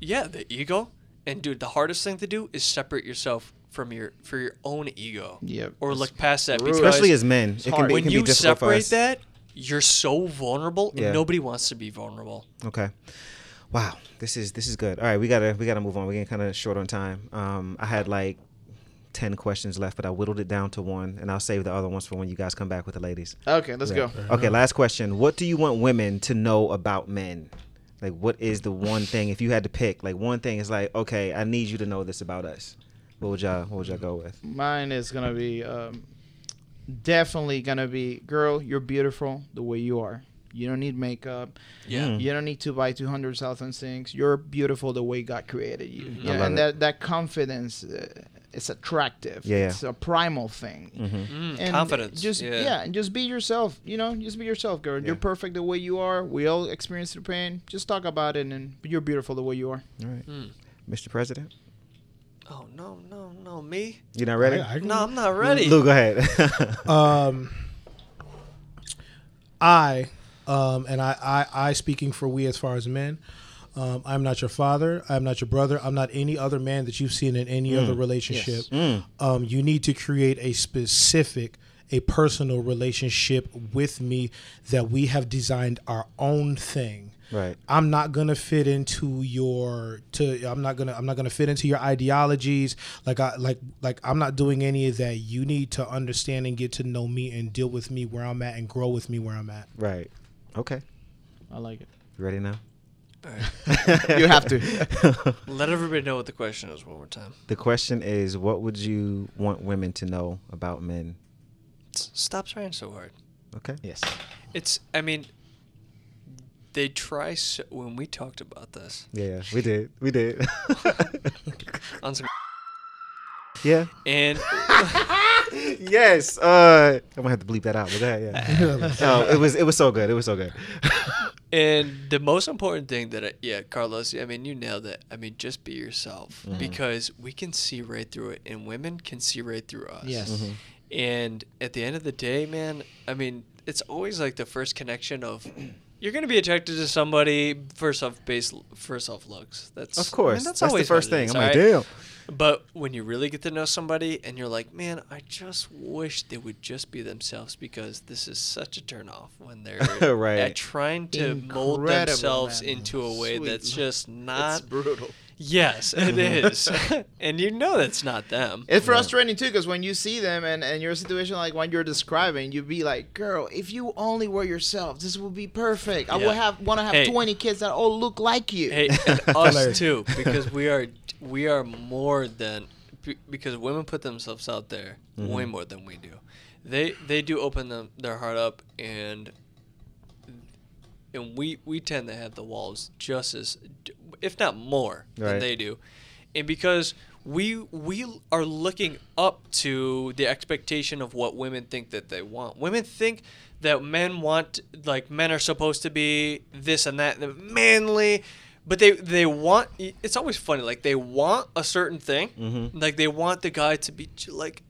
yeah the ego. And dude, the hardest thing to do is separate yourself from your for your own ego. Yep. Or look past that because Especially as men, it can hard. be, it when can you be difficult for separate us. that, you're so vulnerable, Yeah. and nobody wants to be vulnerable. Okay. Wow, this is this is good. All right, we gotta we gotta move on. We're getting kind of short on time. Um, I had like ten questions left, but I whittled it down to one, and I'll save the other ones for when you guys come back with the ladies. okay, let's Yeah. go. Okay, last question. What do you want women to know about men? Like, what is the one thing if you had to pick? Like, one thing is like, okay, I need you to know this about us. What would y'all What would y'all go with? Mine is gonna be um, definitely gonna be, girl, you're beautiful the way you are. You don't need makeup. Yeah. You don't need to buy two hundred thousand things. You're beautiful the way God created you. Mhm. Yeah, and it. that that confidence, uh, it's attractive. Yeah, yeah. It's a primal thing. Mm-hmm. Mm, And confidence. Just yeah. and just be yourself. You know, just be yourself, girl. Yeah. You're perfect the way you are. We all experience the pain. Just talk about it, and you're beautiful the way you are. All right, Mm. Mr. President, Oh no, no, no, me? you not ready? I- I No, I'm not ready. Lou, go ahead. um, I, um, and I, I, I speaking for we as far as men, um, I'm not your father. I'm not your brother. I'm not any other man that you've seen in any other relationship. Mm. Um, you need to create a specific, a personal relationship with me that we have designed our own thing. Right. I'm not gonna fit into your to I'm not gonna I'm not gonna fit into your ideologies like I like like I'm not doing any of that. You need to understand and get to know me and deal with me where I'm at and grow with me where I'm at. Right. Okay. I like it. You ready now? You have to. Let everybody know what the question is one more time. The question is, what would you want women to know about men? S- Stop trying so hard. Okay. Yes. It's. I mean, they try. So, when we talked about this Yeah, we did. We did. on some, yeah. and Yes. Uh, I'm gonna have to bleep that out. But go ahead. Yeah. oh, it was it was so good. It was so good. And the most important thing that, I, yeah, Carlos, I mean, you nailed it. I mean, just be yourself because we can see right through it, and women can see right through us. Yes. And at the end of the day, man, I mean, it's always like the first connection of you're gonna be attracted to somebody first off base first off looks. That's Of I course. mean, that's that's, the first thing. is, I'm like, damn. But when you really get to know somebody and you're like, man, I just wish they would just be themselves because this is such a turnoff when they're Right. at trying to mold themselves man. into a way Sweet that's just not. It's brutal. Yes, it mm-hmm. is, and you know that's not them. It's frustrating too because when you see them and, and your situation like when you're describing, you'd be like, "Girl, if you only were yourself, this would be perfect. I Yeah. would have want to have Hey. 20 kids that all look like you." Hey, and us Hilarious. too, because we are we are more than be- because women put themselves out there mm-hmm. way more than we do. They they do open them their heart up and and we we tend to have the walls just as if not more Right. than they do. And because we we are looking up to the expectation of what women think that they want. Women think that men want like men are supposed to be this and that manly but they they want it's always funny like they want a certain thing Mhm. like they want the guy to be like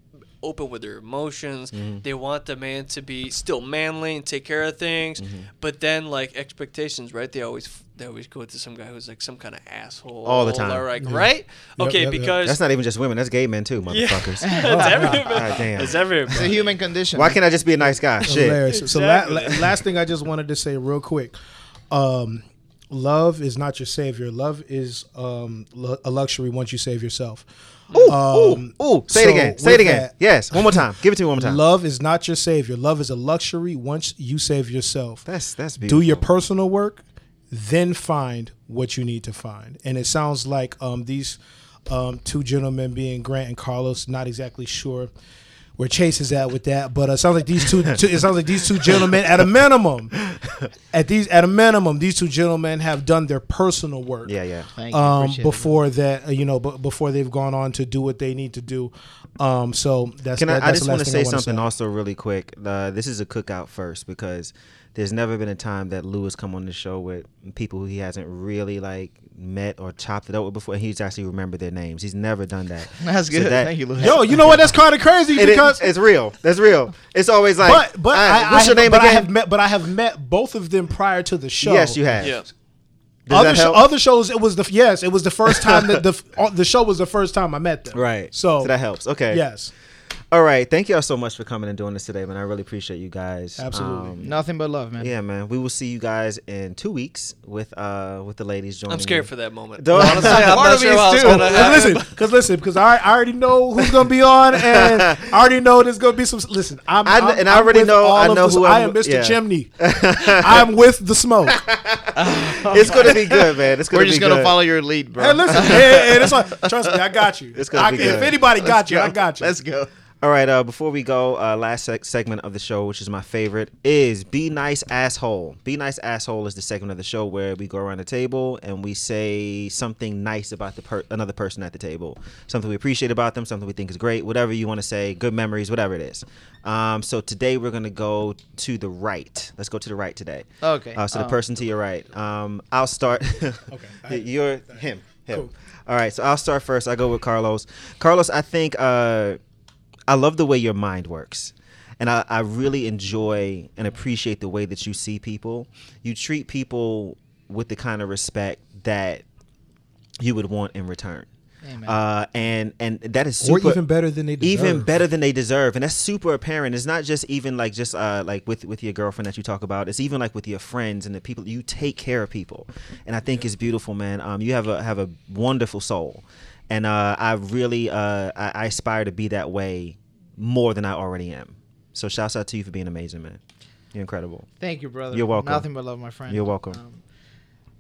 open with their emotions they want the man to be still manly and take care of things but then like expectations right they always they always go to some guy who's like some kind of asshole All the time. or like right Yep, okay yep, yep. because That's not even just women. That's gay men too, yeah, motherfuckers. it's everybody God damn. it's everybody It's a human condition. Why can't I just be a nice guy? Shit. Hilarious. So la- la- last thing I just wanted to say real quick. Um, love is not your savior. Love is um, lu- a luxury once you save yourself. Ooh, Um, ooh, ooh. Say it again. Say it again. that- yes. One more time. Give it to me one more time. Love is not your savior. Love is a luxury once you save yourself. That's that's beautiful. Do your personal work, then find what you need to find. And it sounds like um, these um, two gentlemen, being Grant and Carlos, not exactly sure where Chase is at with that, but uh, it sounds like these two. two it sounds like these two gentlemen, at a minimum, at these at a minimum, these two gentlemen have done their personal work. Yeah, yeah. Thank you. Um, it. before that, uh, you know, b- before they've gone on to do what they need to do. Um, so that's. Can that, I, I just want to say something also really quick. Uh, this is a cookout first because there's never been a time that Lou has come on the show with people who he hasn't really like met or chopped it up with before. And he's actually remembered their names. He's never done that. That's good. So good. that- Thank you, Louis. Yo, you know what? That's kind of crazy It- because it's real. That's real. It's always like, but but "Ah, I, what's I, your name but I have met but I have met both of them prior to the show. Yes, you have. yeah Does other sh- other shows it was the yes it was the first time that the the show was the first time I met them. right. So, so that helps. Okay. Yes. All right, thank y'all so much for coming and doing this today, man. I really appreciate you guys. Absolutely. Um, Nothing but love, man. yeah, man. We will see you guys in two weeks with uh with the ladies joining. I'm scared me. for that moment. Don't- Honestly, I'm Part not of me sure is how too. gonna listen, because listen, because I, I already know who's gonna be on, and I already know there's gonna be some. Listen, I'm, I I'm- and I I'm already know- I know who I I'm- Mr. yeah. Chimney. I'm with the smoke. it's gonna be good, man. It's gonna be good. We're be just gonna good. follow your lead, bro. Hey, listen, hey, hey, it's like, trust me, I got you. It's gonna I- be if anybody got you, I got you. Let's go. All right, uh, before we go, uh, last seg- segment of the show, which is my favorite, is Be Nice Asshole. Be Nice Asshole is the segment of the show where we go around the table and we say something nice about the per- another person at the table. Something we appreciate about them, something we think is great, whatever you want to say, good memories, whatever it is. Um, so today we're going to go to the right. Let's go to the right today. Okay, Uh, so the um, person to your right. Um, I'll start. Okay. You're him. Him. Cool. All right. So I'll start first. I go with Carlos. Carlos, I think uh, I love the way your mind works. And I, I really enjoy and appreciate the way that you see people. You treat people with the kind of respect that you would want in return. Uh, and and that is or super, even better than they deserve. even better than they deserve. And that's super apparent. It's not just even like just uh like with with your girlfriend that you talk about. It's even like with your friends and the people. You take care of people. And i think it's beautiful man. Um you have a have a wonderful soul and uh i really uh i, I aspire to be that way more than i already am so shouts out to you for being amazing man you're incredible Thank you, brother. You're welcome. Nothing but love, my friend. You're welcome. Um,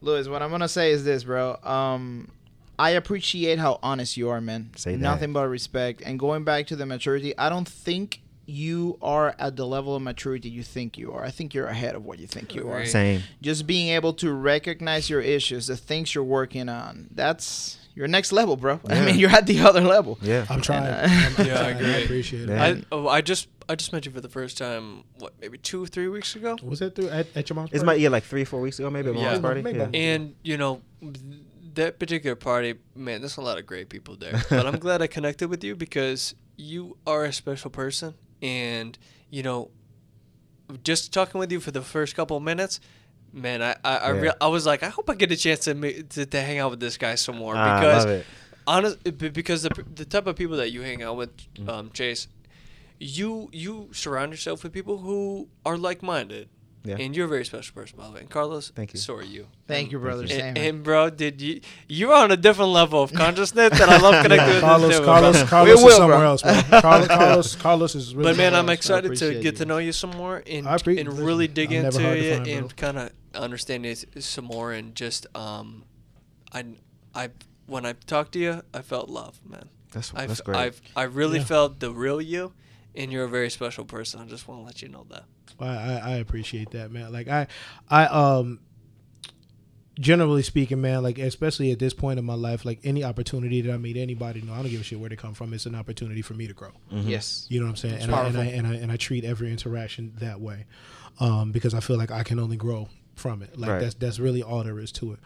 Louis, what I'm gonna say is this, bro. Um, I appreciate how honest you are, man. Say that. Nothing but respect. And going back to the maturity, I don't think you are at the level of maturity you think you are. I think you're ahead of what you think you are. Same Just being able to recognize your issues, the things you're working on. That's your next level, bro. I mean, you're at the other level. yeah I'm trying. And, uh, I'm, I'm Yeah, I trying. I agree. appreciate it. I oh, I just I just met you for the first time. What maybe two or three weeks ago? Was that through at, at your mom's? it's party? my yeah like three or four weeks ago maybe at Yeah. mom's party Maybe yeah. And you know, that particular party, man, there's a lot of great people there. But I'm glad I connected with you because you are a special person, and you know, just talking with you for the first couple of minutes. Man, I I, I, Yeah. rea- I was like, I hope I get a chance to, ma- to to hang out with this guy some more Ah, I because love it. honest because the the type of people that you hang out with, Mm. um, Chase, you you surround yourself with people who are like minded. Yeah. And you're a very special person, by the way. And Carlos, Thank you. So are you. Thank you, brother. you. And, and bro, did you you're on a different level of consciousness that I love connecting with. Carlos, this dude, Carlos, bro. Carlos will, is somewhere bro. else, man. Carlos, Carlos, Carlos is really. But man, somewhere I'm excited to get you. to know you some more and I appre- and really dig I'm into hard to it and kind of understand it some more and just um, I I when I talked to you, I felt love, man. That's- I've, that's great. I've I really Yeah. felt the real you, and you're a very special person. I just want to let you know that. I, I, I appreciate that, man. Like I, I um, generally speaking, man, like especially at this point in my life, like any opportunity that I meet anybody, no, I don't give a shit where they come from. It's an opportunity for me to grow. Yes. You know what I'm saying? It's And I, and I and I and I treat every interaction that way, um, because I feel like I can only grow from it. Like Right. that's that's really all there is to it.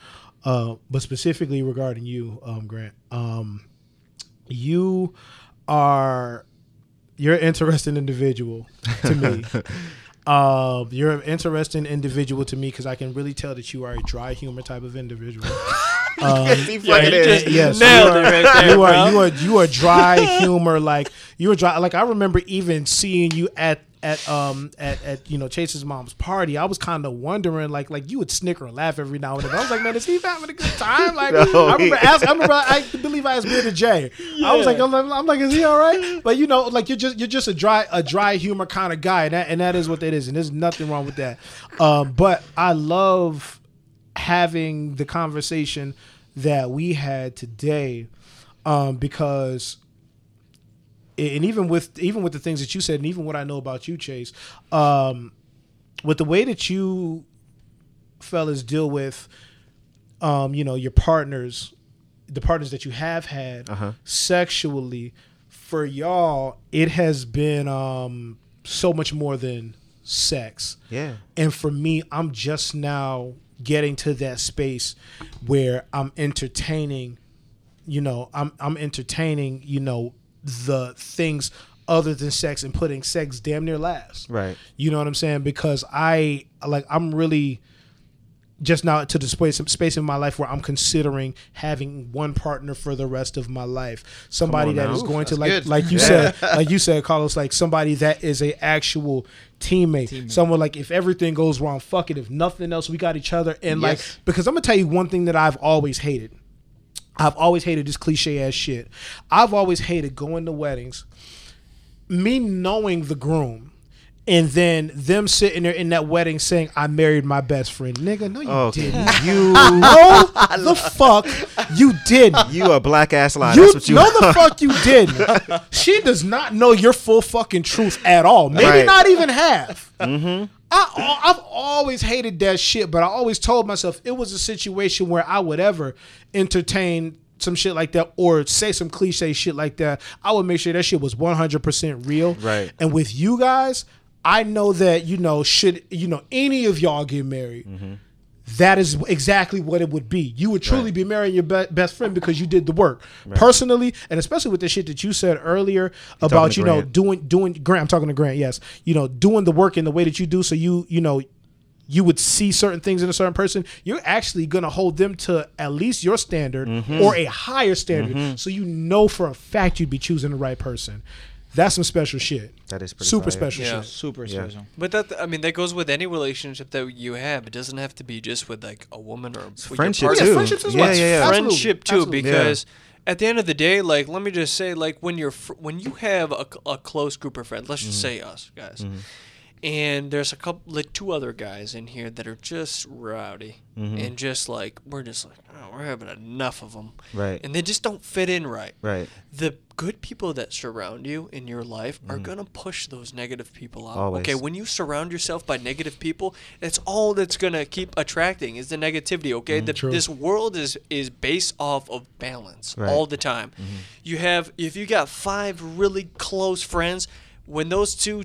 Uh, but specifically regarding you, um, Grant, um, you are you're an interesting individual to me. Um, you're an interesting individual to me because I can really tell that you are a dry humor type of individual. Um, He you is. yes, nailed you it are, right there, you are you are you are dry humor like you are dry like I remember even seeing you at at um at, at you know Chase's mom's party. I was kind of wondering like like you would snicker and laugh every now and then. I was like, man, is he having a good time? Like No, I remember he- asking, I remember I believe I asked Bearded Jay. I was like, I'm like, I'm like, is he all right? But you know, like you're just you're just a dry a dry humor kind of guy, and that and that is what that is, and there's nothing wrong with that. Um, but I love having the conversation that we had today um, because and even with even with the things that you said and even what I know about you Chase um, with the way that you fellas deal with um, you know your partners the partners that you have had Uh-huh. sexually for y'all it has been um, so much more than sex Yeah. and for me, I'm just now getting to that space where I'm entertaining, you know, I'm I'm entertaining, you know, the things other than sex and putting sex damn near last. Right. You know what I'm saying? Because I like I'm really just now to the space space in my life where I'm considering having one partner for the rest of my life. Somebody that now. is going to like good. like you said like you said Carlos like somebody that is a actual teammate. Someone like if everything goes wrong, fuck it. If nothing else, we got each other and like because I'm gonna tell you one thing that I've always hated. I've always hated this cliche ass shit. I've always hated going to weddings, me knowing the groom, and then them sitting there in that wedding saying, "I married my best friend." Nigga, no, you Okay. didn't. You know the fuck, you didn't. you a black ass lie. You, That's you no, the fuck you didn't. she does not know your full fucking truth at all. Maybe Right. not even half. Mm-hmm. I, I've always hated that shit, but I always told myself it was a situation where I would ever entertain some shit like that or say some cliche shit like that. I would make sure that shit was 100% real. Right. And with you guys, I know that, you know, should, you know, any of y'all get married, mm-hmm. That is exactly what it would be. You would truly Right. be marrying your be- best friend because you did the work personally, and especially with the shit that you said earlier about to you know doing doing Grant. I'm talking to Grant. Yes, you know doing the work in the way that you do, so you you know you would see certain things in a certain person. You're actually gonna hold them to at least your standard Mm-hmm. or a higher standard, so you know for a fact you'd be choosing the right person. That's some special shit. That is pretty super fire. special Yeah. shit. Super Yeah. special. But that I mean that goes with any relationship that you have. It doesn't have to be just with like a woman or with your friendship partner. too. friendships as yeah, well. yeah, yeah. Absolutely. friendship too Absolutely. because at the end of the day like let me just say like when you're fr- when you have a, a close group of friends let's just mm-hmm. say us guys mm-hmm. And there's a couple like two other guys in here that are just rowdy mm-hmm. and just like we're just like oh, we're having enough of them Right. and they just don't fit in right Right. the good people that surround you in your life are mm-hmm. going to push those negative people out. Always. Okay, when you surround yourself by negative people, that's all that's going to keep attracting is the negativity, okay? Mm, the, true. this world is is based off of balance Right. all the time. Mm-hmm. You have if you got 5 really close friends, when those two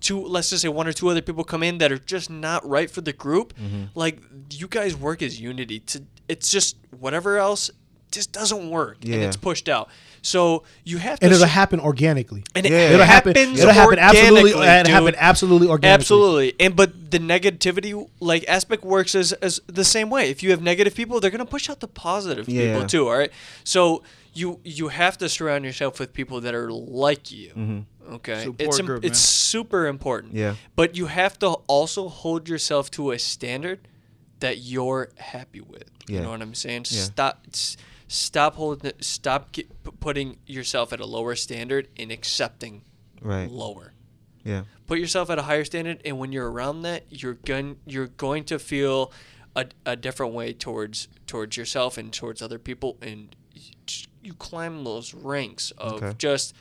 two let's just say one or two other people come in that are just not right for the group, mm-hmm. like you guys work as unity. To it's just whatever else just doesn't work and it's pushed out. So you have to And it'll sh- happen organically. and it Yeah. It'll happen. It'll happen absolutely. organically, It'll happen absolutely organically. Absolutely. And but the negativity like aspect works as, as the same way. If you have negative people, they're gonna push out the positive Yeah. people too. All right. So you you have to surround yourself with people that are like you. Mm-hmm. Okay. Support it's im- group, it's super important. Yeah. But you have to also hold yourself to a standard that you're happy with. You Yeah. know what I'm saying? Yeah. Stop stop holding stop get, p- putting yourself at a lower standard and accepting Right. lower Yeah. put yourself at a higher standard and when you're around that you're going you're going to feel a, a different way towards towards yourself and towards other people and you, you climb those ranks of Okay. just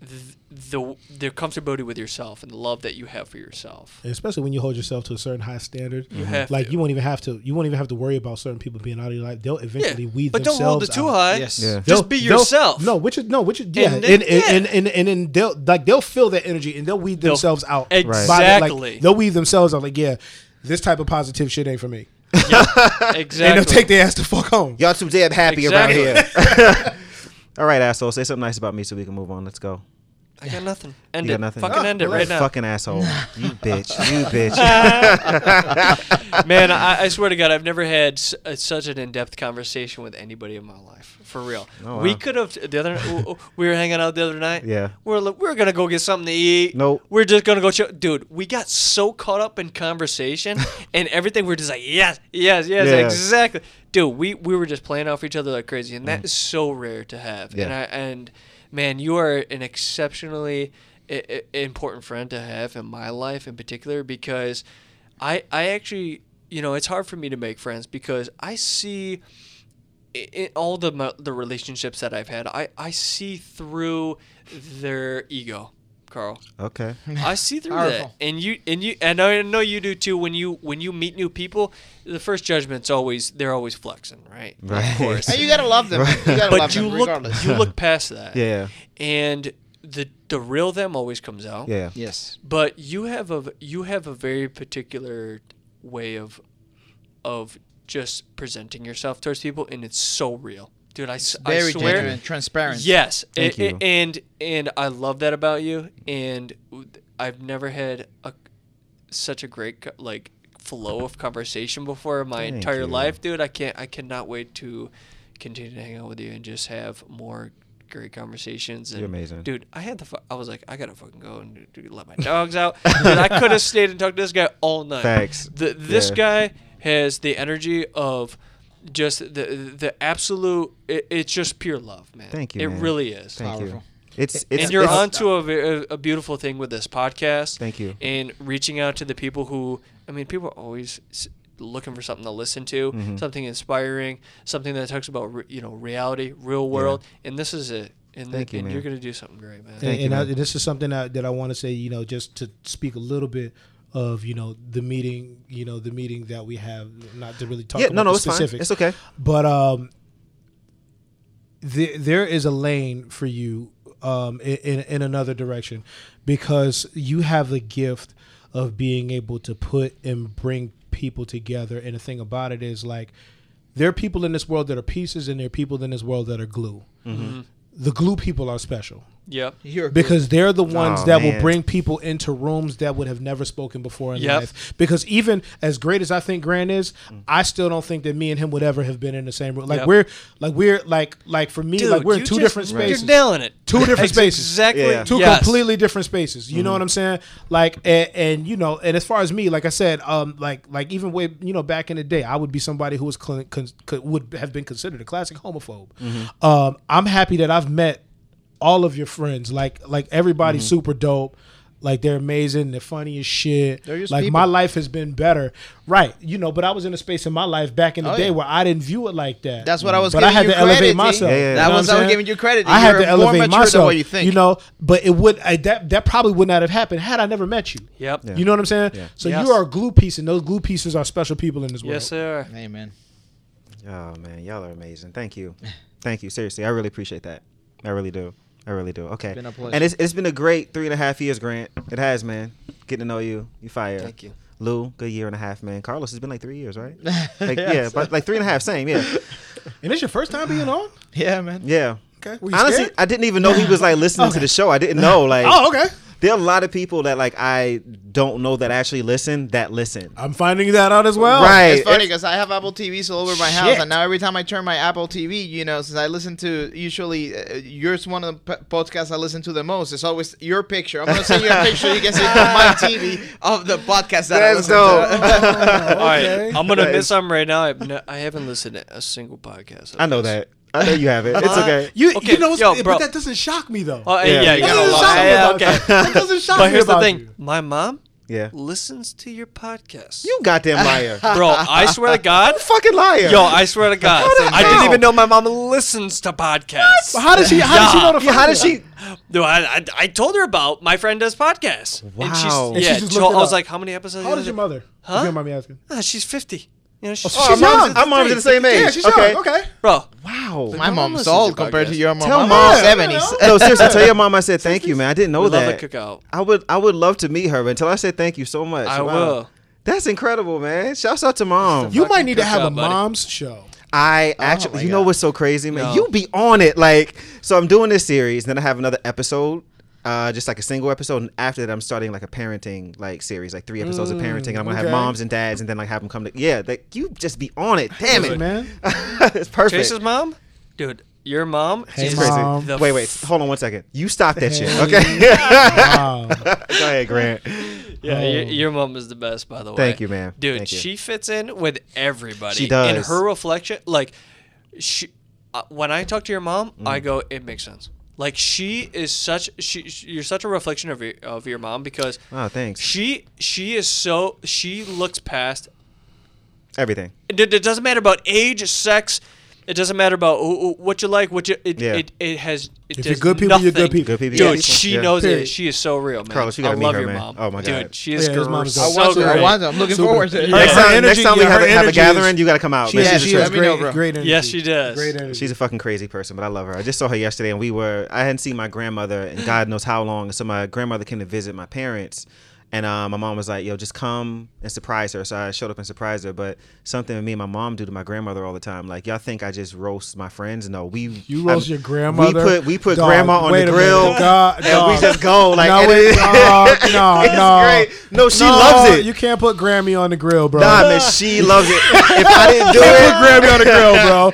the the comfortability with yourself and the love that you have for yourself especially when you hold yourself to a certain high standard. You have like to. you won't even have to. You won't even have to worry about certain people being out of your life. They'll eventually weed but don't hold it too out. high Yes. Yeah. Just be yourself No, which is no, which is yeah, And and then- and, yeah. and, and, and then they'll like they'll feel that energy and they'll weed They'll- themselves out. Right. By the- exactly like, they'll weed themselves out. Like yeah, this type of positive shit ain't for me. exactly And they'll take their ass to fuck home. Y'all too damn happy Exactly. around here. All right, asshole. Say something nice about me so we can move on. Let's go. I got nothing end You it nothing? fucking Ah, end it right now Fucking asshole. You bitch. You bitch. Man, I, I swear to God, I've never had s- uh, such an in-depth conversation with anybody in my life. For real, Oh, wow. we could have the other. we were hanging out the other night. Yeah. we're li- we're gonna go get something to eat. Nope. we're just gonna go. Chill. Dude, we got so caught up in conversation and everything. We're just like, yes, yes, yes, Yeah. exactly. Dude, we we were just playing off each other like crazy, and that is so rare to have. Mm. Yeah. And I and man, you are an exceptionally i- i- important friend to have in my life in particular because I I actually you know it's hard for me to make friends because I see in all the the relationships that I've had I I see through their ego, Carl. Okay. I see through that, and you and you and I know you do too. When you when you meet new people, the first judgment's always they're always flexing, right? Right. Of course. Hey, you gotta love them. You gotta but love you them look regardless. you look past that, Yeah. and the the real them always comes out. Yeah. Yes. But you have a you have a very particular way of of just presenting yourself towards people, and it's so real, dude. I, s- I Very swear. genuine, transparent. Yes, Thank a- a- you. and and I love that about you. And I've never had a such a great co- like flow of conversation before in my Thank entire you. life, dude. I can't. I cannot wait to continue to hang out with you and just have more great conversations. And, You're amazing. dude. I had the. Fu- I was like, I gotta fucking go and do, let my dogs out. and I could have stayed and talked to this guy all night. Facts. The, this Yeah. guy has the energy of just the the absolute. It, it's just pure love, man. Thank you, It man. really is. Thank Powerful. you. It's it's and you're it's, onto a, a, a beautiful thing with this podcast. Thank you. And reaching out to the people who, I mean, people are always looking for something to listen to, Mm-hmm. something inspiring, something that talks about re- you know reality, real world, and this is it. And, Thank the, you, and man. you're gonna do something great, man. Thank and, you, and I, man. this is something that, that I want to say, you know, just to speak a little bit of, you know, the meeting, you know, the meeting that we have, not to really talk yeah. about No, no, the it's fine. It's okay. but um, the, there is a lane for you um, in, in, in another direction because you have the gift of being able to put and bring people together. And the thing about it is, like, there are people in this world that are pieces, and there are people in this world that are glue. The glue people are special Yep. You're a because they're the ones Oh, that man. will bring people into rooms that would have never spoken before in Yep. life. Because even as great as I think Grant is, I still don't think that me and him would ever have been in the same room. Like Yep. we're like we're like like for me, Dude, like we're in two just- different You're spaces. nailing it. Two different spaces. Exactly. Yeah. Two yes. completely different spaces. You know what I'm saying? Like, and, and you know, and as far as me, like I said, um, like like even way you know back in the day, I would be somebody who was cl- con- co- would have been considered a classic homophobe. Um, I'm happy that I've met all of your friends. Like like everybody's mm-hmm. super dope. Like they're amazing. They're funny as shit. They're just like people. my life has been better, right? You know, but I was in a space in my life back in the Oh, day yeah. where I didn't view it like that. That's what I was But I had you to elevate credit, T. myself. Yeah, yeah, yeah. That know was what I I'm was giving you credit. I had You're to elevate myself. what you think. You know, but it would I, that that probably would not have happened had I never met you. Yep. Yeah. You know what I'm saying? Yeah. So Yes. you are a glue piece, and those glue pieces are special people in this world. Yes, sir. Amen. Oh man, y'all are amazing. Thank you, thank you. Seriously, I really appreciate that. I really do. I really do. Okay. been a pleasure. And it's it's been a great three and a half years, Grant. It has, man. Getting to know you. You fire. Thank you. Lou, good year and a half, man. Carlos it's been like three years, right? Like, yeah, but like three and a half, same, yeah, And it's your first time being on? Yeah, man. yeah. Okay. Were you Honestly, scared? I didn't even know he was like listening to the show. I didn't know. Like, Oh, okay. There are a lot of people that like I don't know that actually listen that listen. I'm finding that out as well. Right. It's funny because I have Apple TVs all over my house, and now every time I turn my Apple TV, you know, since I listen to usually uh, yours one of the p- podcasts I listen to the most. It's always your picture. I'm gonna send you a picture. You can see from my TV of the podcast that I That's listen to. All right, Okay. I'm gonna miss is- something right now. I've ne- I haven't listened to a single podcast. of I know this. that. I know you have it. It's Uh, okay. You, Okay, you know, what's- yo, but bro. that doesn't shock me though. Oh, Yeah. yeah, you that got a doesn't lot. me Yeah, about okay. you. That doesn't shock me. But me here's the about thing: you. my mom Yeah. listens to your podcast. You goddamn liar. bro, I swear to God, fucking liar. yo, I swear to God, the I didn't hell? even know my mom listens to podcasts. But how did she? How did she know the? Yeah, how did she? No, I, I, I told her about my friend does podcasts. And Wow. she's, And she yeah, just so looked it I was up. like, how many episodes? How old is your mother? Huh? If you don't mind me asking. Ah, she's 50. You know, oh, she's, Oh, Our She's moms, young. our moms are the same age. Yeah, she's okay. young. Okay. bro. Wow. My mom mom's old compared to your mom. Tell My mom. mom's seventies. no, seriously, tell your mom I said thank you, man. I didn't know We love that. the cookout. I would I would love to meet her until I said thank you so much. I Wow. will. That's incredible, man. Shouts out to mom. You might need to have a buddy. mom's show. I oh my actually, you know God. what's so crazy, man? No. You be on it, like. So I'm doing this series, then I have another episode, uh, just like a single episode, and after that, I'm starting like a parenting like series, like three episodes of parenting. And I'm gonna okay. have moms and dads, and then like have them come to. Yeah, like you just be on it. Damn Hey, it, man. it's perfect. Chase's mom, dude. Your mom Hey, is Crazy. Mom. Wait, wait, hold on one second. You stop that shit, okay? Wow. Go ahead, Grant. Yeah, Oh. your, your mom is the best, by the way. Thank you, man. Dude, Thank you. she fits in with everybody. She does. And her reflection, like, she. Uh, when I talk to your mom, Mm. I go, it makes sense. Like she is such she, she- you're such a reflection of your of your mom because Oh, thanks. she she is so she looks past Everything. it, it doesn't matter about age, sex. It doesn't matter about who- who- what you like, what you. It, Yeah. it, it has. It If you're good people, you're good people. Good people. Dude, Yeah. she Yeah. knows Period. it. She is so real, man. Carlos, you gotta I meet love her, your man. mom. Oh, my Dude, God. she is Yeah, his gr- mom is so I awesome. want to. I great. want to. I'm looking Super. forward to it. Yeah. Next time, energy- next time we yeah, have, a, have a gathering, is- you got to come out. She, man. yeah, She's she a has trip. Know, great, great energy. Yes, she does. Great energy. She's a fucking crazy person, but I love her. I just saw her yesterday, and we were. I hadn't seen my grandmother in God knows how long, so my grandmother came to visit my parents, And um, my mom was like, "Yo, just come and surprise her." So I showed up and surprised her. But something that me and my mom do to my grandmother all the time, like y'all think I just roast my friends? No, we You roast I'm- your grandmother. We put we put Dog, grandma on the grill, minute. And dog. we just go like. no, it, dog, no, it's no. great. No, she No, loves it. You can't put Grammy on the grill, bro. Nah, man, she loves it. If I didn't do it, put Grammy on the grill, bro.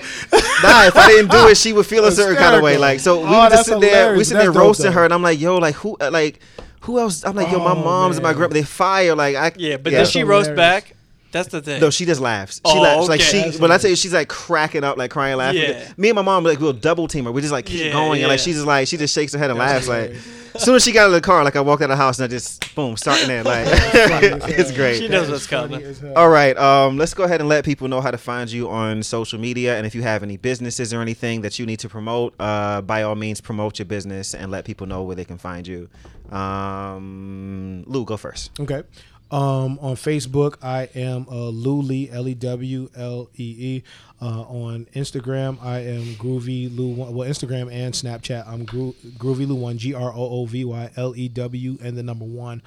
nah, if I didn't do it, she would feel a certain kind of way. Like, so we Oh, just sit there, we sit there That's dope, roasting though. her, and I'm like, yo, like who, uh, like who else? I'm like, yo, my Oh, mom's and my man. grandma, they fire. Like, I Yeah, but yeah. does she roast hilarious. back? That's the thing. No, she just laughs. She Oh, laughs. Like okay. she, That's when I tell you, she's like cracking up, like crying, laughing. Yeah. Me and my mom, like we'll double team her. We just like keep Yeah, going, and like yeah. she's just like she just shakes her head and That's laughs. Like as soon as she got out of the car, like I walked out of the house and I just boom, starting there. Like it's great. She knows what's coming. All right, um, let's go ahead and let people know how to find you on social media, and if you have any businesses or anything that you need to promote, uh, by all means, promote your business and let people know where they can find you. Um, Lou, go first. Okay. Um, on Facebook, I am uh, Luli L E W L E E. Uh, on Instagram, I am Groovy Lou. One, well, Instagram and Snapchat, I'm Gro- Groovy Lou One. G R O O V Y L E W and the number one.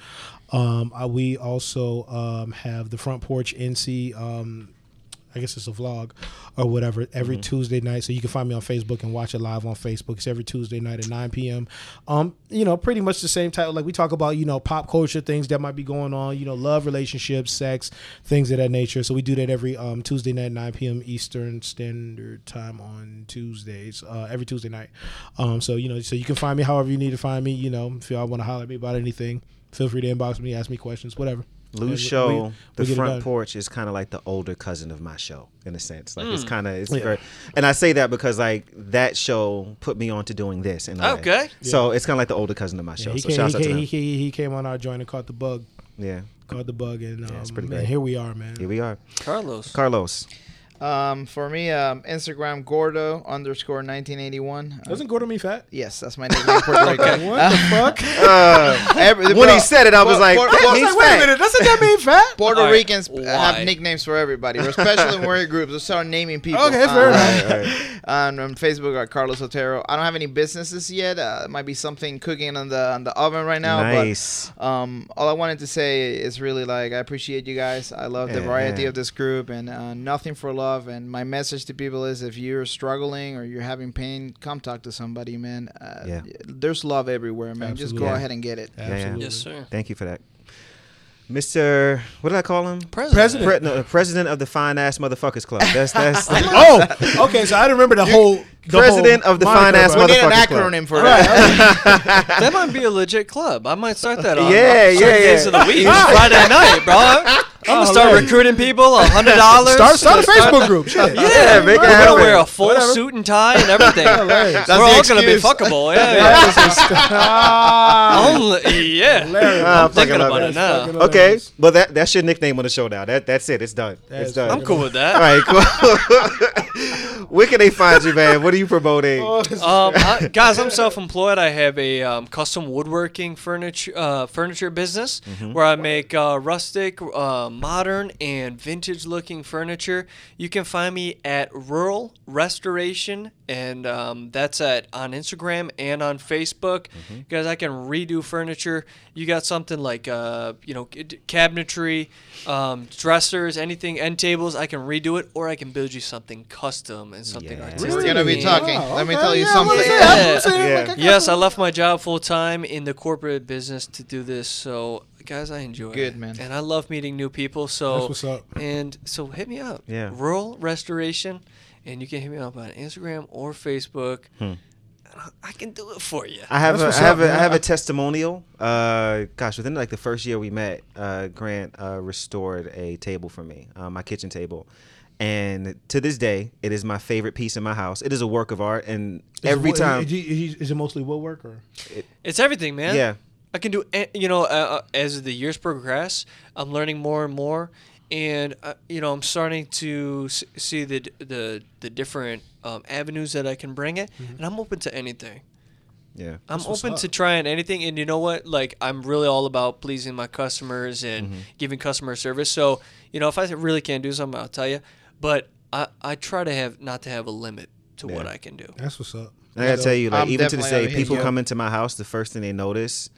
Um, I, we also um, have the front porch NC. Um, I guess it's a vlog or whatever every Tuesday night. So you can find me on Facebook and watch it live on Facebook. It's every Tuesday night at 9 p.m. Um, you know, pretty much the same title. Like we talk about, you know, pop culture things that might be going on, you know, love, relationships, sex, things of that nature. So we do that every um, Tuesday night, 9 p.m. Eastern Standard Time on Tuesdays, uh, every Tuesday night. Um, so, you know, so you can find me however you need to find me. You know, if y'all want to holler at me about anything, feel free to inbox me, ask me questions, whatever. Lou's We- we- show, we the get it front porch, is kind of like the older cousin of my show in a sense. Like it's kind of it's Hmm. Yeah. very, and I say that because like that show put me on to doing this. In a way. Okay. so it's kind of like the older cousin of my show. Yeah, he, so came, shouts he, out came, them. he, he, he came on our joint and caught the bug. yeah, Caught the bug, and um, it's pretty man, great. here we are, man. here we are. Carlos. Carlos, Um, for me, um, Instagram Gordo underscore 1981. Uh, Doesn't Gordo me fat? yes, that's my nickname Puerto Rico. What the fuck? uh, Every- when bro, he said it, I was Puerto- like, Puerto- that Puerto- means Wait a minute, doesn't that mean fat? Puerto All right, Ricans why? have nicknames for everybody, especially when we're in groups. Let's start naming people. Okay, fair Um, enough. Right, right. on, on Facebook are Carlos Otero. I don't have any businesses yet. Uh, it might be something cooking on the on the oven right now. Nice. But um, all I wanted to say is really like I appreciate you guys. I love the variety yeah. of this group and uh, nothing for love. And my message to people is if you're struggling or you're having pain, come talk to somebody, man. Uh, Yeah. There's love everywhere, man. Just go Absolutely. ahead and get it. yeah. Absolutely. Yes, sir. Thank you for that, Mister. What did I call him? President. Pre- no, president of the Fine Ass Motherfuckers Club. That's that's Oh, okay. So I remember the whole the President of the moniker, Fine-Ass bro. We need an Motherfuckers Club. acronym for All that. right, That might be a legit club. I might start that on Yeah, certain yeah, days yeah. of the week. Friday night, bro. I'm gonna start hilarious. recruiting people. A hundred dollars. start start a Facebook group. Shit. Yeah, make it We're gonna wear a full Whatever. suit and tie and everything. Hilarious. We're the all gonna be fuckable. Yeah, yeah. That is. Ah, Only, yeah. hilarious. Ah, I'm thinking about it. it now. Fucking Okay, but that that's your nickname on the show now. That that's it. It's done. That it's is done. I'm cool with that. All right, cool. Where can they find you, man? What are you promoting? Oh, Um, I, guys, I'm self-employed. I have a um, custom woodworking furniture uh, furniture business where I make uh, rustic, uh, modern, and vintage-looking furniture. You can find me at Rural Restoration, and um, that's at on Instagram and on Facebook. Guys, I can redo furniture. You got something like uh, you know cabinetry, um, dressers, anything, end tables. I can redo it, or I can build you something custom and something Yeah. artistic. We're gonna be talking. Oh, Let me tell you yeah, something. what's Yeah. that? What's that? Yeah. Like, Yes, I left my job full time in the corporate business to do this. So, guys, I enjoy Good, it. man. And I love meeting new people. That's So, what's up. and so hit me up. Yeah. Rural Restoration, and you can hit me up on Instagram or Facebook. Hmm. I- I can do it for you. I have That's a, have up, a, I have I- a testimonial. Uh, gosh, within like the first year we met, uh, Grant uh, restored a table for me, uh, my kitchen table, and to this day, it is my favorite piece in my house. It is a work of art, and Is every it- time, is, it- is it mostly woodwork or? It's everything, man. yeah, I can do, a- you know, uh, uh, as the years progress, I'm learning more and more, and uh, you know, I'm starting to see the the the different um, avenues that I can bring it, and I'm open to anything. yeah, I'm open to trying anything, and you know what? Like, I'm really all about pleasing my customers and Mm-hmm. giving customer service. So, you know, if I really can't do something, I'll tell you. But I, I try to have not to have a limit to what I can do. That's what's up. I gotta tell you, like I'm even to this day, people come into my house, the first thing they notice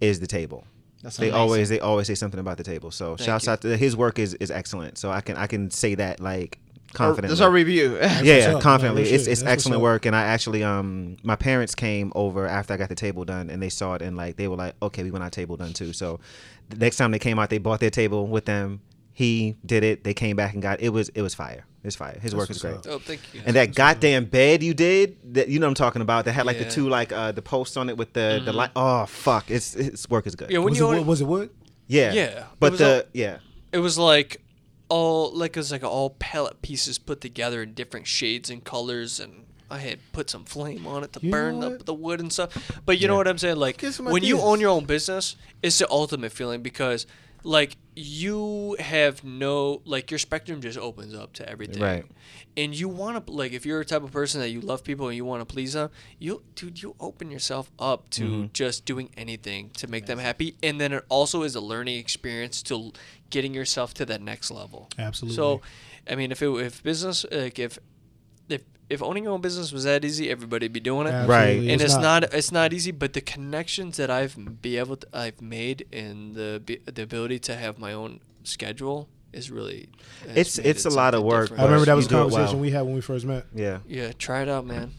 is the table. That's they amazing. always they always say something about the table. So Thank shouts you. out to his work is is excellent. So I can I can say that like confidently. That's our review. yeah, up. confidently. No, real it's it's That's excellent up. work, and I actually um my parents came over after I got the table done, and they saw it, and like they were like, okay, we want our table done too. So the next time they came out, they bought their table with them. He did it. They came back and got it was it was fire. It's fire. His work is great. up. Oh, thank you. And that goddamn bed you did, that you know what I'm talking about, that had like Yeah. Mm-hmm. the two like uh the posts on it with the the light. Oh fuck, it's its work is good. yeah, when Was you it, own—was it wood? Yeah, Yeah, But the all- yeah, it was like all like it was like all palette pieces put together in different shades and colors and I had put some flame on it to You burn up the, the wood and stuff. But you know what I'm saying? Like Get some when you own your own business, it's the ultimate feeling because like you have no like your spectrum just opens up to everything. Right. And you want to like if you're a type of person that you love people and you want to please them, you dude, you open yourself up to Mm-hmm. just doing anything to make them happy, and then it also is a learning experience to getting yourself to that next level. Absolutely. So, I mean, if it, if business like if if if owning your own business was that easy, everybody'd be doing it. Absolutely. Right. And it's, not. it's not easy, but the connections that I've be able to, I've made and the the ability to have my own schedule is really It's- it's a lot of work, different. I remember that was a do conversation well. we had when we first met. yeah. Yeah, try it out, man.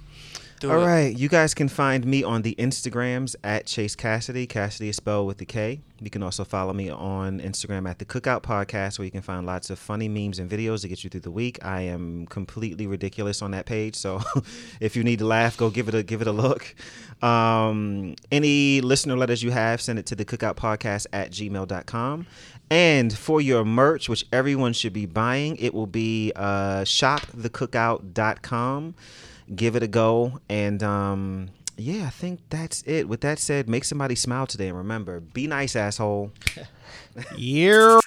Do All it. right, you guys can find me on the Instagrams at Chase Kassidy. Kassidy is spelled with the K. You can also follow me on Instagram at the Cookout Podcast, where you can find lots of funny memes and videos to get you through the week. I am completely ridiculous on that page, so if you need to laugh, go give it a give it a look. Um, any listener letters you have, send it to the Cookout Podcast at gmail.com. And for your merch, which everyone should be buying, it will be uh, shopthecookout.com give it a go and um yeah i think that's it with that said make somebody smile today and remember be nice asshole Yeah.